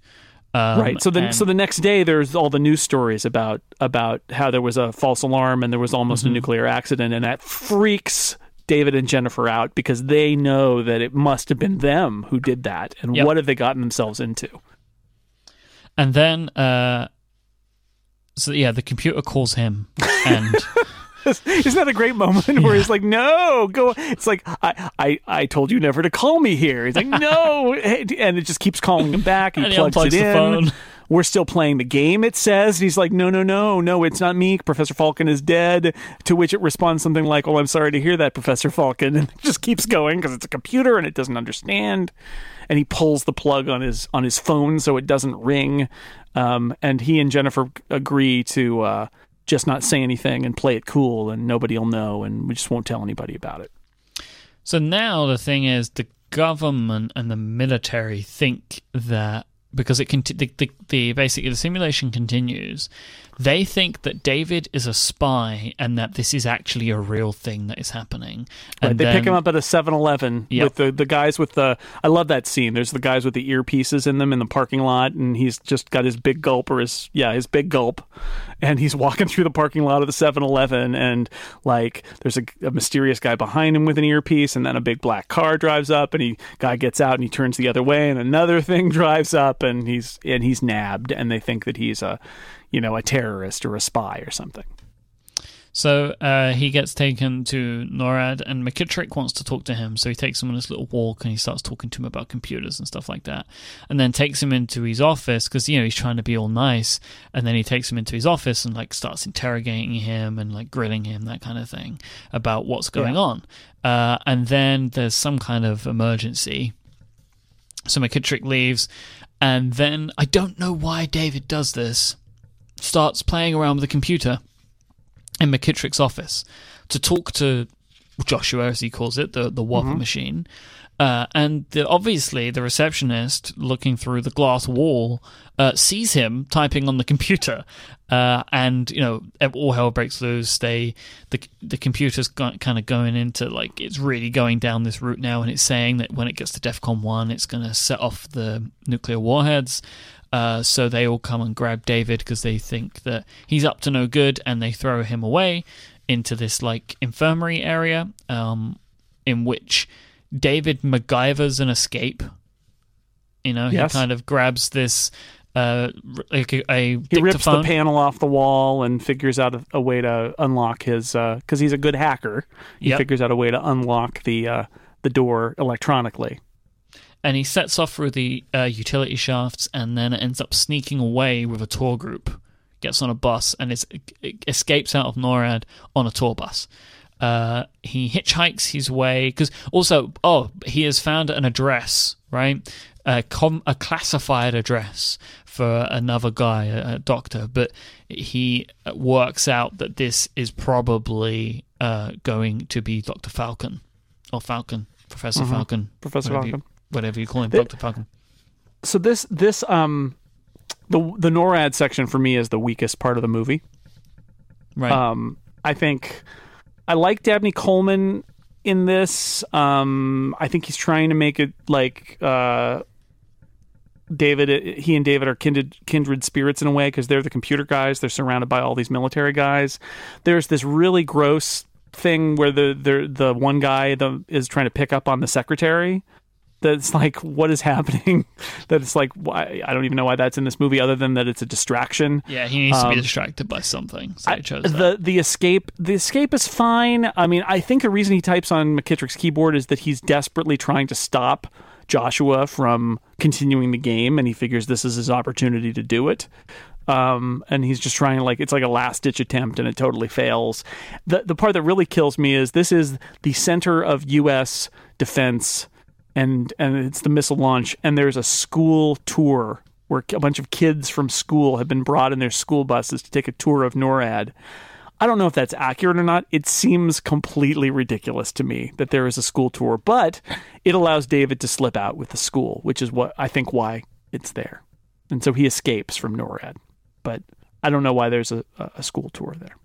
Um, right. So the and- so the next day there's all the news stories about about how there was a false alarm and there was almost Mm-hmm. a nuclear accident and that freaks David and Jennifer out because they know that it must have been them who did that and Yep. what have they gotten themselves into? and then, uh, so yeah, the computer calls him, and Isn't that a great moment where he's like, "No, go." It's like I, I, I told you never to call me here. He's like, "No," and it just keeps calling him back. He And he plugs unplugs it the in. phone. We're still playing the game. It says and he's like, "No, no, no, no, it's not me. Professor Falken is dead." To which it responds something like, "Well, I'm sorry to hear that, Professor Falken," and it just keeps going because it's a computer and it doesn't understand. And he pulls the plug on his on his phone so it doesn't ring. Um, and he and Jennifer agree to. Uh, just not say anything and play it cool and nobody will know and we just won't tell anybody about it. So now the thing is, the government and the military think that because it conti- the, the, the basically the simulation continues, they think that David is a spy and that this is actually a real thing that is happening. Right, And they pick him up at a 7-Eleven Yep. with the, the guys with the I love that scene. There's the guys with the earpieces in them in the parking lot and he's just got his big gulp or his yeah, his big gulp and he's walking through the parking lot of the 7-Eleven and like there's a, a mysterious guy behind him with an earpiece and then a big black car drives up and he guy gets out and he turns the other way and another thing drives up and he's and he's nabbed and they think that he's a you know a terrorist or a spy or something. So uh, he gets taken to NORAD, and McKittrick wants to talk to him. So he takes him on this little walk, and he starts talking to him about computers and stuff like that. And then takes him into his office because you know he's trying to be all nice. And then he takes him into his office and like starts interrogating him and like grilling him, that kind of thing, about what's going Yeah. on. Uh, and then there's some kind of emergency. So McKittrick leaves, and then I don't know why David does this. Starts playing around with the computer in McKittrick's office to talk to Joshua, as he calls it, the the WOPR machine. Uh, and the, obviously, the receptionist, looking through the glass wall, uh, sees him typing on the computer, uh, and you know all hell breaks loose. They the the computer's got, kind of going into like it's really going down this route now, and it's saying that when it gets to DefCon one, it's going to set off the nuclear warheads. Uh, so they all come and grab David because they think that he's up to no good, and they throw him away into this like infirmary area, um, in which David MacGyver's an escape. You know, Yes. he kind of grabs this uh, like a, a He rips the panel off the wall and figures out a, a way to unlock his because he's a good hacker. He Yep. figures out a way to unlock the uh, the door electronically. And he sets off through the uh, utility shafts and then ends up sneaking away with a tour group. Gets on a bus and is, escapes out of NORAD on a tour bus. Uh, he hitchhikes his way because also, oh, he has found an address, right? A, com- a classified address for another guy, a, a doctor, but he works out that this is probably uh, going to be Dr. Falcon or Falcon, Professor Falcon, Professor Falcon. Whatever you call him, Doctor. So this this um the the NORAD section for me is the weakest part of the movie. Right. Um, I think I like Dabney Coleman in this. Um, I think he's trying to make it like uh, David. He and David are kindred kindred spirits in a way because they're the computer guys. They're surrounded by all these military guys. There's this really gross thing where the the the one guy the, is trying to pick up on the secretary. That's like what is happening. that it's like why I don't even know why that's in this movie other than that it's a distraction. yeah, he needs to be um, distracted by something, so I- chose that. the the escape the escape is fine. I mean, I think the reason he types on McKittrick's keyboard is that he's desperately trying to stop Joshua from continuing the game, and he figures this is his opportunity to do it. Um, and he's just trying like it's like a last ditch attempt and it totally fails. The the part that really kills me is this is the center of US defense and and it's the missile launch and there's a school tour where a bunch of kids from school have been brought in their school buses to take a tour of NORAD. I don't know if that's accurate or not. It seems completely ridiculous to me that there is a school tour, but it allows David to slip out with the school, which is what I think why it's there. And so he escapes from NORAD. But I don't know why there's a, a school tour there.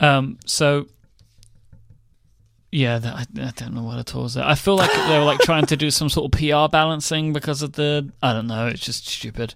Um, so yeah, I, I, don't know what it was. I feel like they were like trying to do some sort of PR balancing because of the I don't know. It's just stupid.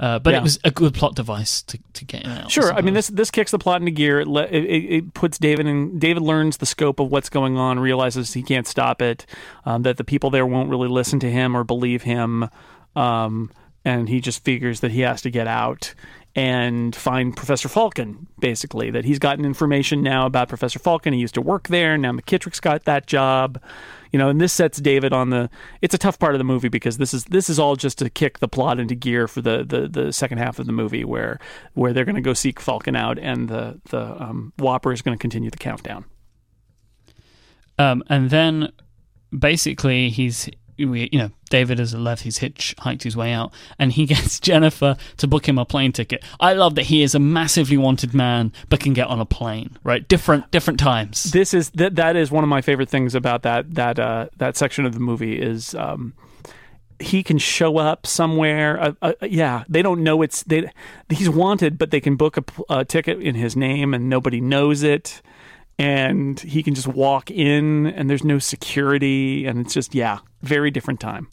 Uh, but yeah. it was a good plot device to, to get him out. Sure, I mean this this kicks the plot into gear. It, it, it, puts David in. David learns the scope of what's going on, realizes he can't stop it, um, that the people there won't really listen to him or believe him, um, and he just figures that he has to get out and find Professor Falken, basically. That he's gotten information now about Professor Falken. He used to work there. Now McKittrick's got that job. You know, and this sets David on the. It's a tough part of the movie because this is this is all just to kick the plot into gear for the the, the second half of the movie, where where they're going to go seek Falken out, and the the um, WOPR is going to continue the countdown. Um, and then basically he's we, you know, David has left, he's hitchhiked his way out, and he gets Jennifer to book him a plane ticket. I love that he is a massively wanted man, but can get on a plane, right? Different, different times. This is that that is one of my favorite things about that that uh, that section of the movie is. Um, he can show up somewhere. Uh, uh, yeah, they don't know it's they. He's wanted, but they can book a, a ticket in his name, and nobody knows it and he can just walk in and there's no security and it's just yeah very different time.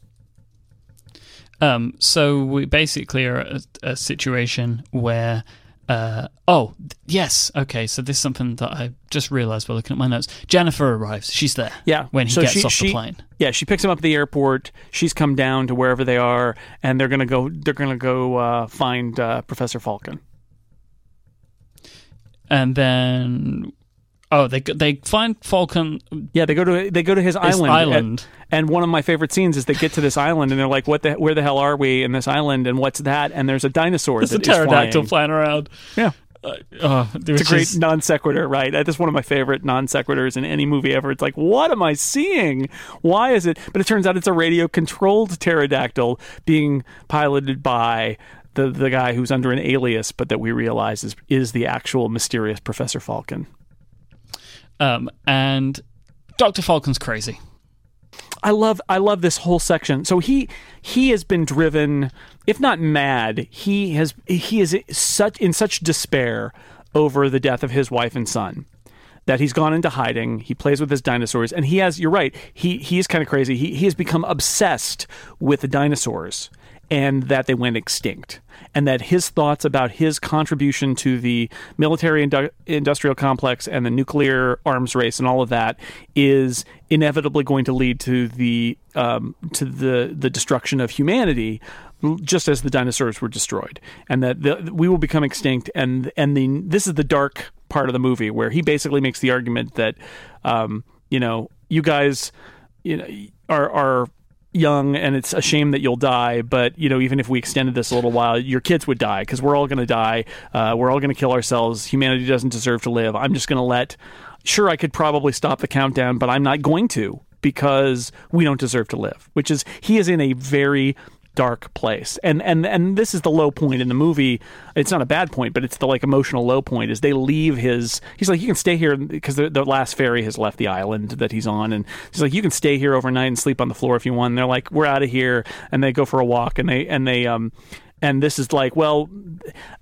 Um, so we basically are a, a situation where uh, oh yes okay so this is something that i just realized while looking at my notes. Jennifer arrives. She's there yeah. when he so gets she, off she, the plane. yeah she picks him up at the airport. She's come down to wherever they are and they're gonna go they're gonna go uh, find uh, professor falken. And then Oh, they they find Falken. Yeah, they go to they go to his island. Island. And, and, one of my favorite scenes is they get to this island and they're like, "What the? Where the hell are we in this island? And what's that?" And there's a dinosaur. It's a pterodactyl flying. flying around. Yeah. Uh, oh, it's a great just... non sequitur, right? That's one of my favorite non sequiturs in any movie ever. It's like, what am I seeing? Why is it? But it turns out it's a radio controlled pterodactyl being piloted by the the guy who's under an alias, but that we realize is is the actual mysterious Professor Falken. Um, and Dr. Falken's crazy. I love I love this whole section. So he he has been driven, if not mad, he has he is such in such despair over the death of his wife and son that he's gone into hiding. He plays with his dinosaurs, and he has. You're right. He he is kind of crazy. He he has become obsessed with the dinosaurs and that they went extinct. And that his thoughts about his contribution to the military indu- industrial complex and the nuclear arms race and all of that is inevitably going to lead to the um, to the the destruction of humanity, just as the dinosaurs were destroyed, and that the, we will become extinct. And and the this is the dark part of the movie where he basically makes the argument that um, you know you guys you know are are young and it's a shame that you'll die but you know even if we extended this a little while your kids would die because we're all going to die. Uh, we're all going to kill ourselves. Humanity doesn't deserve to live. I'm just going to let sure i could probably stop the countdown but i'm not going to because we don't deserve to live which is he is in a very dark place. And and and this is the low point in the movie. It's not a bad point, but it's the like emotional low point. Is they leave his. He's like, you can stay here because the, the, last ferry has left the island that he's on, and he's like, you can stay here overnight and sleep on the floor if you want. And they're like, we're out of here, and they go for a walk, and they and they um and this is like well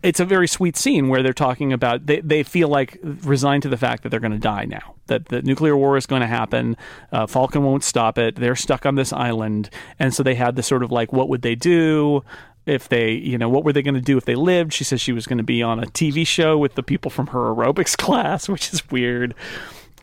it's a very sweet scene where they're talking about they, they feel like resigned to the fact that they're going to die now that the nuclear war is going to happen uh, falken won't stop it they're stuck on this island. And so they had this sort of like what would they do if they you know what were they going to do if they lived? She says she was going to be on a tv show with the people from her aerobics class which is weird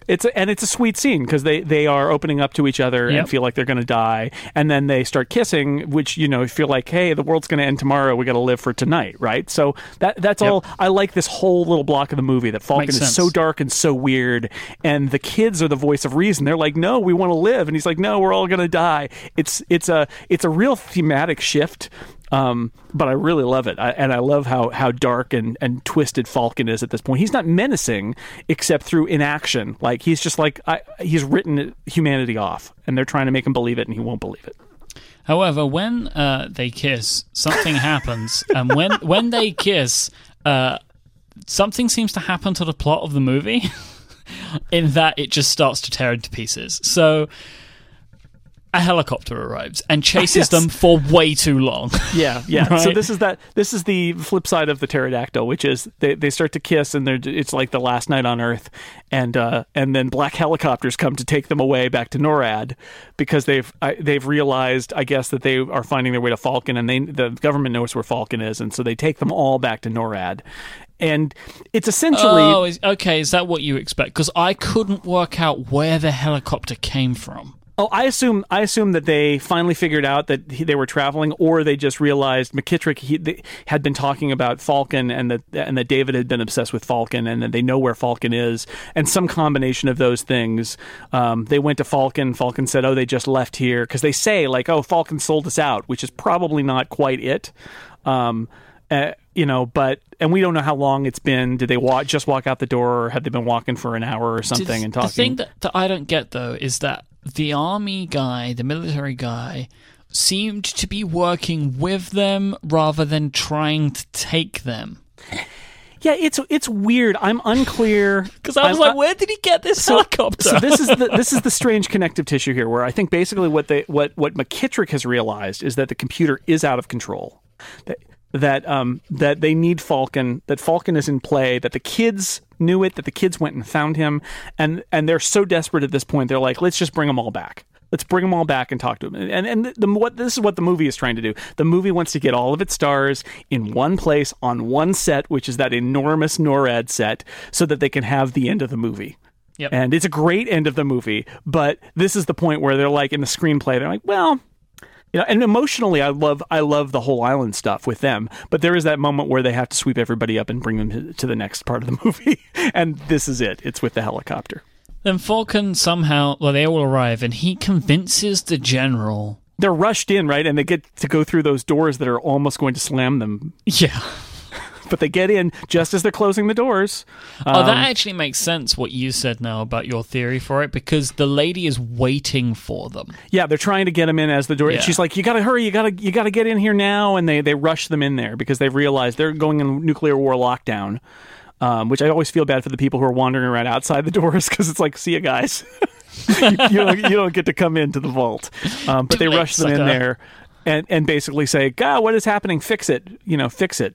it's a, and it's a sweet scene because they they are opening up to each other yep. and feel like they're going to die, and then they start kissing, which you know feel like, hey, the world's going to end tomorrow. We got to live for tonight, right? So that that's yep. all. I like this whole little block of the movie that Falken Makes is sense. so dark and so weird, and the kids are the voice of reason. They're like, no, we want to live, and he's like, no, we're all going to die. It's it's a it's a real thematic shift Um, but I really love it, I, and I love how how dark and and twisted Falken is at this point. He's not menacing except through inaction. Like he's just like I, he's written humanity off, and they're trying to make him believe it, and he won't believe it. However, when uh, they kiss, something happens, and when when they kiss, uh, something seems to happen to the plot of the movie. in that it just starts to tear into pieces. So a helicopter arrives and chases Yes. them for way too long. Yeah, yeah. So this is that. This is the flip side of the pterodactyl, which is they, they start to kiss, and they're it's like the last night on Earth, and uh, and then black helicopters come to take them away back to NORAD because they've I, they've realized, I guess, that they are finding their way to Falken, and they the government knows where Falken is, and so they take them all back to NORAD, and it's essentially oh, is, okay. Is that what you expect? Because I couldn't work out where the helicopter came from. Oh, I assume I assume that they finally figured out that he, they were traveling, or they just realized McKittrick he, they, had been talking about Falken, and that and that David had been obsessed with Falken, and that they know where Falken is, and some combination of those things. Um, they went to Falken. Falken said, "Oh, they just left here," because they say like, "Oh, Falken sold us out," which is probably not quite it. Um, uh, you know, but and we don't know how long it's been. Did they walk just walk out the door, or had they been walking for an hour or something and talking? The thing that, that I don't get though is that the army guy, the military guy, seemed to be working with them rather than trying to take them. yeah, it's it's weird. I'm unclear Because I was I'm- like, where did he get this helicopter? so this is the this is the strange connective tissue here, where I think basically what they what what McKittrick has realized is that the computer is out of control, that that um that they need Falken, that Falken is in play, that the kids knew it, that the kids went and found him, and and they're so desperate at this point, they're like, let's just bring them all back. Let's bring them all back and talk to them. And and the, what this is what the movie is trying to do. The movie wants to get all of its stars in one place on one set, which is that enormous NORAD set, so that they can have the end of the movie. Yep. And it's a great end of the movie, but this is the point where they're like in the screenplay, they're like, well, you know, and emotionally, I love I love the whole island stuff with them, but there is that moment where they have to sweep everybody up and bring them to, to the next part of the movie, and this is it. It's with the helicopter. Then Falken somehow, well, they all arrive, and he convinces the general. They're rushed in, right, and they get to go through those doors that are almost going to slam them, Yeah. but they get in just as they're closing the doors. oh, Um, that actually makes sense. What you said now about your theory for it, because the lady is waiting for them. Yeah, they're trying to get him in as the door. Yeah. She's like, "You got to hurry! You got to you got to get in here now!" And they they rush them in there because they've realized they're going in nuclear war lockdown. Um, which I always feel bad for the people who are wandering around outside the doors because it's like, "See you guys, you, you, don't, you don't get to come into the vault." Um, but Too they late, rush them in there and and basically say, "God, what is happening? Fix it! You know, fix it."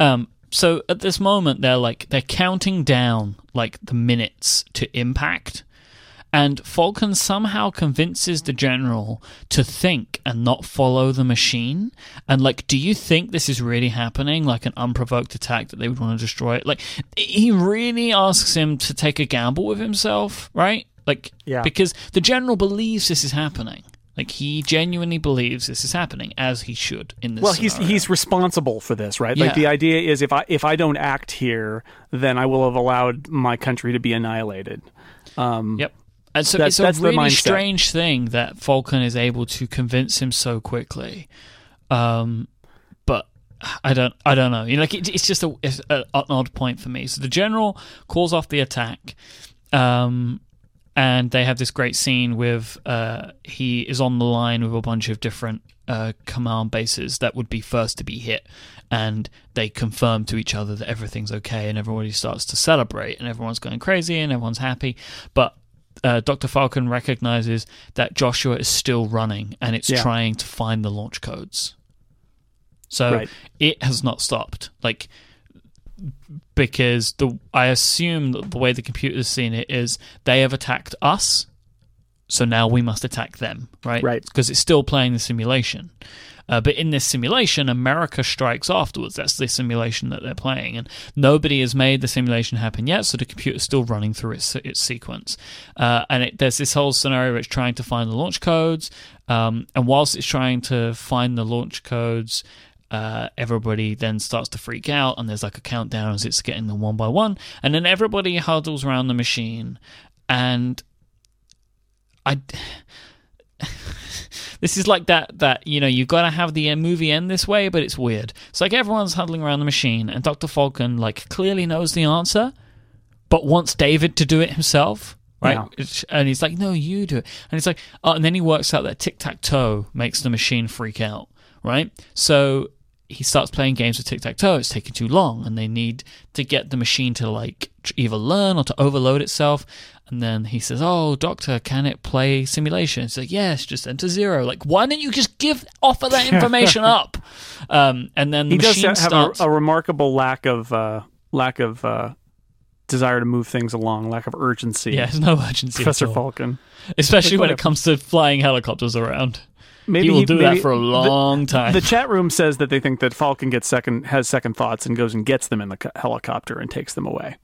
Um, so at this moment, they're like they're counting down like the minutes to impact, and Falken somehow convinces the general to think and not follow the machine. And like, do you think this is really happening? Like an unprovoked attack that they would want to destroy it? Like, he really asks him to take a gamble with himself, right? Like, Yeah. because the general believes this is happening. Like he genuinely believes this is happening, as he should in this. Well, he's scenario. he's responsible for this, right? Yeah. Like the idea is if I if I don't act here, then I will have allowed my country to be annihilated. Um, Yep. And so That- it's a really strange thing that Falken is able to convince him so quickly. Um, but I don't, I don't know. You know, like it, it's just a, it's a, an odd point for me. So the general calls off the attack, um, and they have this great scene with uh, he is on the line with a bunch of different uh, command bases that would be first to be hit, and they confirm to each other that everything's okay, and everybody starts to celebrate, and everyone's going crazy, and everyone's happy, but uh, Dr. Falken recognizes that Joshua is still running and it's Yeah. trying to find the launch codes. So Right. it has not stopped. Like because the I assume that the way the computer's seen it is they have attacked us, so now we must attack them, right? Right. Because it's still playing the simulation. Uh, but in this simulation, America strikes afterwards. That's the simulation that they're playing, and nobody has made the simulation happen yet. So the computer's still running through its its sequence, uh, and it, there's this whole scenario where it's trying to find the launch codes. Um, and whilst it's trying to find the launch codes, uh, everybody then starts to freak out, and there's like a countdown as it's getting them one by one, and then everybody huddles around the machine, and I this is like that that you know you've got to have the uh, movie end this way, but it's weird. It's like everyone's huddling around the machine, and Doctor Falken like clearly knows the answer, but wants David to do it himself. Right, Yeah. And he's like, "No, you do it." And he's like, oh, and then he works out that tic tac toe makes the machine freak out. Right, so he starts playing games with tic tac toe. It's taking too long, and they need to get the machine to like either learn or to overload itself. And then he says, "Oh, doctor, can it play simulation?" It's like, "Yes, just enter zero. Like, why don't you just give offer that information up? Um, and then the he does have starts. a, a remarkable lack of uh, lack of uh, desire to move things along, lack of urgency. yeah, there's no urgency, Professor. Falken. especially when it comes to flying helicopters around. Maybe he will do that for a long time. The chat room says that they think that Falken gets second has second thoughts and goes and gets them in the helicopter and takes them away.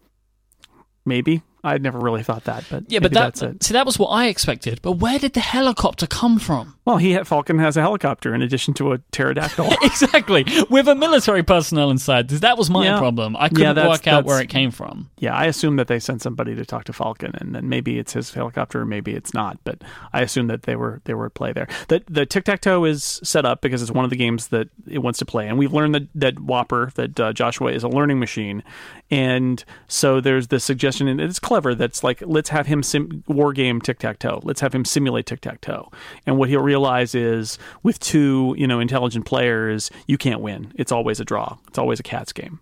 Maybe I'd never really thought that, but yeah, but that that's it. see that was what I expected. But where did the helicopter come from? Well, he Falken has a helicopter in addition to a pterodactyl. exactly, with a military personnel inside. That was my Yeah. problem. I couldn't that's- work out where it came from. yeah, I assume that they sent somebody to talk to Falken, and then maybe it's his helicopter, or maybe it's not. But I assume that they were they were at play there. The the tic tac toe is set up because it's one of the games that it wants to play, and we've learned that that WOPR that uh, Joshua is a learning machine, and so there's the suggestion, and it's clever. That's like let's have him sim- war game tic tac toe. Let's have him simulate tic tac toe, and what he'll realize is with two you know intelligent players, you can't win. It's always a draw. It's always a cat's game.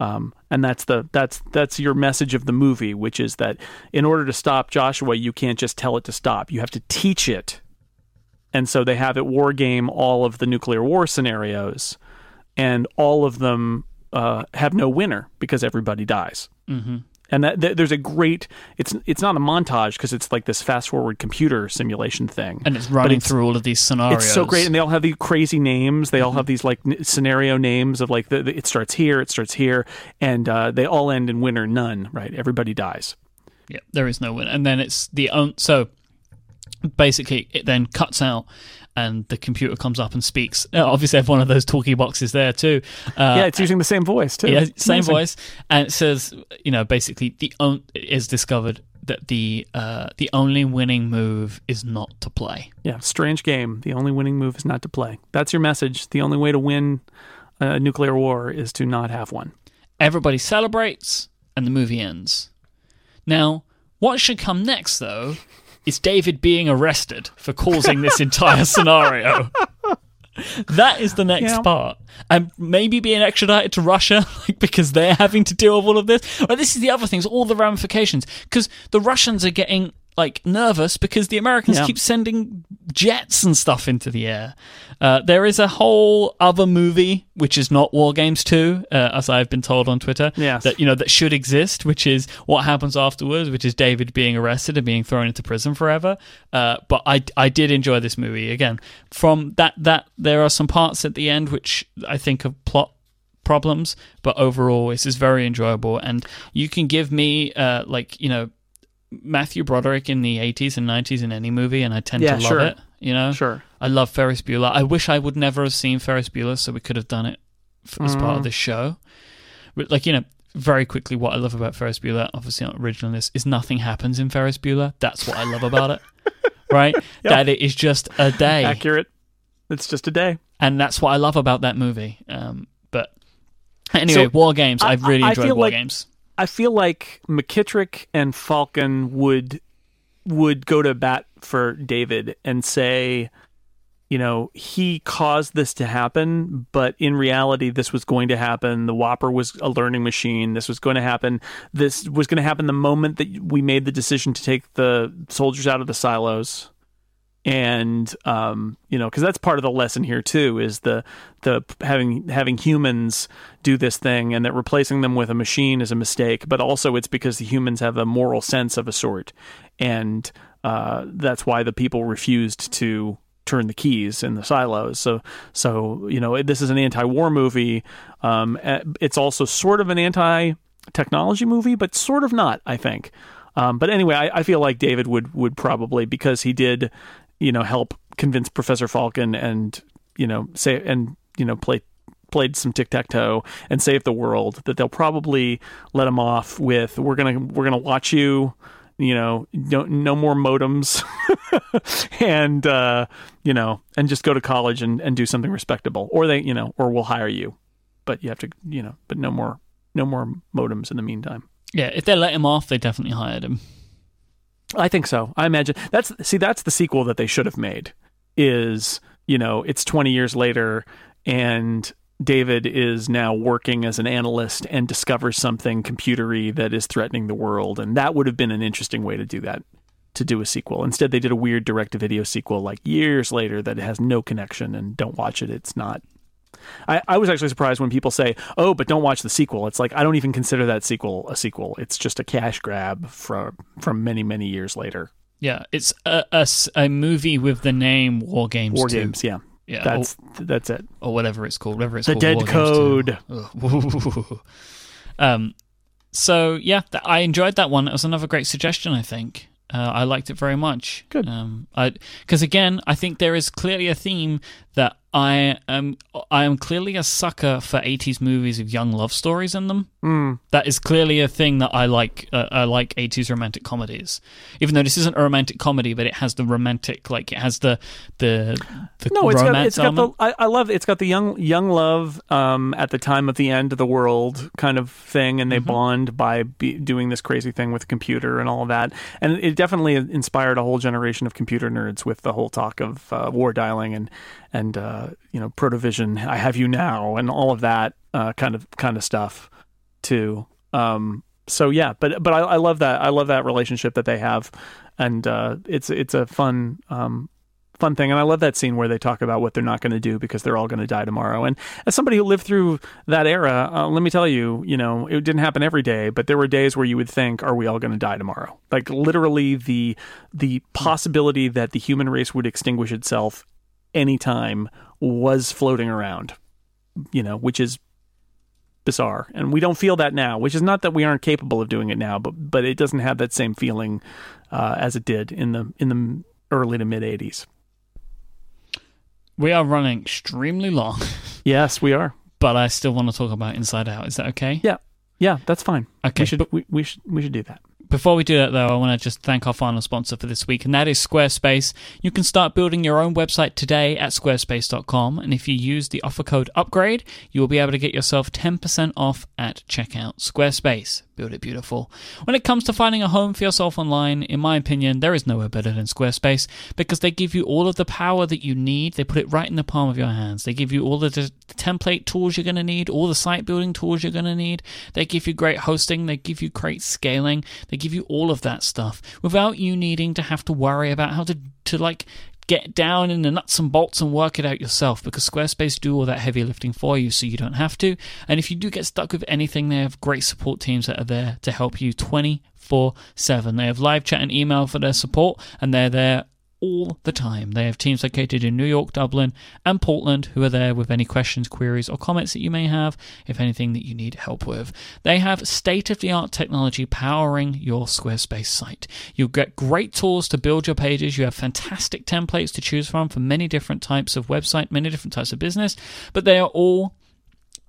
Um, and that's the that's that's your message of the movie, which is that in order to stop Joshua, you can't just tell it to stop. You have to teach it. And so they have it war game all of the nuclear war scenarios, and all of them uh, have no winner because everybody dies. Mm-hmm. And that, th- there's a great. It's it's not a montage because it's like this fast forward computer simulation thing, And it's running it's- through all of these scenarios. it's so great, and they all have these crazy names. They all Mm-hmm. have these like n- scenario names of like the, the- it starts here, it starts here, and uh, they all end in winner none. Right? Everybody dies. Yeah, there is no winner And then it's the own. So basically, it then cuts out, and the computer comes up and speaks. Uh, obviously, I have one of those talkie boxes there too. Uh, yeah, it's using the same voice too. yeah, same amazing. voice, and it says, you know, basically, the on- is discovered that the uh, the only winning move is not to play. Yeah, strange game. The only winning move is not to play. That's your message. The only way to win a nuclear war is to not have one. Everybody celebrates, and the movie ends. Now, what should come next, though, is David being arrested for causing this entire scenario. That is the next Yeah. part, and maybe being extradited to Russia, like because they're having to deal with all of this. But this is the other things, all the ramifications, because the Russians are getting like nervous because the Americans Yeah. keep sending jets and stuff into the air. Uh, there is a whole other movie which is not WarGames Two, uh, as I've been told on Twitter. Yes. that you know that should exist, which is what happens afterwards, which is David being arrested and being thrown into prison forever. Uh, but I I did enjoy this movie again. From that that there are some parts at the end which I think are plot problems, but overall this is very enjoyable. And you can give me uh, like you know Matthew Broderick in the 80s and 90s in any movie, and I tend Yeah, to love sure. it. You know, Sure. I love Ferris Bueller. I wish I would never have seen Ferris Bueller, so we could have done it f- as part of Mm. this show. But like you know, very quickly, what I love about Ferris Bueller, obviously not originalness, is nothing happens in Ferris Bueller. That's what I love about it. Right? That it is just a day, Accurate. It's just a day. and that's what I love about that movie. Um, but anyway, So, WarGames. I- I've really I- I enjoyed War like- Games. I feel like McKittrick and Falken would would go to bat for David and say, you know, he caused this to happen, but in reality, this was going to happen. The WOPR was a learning machine. This was going to happen. This was going to happen the moment that we made the decision to take the soldiers out of the silos. And um, you know, because that's part of the lesson here too, is the the having having humans do this thing, and that replacing them with a machine is a mistake. But also, it's because the humans have a moral sense of a sort, and uh, that's why the people refused to turn the keys in the silos. So, so you know, this is an anti-war movie. Um, it's also sort of an anti-technology movie, but sort of not. I think. Um, but anyway, I, I feel like David would would probably because he did, you know, help convince Professor Falken and you know say and you know play played some tic tac toe and save the world. That they'll probably let him off with we're gonna we're gonna watch you you know, no, no more modems, and uh, you know, and just go to college and, and do something respectable, or they, you know, or we'll hire you, but you have to, you know, but no more, no more modems in the meantime. Yeah, if they let him off, they definitely hired him. I think so. I imagine that's see that's the sequel that they should have made. Is you know it's twenty years later and David is now working as an analyst and discovers something computery that is threatening the world, and that would have been an interesting way to do that. To do a sequel. Instead, they did a weird direct-to-video sequel like years later that has no connection, and don't watch it. It's not I, I, was actually surprised when people say, "Oh, but don't watch the sequel." It's like I don't even consider that sequel a sequel. It's just a cash grab from from many many years later. Yeah, it's a, a, a movie with the name WarGames. War 2. Games, yeah, yeah, that's or, that's it, or whatever it's called, whatever it's the called. Dead Code. um, so yeah, I enjoyed that one. It was another great suggestion. I think. Uh, I liked it very much. Good. Um, because again, I think there is clearly a theme that I am I am clearly a sucker for 80s movies with young love stories in them. Mm. That is clearly a thing that I like. Uh, I like 80s romantic comedies, even though this isn't a romantic comedy, but it has the romantic, like it has the the, the no. It's got it's got the I, I, love it's got the young young love um, at the time of the end of the world kind of thing, and they mm-hmm. bond by be, doing this crazy thing with a computer and all of that, and it definitely inspired a whole generation of computer nerds with the whole talk of uh, war dialing and and uh, you know Protovision, I have you now, and all of that uh, kind of kind of stuff too. Um, so yeah, but but I, I, love that I love that relationship that they have, and uh, it's it's a fun um, fun thing, and I love that scene where they talk about what they're not going to do because they're all going to die tomorrow. And as somebody who lived through that era, uh, let me tell you, you know, it didn't happen every day, but there were days where you would think, "Are we all going to die tomorrow?" Like literally the the possibility that the human race would extinguish itself anytime was floating around, you know, which is bizarre. And we don't feel that now, which is not that we aren't capable of doing it now, but but it doesn't have that same feeling uh, as it did in the in the early to mid 80s. We are running extremely long. yes, we are. But I still want to talk about Inside Out. Is that okay? Yeah. Yeah, that's fine. Okay. We should we, we should we should do that. Before we do that, though, I want to just thank our final sponsor for this week, and that is Squarespace. You can start building your own website today at squarespace.com, and if you use the offer code UPGRADE, you will be able to get yourself 10% off at checkout. Squarespace, build it beautiful. When it comes to finding a home for yourself online, in my opinion, there is nowhere better than Squarespace because they give you all of the power that you need. They put it right in the palm of your hands. They give you all the, template tools you're going to need, all the site building tools you're going to need. They give you great hosting. They give you great scaling. They give you all of that stuff without you needing to have to worry about how to, to like get down in the nuts and bolts and work it out yourself because Squarespace do all that heavy lifting for you so you don't have to. And if you do get stuck with anything, they have great support teams that are there to help you 24 7. They have live chat and email for their support, and they're there all the time. They have teams located in New York, Dublin, and Portland who are there with any questions, queries, or comments that you may have, if anything that you need help with. They have state of the art technology powering your Squarespace site. You'll get great tools to build your pages. You have fantastic templates to choose from for many different types of website, many different types of business, but they are all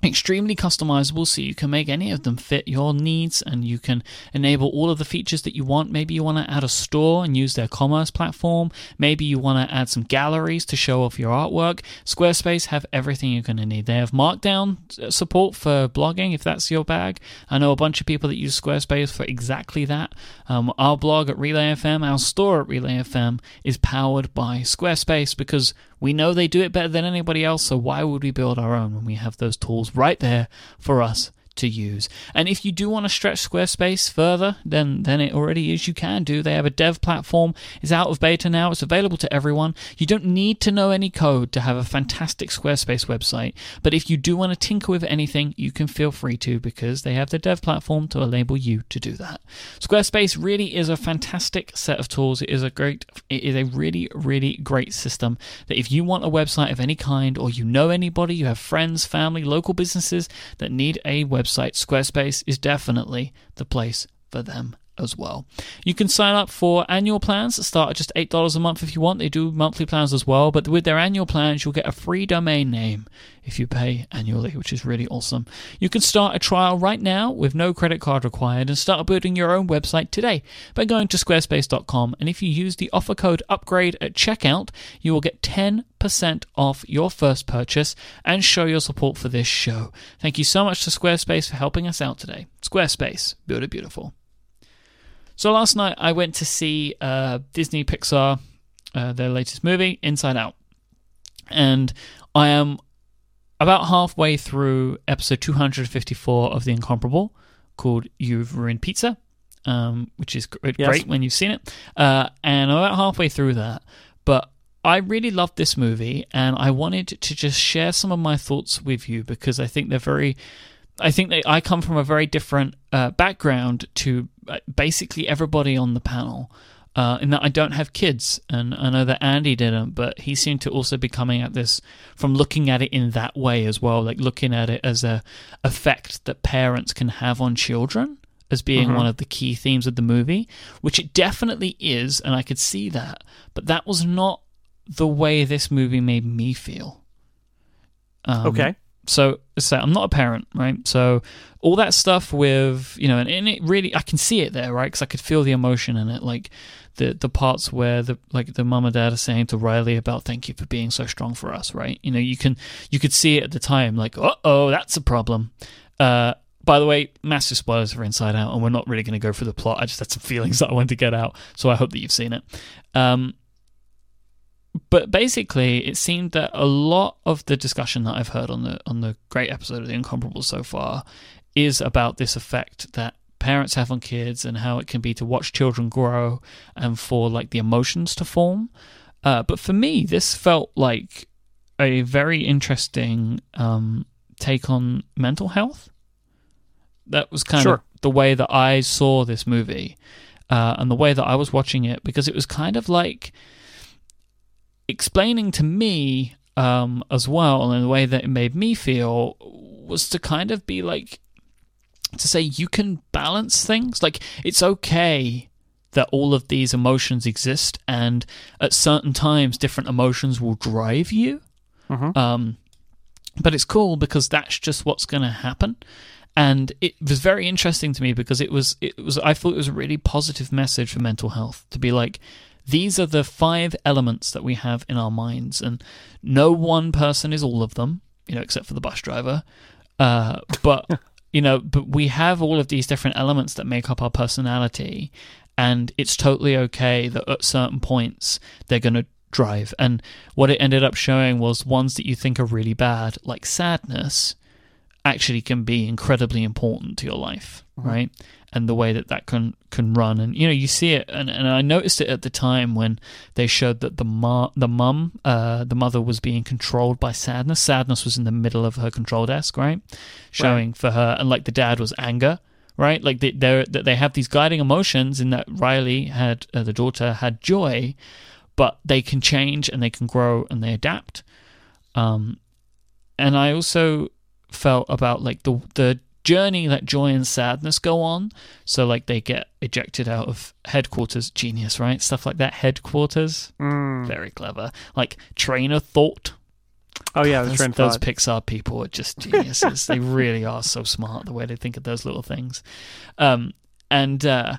extremely customizable so you can make any of them fit your needs and you can enable all of the features that you want. Maybe you want to add a store and use their commerce platform. Maybe you want to add some galleries to show off your artwork. Squarespace have everything you're going to need. They have markdown uh, support for blogging if that's your bag. I know a bunch of people that use squarespace for exactly that. Um, our blog at relay fm our store at relay fm is powered by squarespace because we know they do it better than anybody else, so why would we build our own when we have those tools right there for us to use. And if you do want to stretch Squarespace further, than, then it already is you can do. They have a dev platform. It's out of beta now. It's available to everyone. You don't need to know any code to have a fantastic Squarespace website, but if you do want to tinker with anything, you can feel free to because they have the dev platform to enable you to do that. Squarespace really is a fantastic set of tools. It is a great it is a really really great system that if you want a website of any kind or you know anybody, you have friends, family, local businesses that need a website website, Squarespace is definitely the place for them as well. You can sign up for annual plans that start at just $8 a month if you want. They do monthly plans as well, but with their annual plans, you'll get a free domain name if you pay annually, which is really awesome. You can start a trial right now with no credit card required and start building your own website today by going to squarespace.com. And if you use the offer code upgrade at checkout, you will get 10% off your first purchase and show your support for this show. Thank you so much to Squarespace for helping us out today. Squarespace, build it beautiful. So last night I went to see uh, Disney Pixar, uh, their latest movie, Inside Out. And I am about halfway through episode 254 of The Incomparable called You've Ruined Pizza, um, which is great, Yes. great when you've seen it. Uh, and I'm about halfway through that. But I really loved this movie and I wanted to just share some of my thoughts with you because I think they're very. I think that I come from a very different uh, background to basically everybody on the panel. Uh, in that I don't have kids, and I know that Andy didn't, but he seemed to also be coming at this from looking at it in that way as well, like looking at it as a effect that parents can have on children as being one of the key themes of the movie, which it definitely is, and I could see that, but that was not the way this movie made me feel. Um, Okay. So, so I'm not a parent, right? So all that stuff with you know, and, and it really I can see it there, right? Because I could feel the emotion in it, like the the parts where the like the mum and dad are saying to Riley about thank you for being so strong for us, right? You know, you can you could see it at the time, like uh oh, that's a problem. Uh, by the way, massive spoilers for Inside Out, and we're not really going to go through the plot. I just had some feelings that I wanted to get out, so I hope that you've seen it. Um, but basically, it seemed that a lot of the discussion that I've heard on the on the great episode of The Incomparable so far is about this effect that parents have on kids and how it can be to watch children grow and for like the emotions to form. Uh, but for me, this felt like a very interesting um, take on mental health. That was kind Sure. of the way that I saw this movie uh, and the way that I was watching it because it was kind of like explaining to me um, as well, and the way that it made me feel was to kind of be like to say you can balance things. Like it's okay that all of these emotions exist, and at certain times, different emotions will drive you. Mhm. Um, but it's cool because that's just what's going to happen. And it was very interesting to me because it was it was I thought it was a really positive message for mental health to be like these are the five elements that we have in our minds and no one person is all of them you know except for the bus driver. Uh, but you know but we have all of these different elements that make up our personality and it's totally okay that at certain points they're going to drive. And what it ended up showing was ones that you think are really bad like sadness actually can be incredibly important to your life, right? And the way that that can can run, and you know, you see it, and, and I noticed it at the time when they showed that the ma- the mum, uh, the mother was being controlled by sadness. Sadness was in the middle of her control desk, right? Showing for her, and like the dad was anger. Right, like they they they have these guiding emotions, in that Riley had uh, the daughter had joy, but they can change and they can grow and they adapt. Um, and I also felt about like the the journey that joy and sadness go on. So like they get ejected out of headquarters, genius, right? Stuff like that. Headquarters, Mm. very clever. Like train of thought. Oh yeah, the Those, train of those. Pixar people are just geniuses. they really are so smart the way they think of those little things. Um, and uh,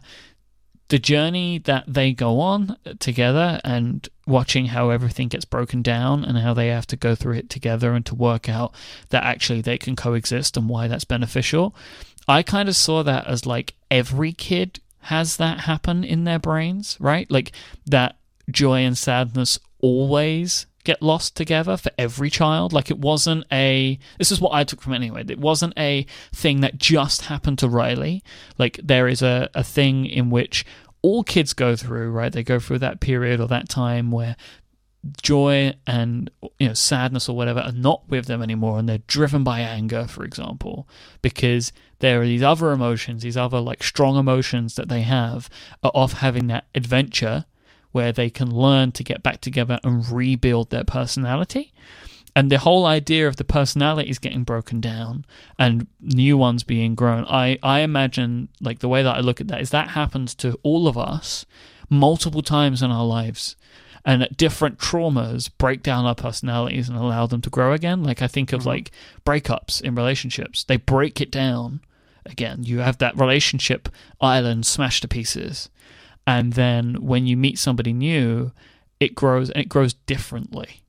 the journey that they go on together and watching how everything gets broken down and how they have to go through it together and to work out that actually they can coexist and why that's beneficial. I kind of saw that as like every kid has that happen in their brains, right? Like that joy and sadness always get lost together for every child. Like it wasn't a, this is what I took from it anyway. It wasn't a thing that just happened to Riley. Like there is a, a thing in which all kids go through, right? They go through that period or that time where joy and you know sadness or whatever are not with them anymore and they're driven by anger for example because there are these other emotions these other like strong emotions that they have are off having that adventure where they can learn to get back together and rebuild their personality. And the whole idea of the personalities getting broken down and new ones being grown. I i imagine like the way that i look at that is that happens to all of us multiple times in our lives. And that different traumas break down our personalities and allow them to grow again. Like i think of Mm-hmm. like breakups in relationships. They break it down again. You have that relationship island smashed to pieces and then when you meet somebody new it grows and it grows differently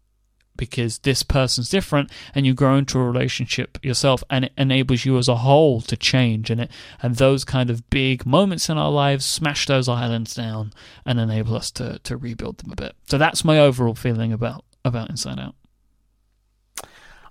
because this person's different and you grow into a relationship yourself and it enables you as a whole to change and it. And those kind of big moments in our lives smash those islands down and enable us to to rebuild them a bit. So that's my overall feeling about about inside out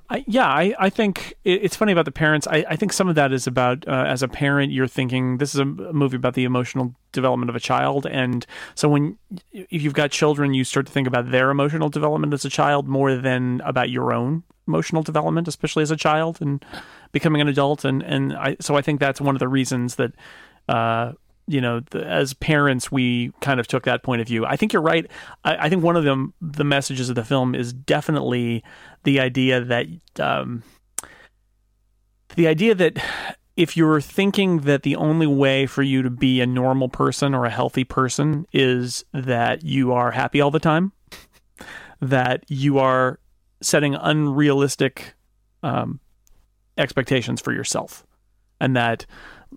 I, yeah, I, I think it, it's funny about the parents. I, I think some of that is about uh, as a parent, you're thinking this is a movie about the emotional development of a child, and so when if you've got children, you start to think about their emotional development as a child more than about your own emotional development, especially as a child and becoming an adult. And and I so I think that's one of the reasons that. Uh, you know, the, as parents, we kind of took that point of view. I think you're right. I, I think one of them, the messages of the film, is definitely the idea that um, the idea that if you're thinking that the only way for you to be a normal person or a healthy person is that you are happy all the time, that you are setting unrealistic um, expectations for yourself, and that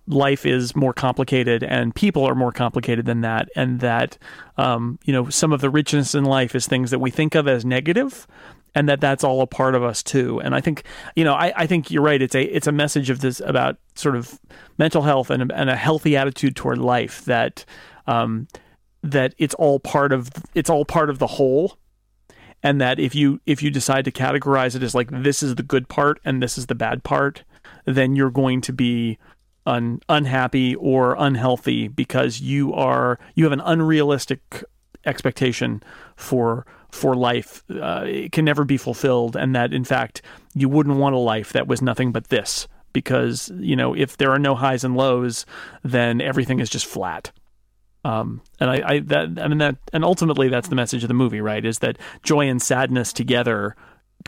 life is more complicated and people are more complicated than that and that um, you know some of the richness in life is things that we think of as negative and that that's all a part of us too. And i think you know i, I think you're right. It's a it's a message of this about sort of mental health and, and a healthy attitude toward life that um, that it's all part of it's all part of the whole and that if you if you decide to categorize it as like this is the good part and this is the bad part then you're going to be un, unhappy or unhealthy because you are you have an unrealistic expectation for for life. Uh, it can never be fulfilled and that in fact you wouldn't want a life that was nothing but this because you know if there are no highs and lows then everything is just flat. Um, and I, I that I mean that and ultimately that's the message of the movie right is that joy and sadness together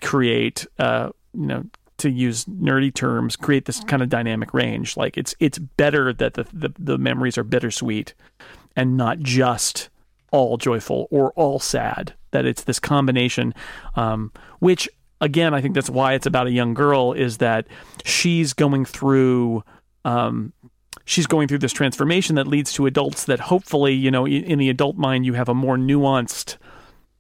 create uh, you know to use nerdy terms, create this kind of dynamic range. Like it's it's better that the, the, the memories are bittersweet and not just all joyful or all sad. That it's this combination, um, which again I think that's why it's about a young girl is that she's going through. Um, she's going through this transformation that leads to adults that hopefully you know in the adult mind you have a more nuanced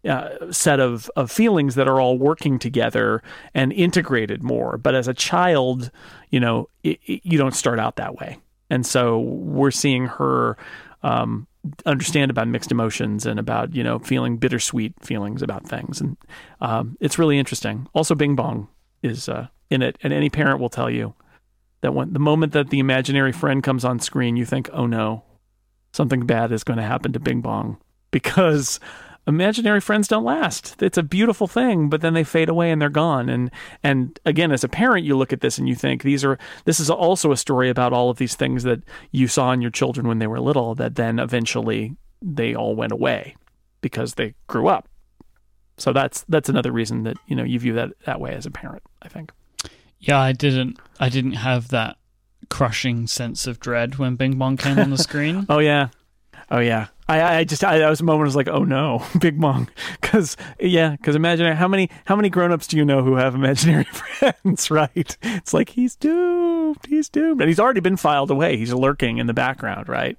uh, set of, of feelings that are all working together and integrated more. But as a child, you know, it, it, you don't start out that way. And so we're seeing her um, understand about mixed emotions and about, you know, feeling bittersweet feelings about things. And um, it's really interesting. Also, Bing Bong is uh, in it. And any parent will tell you that when the moment that the imaginary friend comes on screen, you think, oh no, something bad is going to happen to Bing Bong because imaginary friends don't last. It's a beautiful thing, but then they fade away and they're gone. And and again, as a parent, you look at this and you think these are this is also a story about all of these things that you saw in your children when they were little that then eventually they all went away because they grew up. So that's that's another reason that you know you view that that way as a parent. I think. Yeah, I didn't. I didn't have that crushing sense of dread when Bing Bong came on the screen. oh yeah, oh yeah. I, I just I, that was a moment I was like, oh no, Bing Bong, because yeah, because imagine how many how many grown-ups do you know who have imaginary friends, right? It's like he's doomed, he's doomed, and he's already been filed away. He's lurking in the background, right?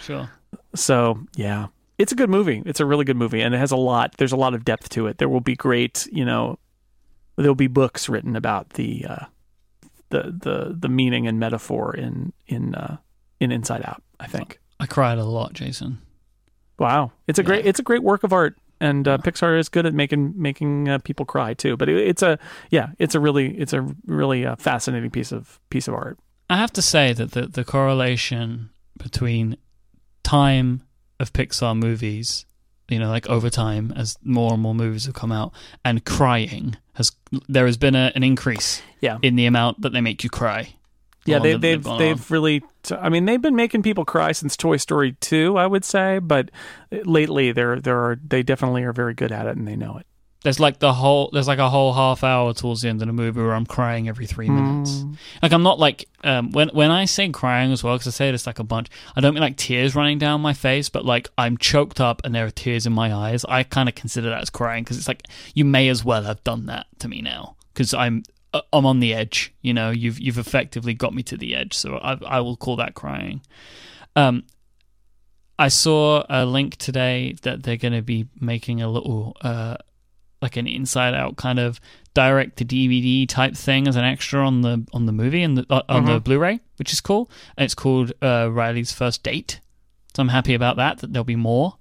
Sure. So yeah, it's a good movie. It's a really good movie, and it has a lot. There's a lot of depth to it. There will be great, you know, there'll be books written about the uh, the the the meaning and metaphor in in uh, in Inside Out. I think. I cried a lot, Jason. Wow, it's a Yeah. great it's a great work of art, and uh, Pixar is good at making making uh, people cry too. But it, it's a yeah, it's a really it's a really uh, fascinating piece of piece of art. I have to say that the the correlation between time of Pixar movies, you know, like over time as more and more movies have come out, and crying has there has been a, an increase Yeah. in the amount that they make you cry. Yeah, the they, that they've they've really. T- I mean, they've been making people cry since Toy Story two, I would say. But lately, they're they're they definitely are very good at it, and they know it. There's like the whole there's like a whole half hour towards the end of the movie where I'm crying every three minutes. Mm. Like I'm not like um, when when I say crying as well because I say this like a bunch. I don't mean like tears running down my face, but like I'm choked up and there are tears in my eyes. I kind of consider that as crying because it's like you may as well have done that to me now because I'm I'm on the edge. You know, you've you've effectively got me to the edge, so I I will call that crying. Um, I saw a link today that they're going to be making a little uh like an inside out kind of direct to DVD type thing as an extra on the on the movie and the, uh, on the Mhm. Blu-ray, which is cool. And it's called uh, Riley's first date. So I'm happy about that. That there'll be more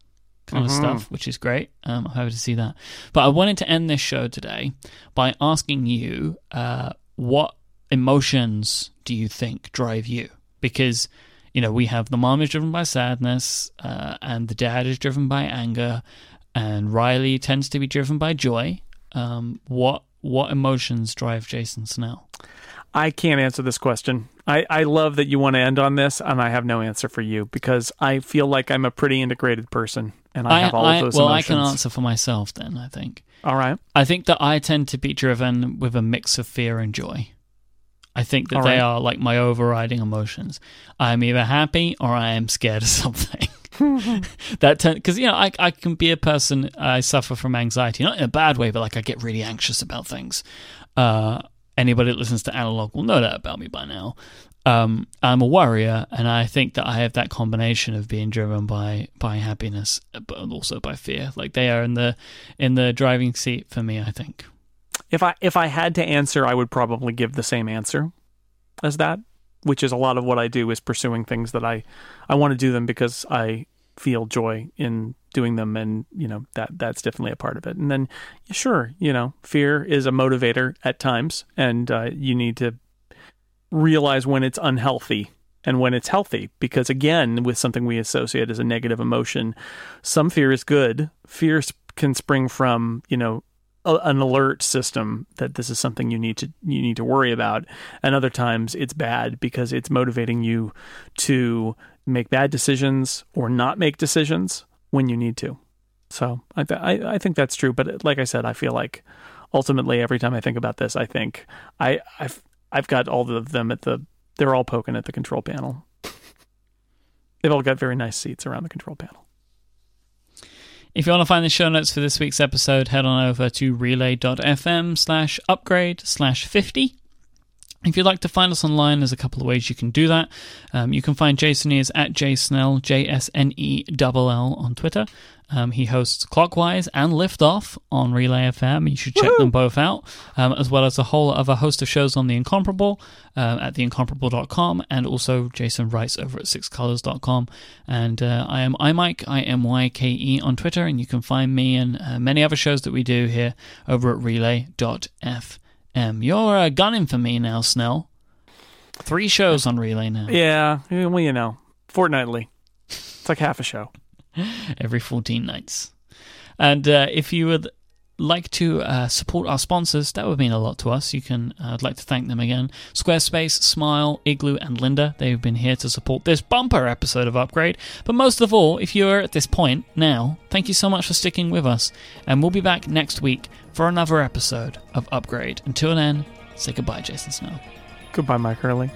kind of Mhm. stuff, which is great. Um, I'm happy to see that. But I wanted to end this show today by asking you uh, what emotions do you think drive you? Because you know we have the mom is driven by sadness, uh, and the dad is driven by anger, and Riley tends to be driven by joy. Um, what what emotions drive Jason Snell? I can't answer this question. I, I love that you want to end on this, and I have no answer for you because I feel like I'm a pretty integrated person, and I, have all I- of those well, emotions. I can answer for myself then. I think. All right. I think that I tend to be driven with a mix of fear and joy. I think that All they right. are like my overriding emotions. I'm either happy or I am scared of something. that because you know I I can be a person I suffer from anxiety not in a bad way but like I get really anxious about things. Uh, anybody that listens to analog will know that about me by now. Um, I'm a worrier, and I think that I have that combination of being driven by by happiness, but also by fear. Like they are in the in the driving seat for me. I think. If I if I had to answer, I would probably give the same answer as that, which is a lot of what I do is pursuing things that I I want to do them because I feel joy in doing them, and you know that that's definitely a part of it. And then, sure, you know, fear is a motivator at times, and uh, you need to realize when it's unhealthy and when it's healthy. Because again with something we associate as a negative emotion some fear is good. Fear can spring from you know an alert system that this is something you need to you need to worry about. And other times it's bad because it's motivating you to make bad decisions or not make decisions when you need to. So i th- I, I think that's true. But like i said i feel like ultimately every time i think about this i think i i've i've got all of them at the they're all poking at the control panel they've all got very nice seats around the control panel If you want to find the show notes for this week's episode, head on over to relay.fm slash upgrade slash 50. If you'd like to find us online, there's a couple of ways you can do that. Um, you can find Jason Ears at jsnell, J-S-N-E-L-L on Twitter. Um, he hosts Clockwise and Liftoff on Relay FM. You should check them both out, um, as well as a whole other host of shows on The Incomparable um, at theincomparable.com, and also Jason writes over at sixcolors.com. And uh, I am iMyke, I-M-Y-K-E on Twitter, and you can find me and uh, many other shows that we do here over at relay.fm. You're uh, gunning for me now, Snell. Three shows on Relay now. yeah well you know fortnightly it's like half a show every 14 nights. And uh, if you would like to uh, support our sponsors, that would mean a lot to us. You can, uh, I'd like to thank them again Squarespace, Smile, Igloo, and Lynda. They've been here to support this bumper episode of Upgrade. But most of all, if you're at this point now, thank you so much for sticking with us. And we'll be back next week for another episode of Upgrade. Until then, say goodbye, Jason Snell. goodbye Myke Hurley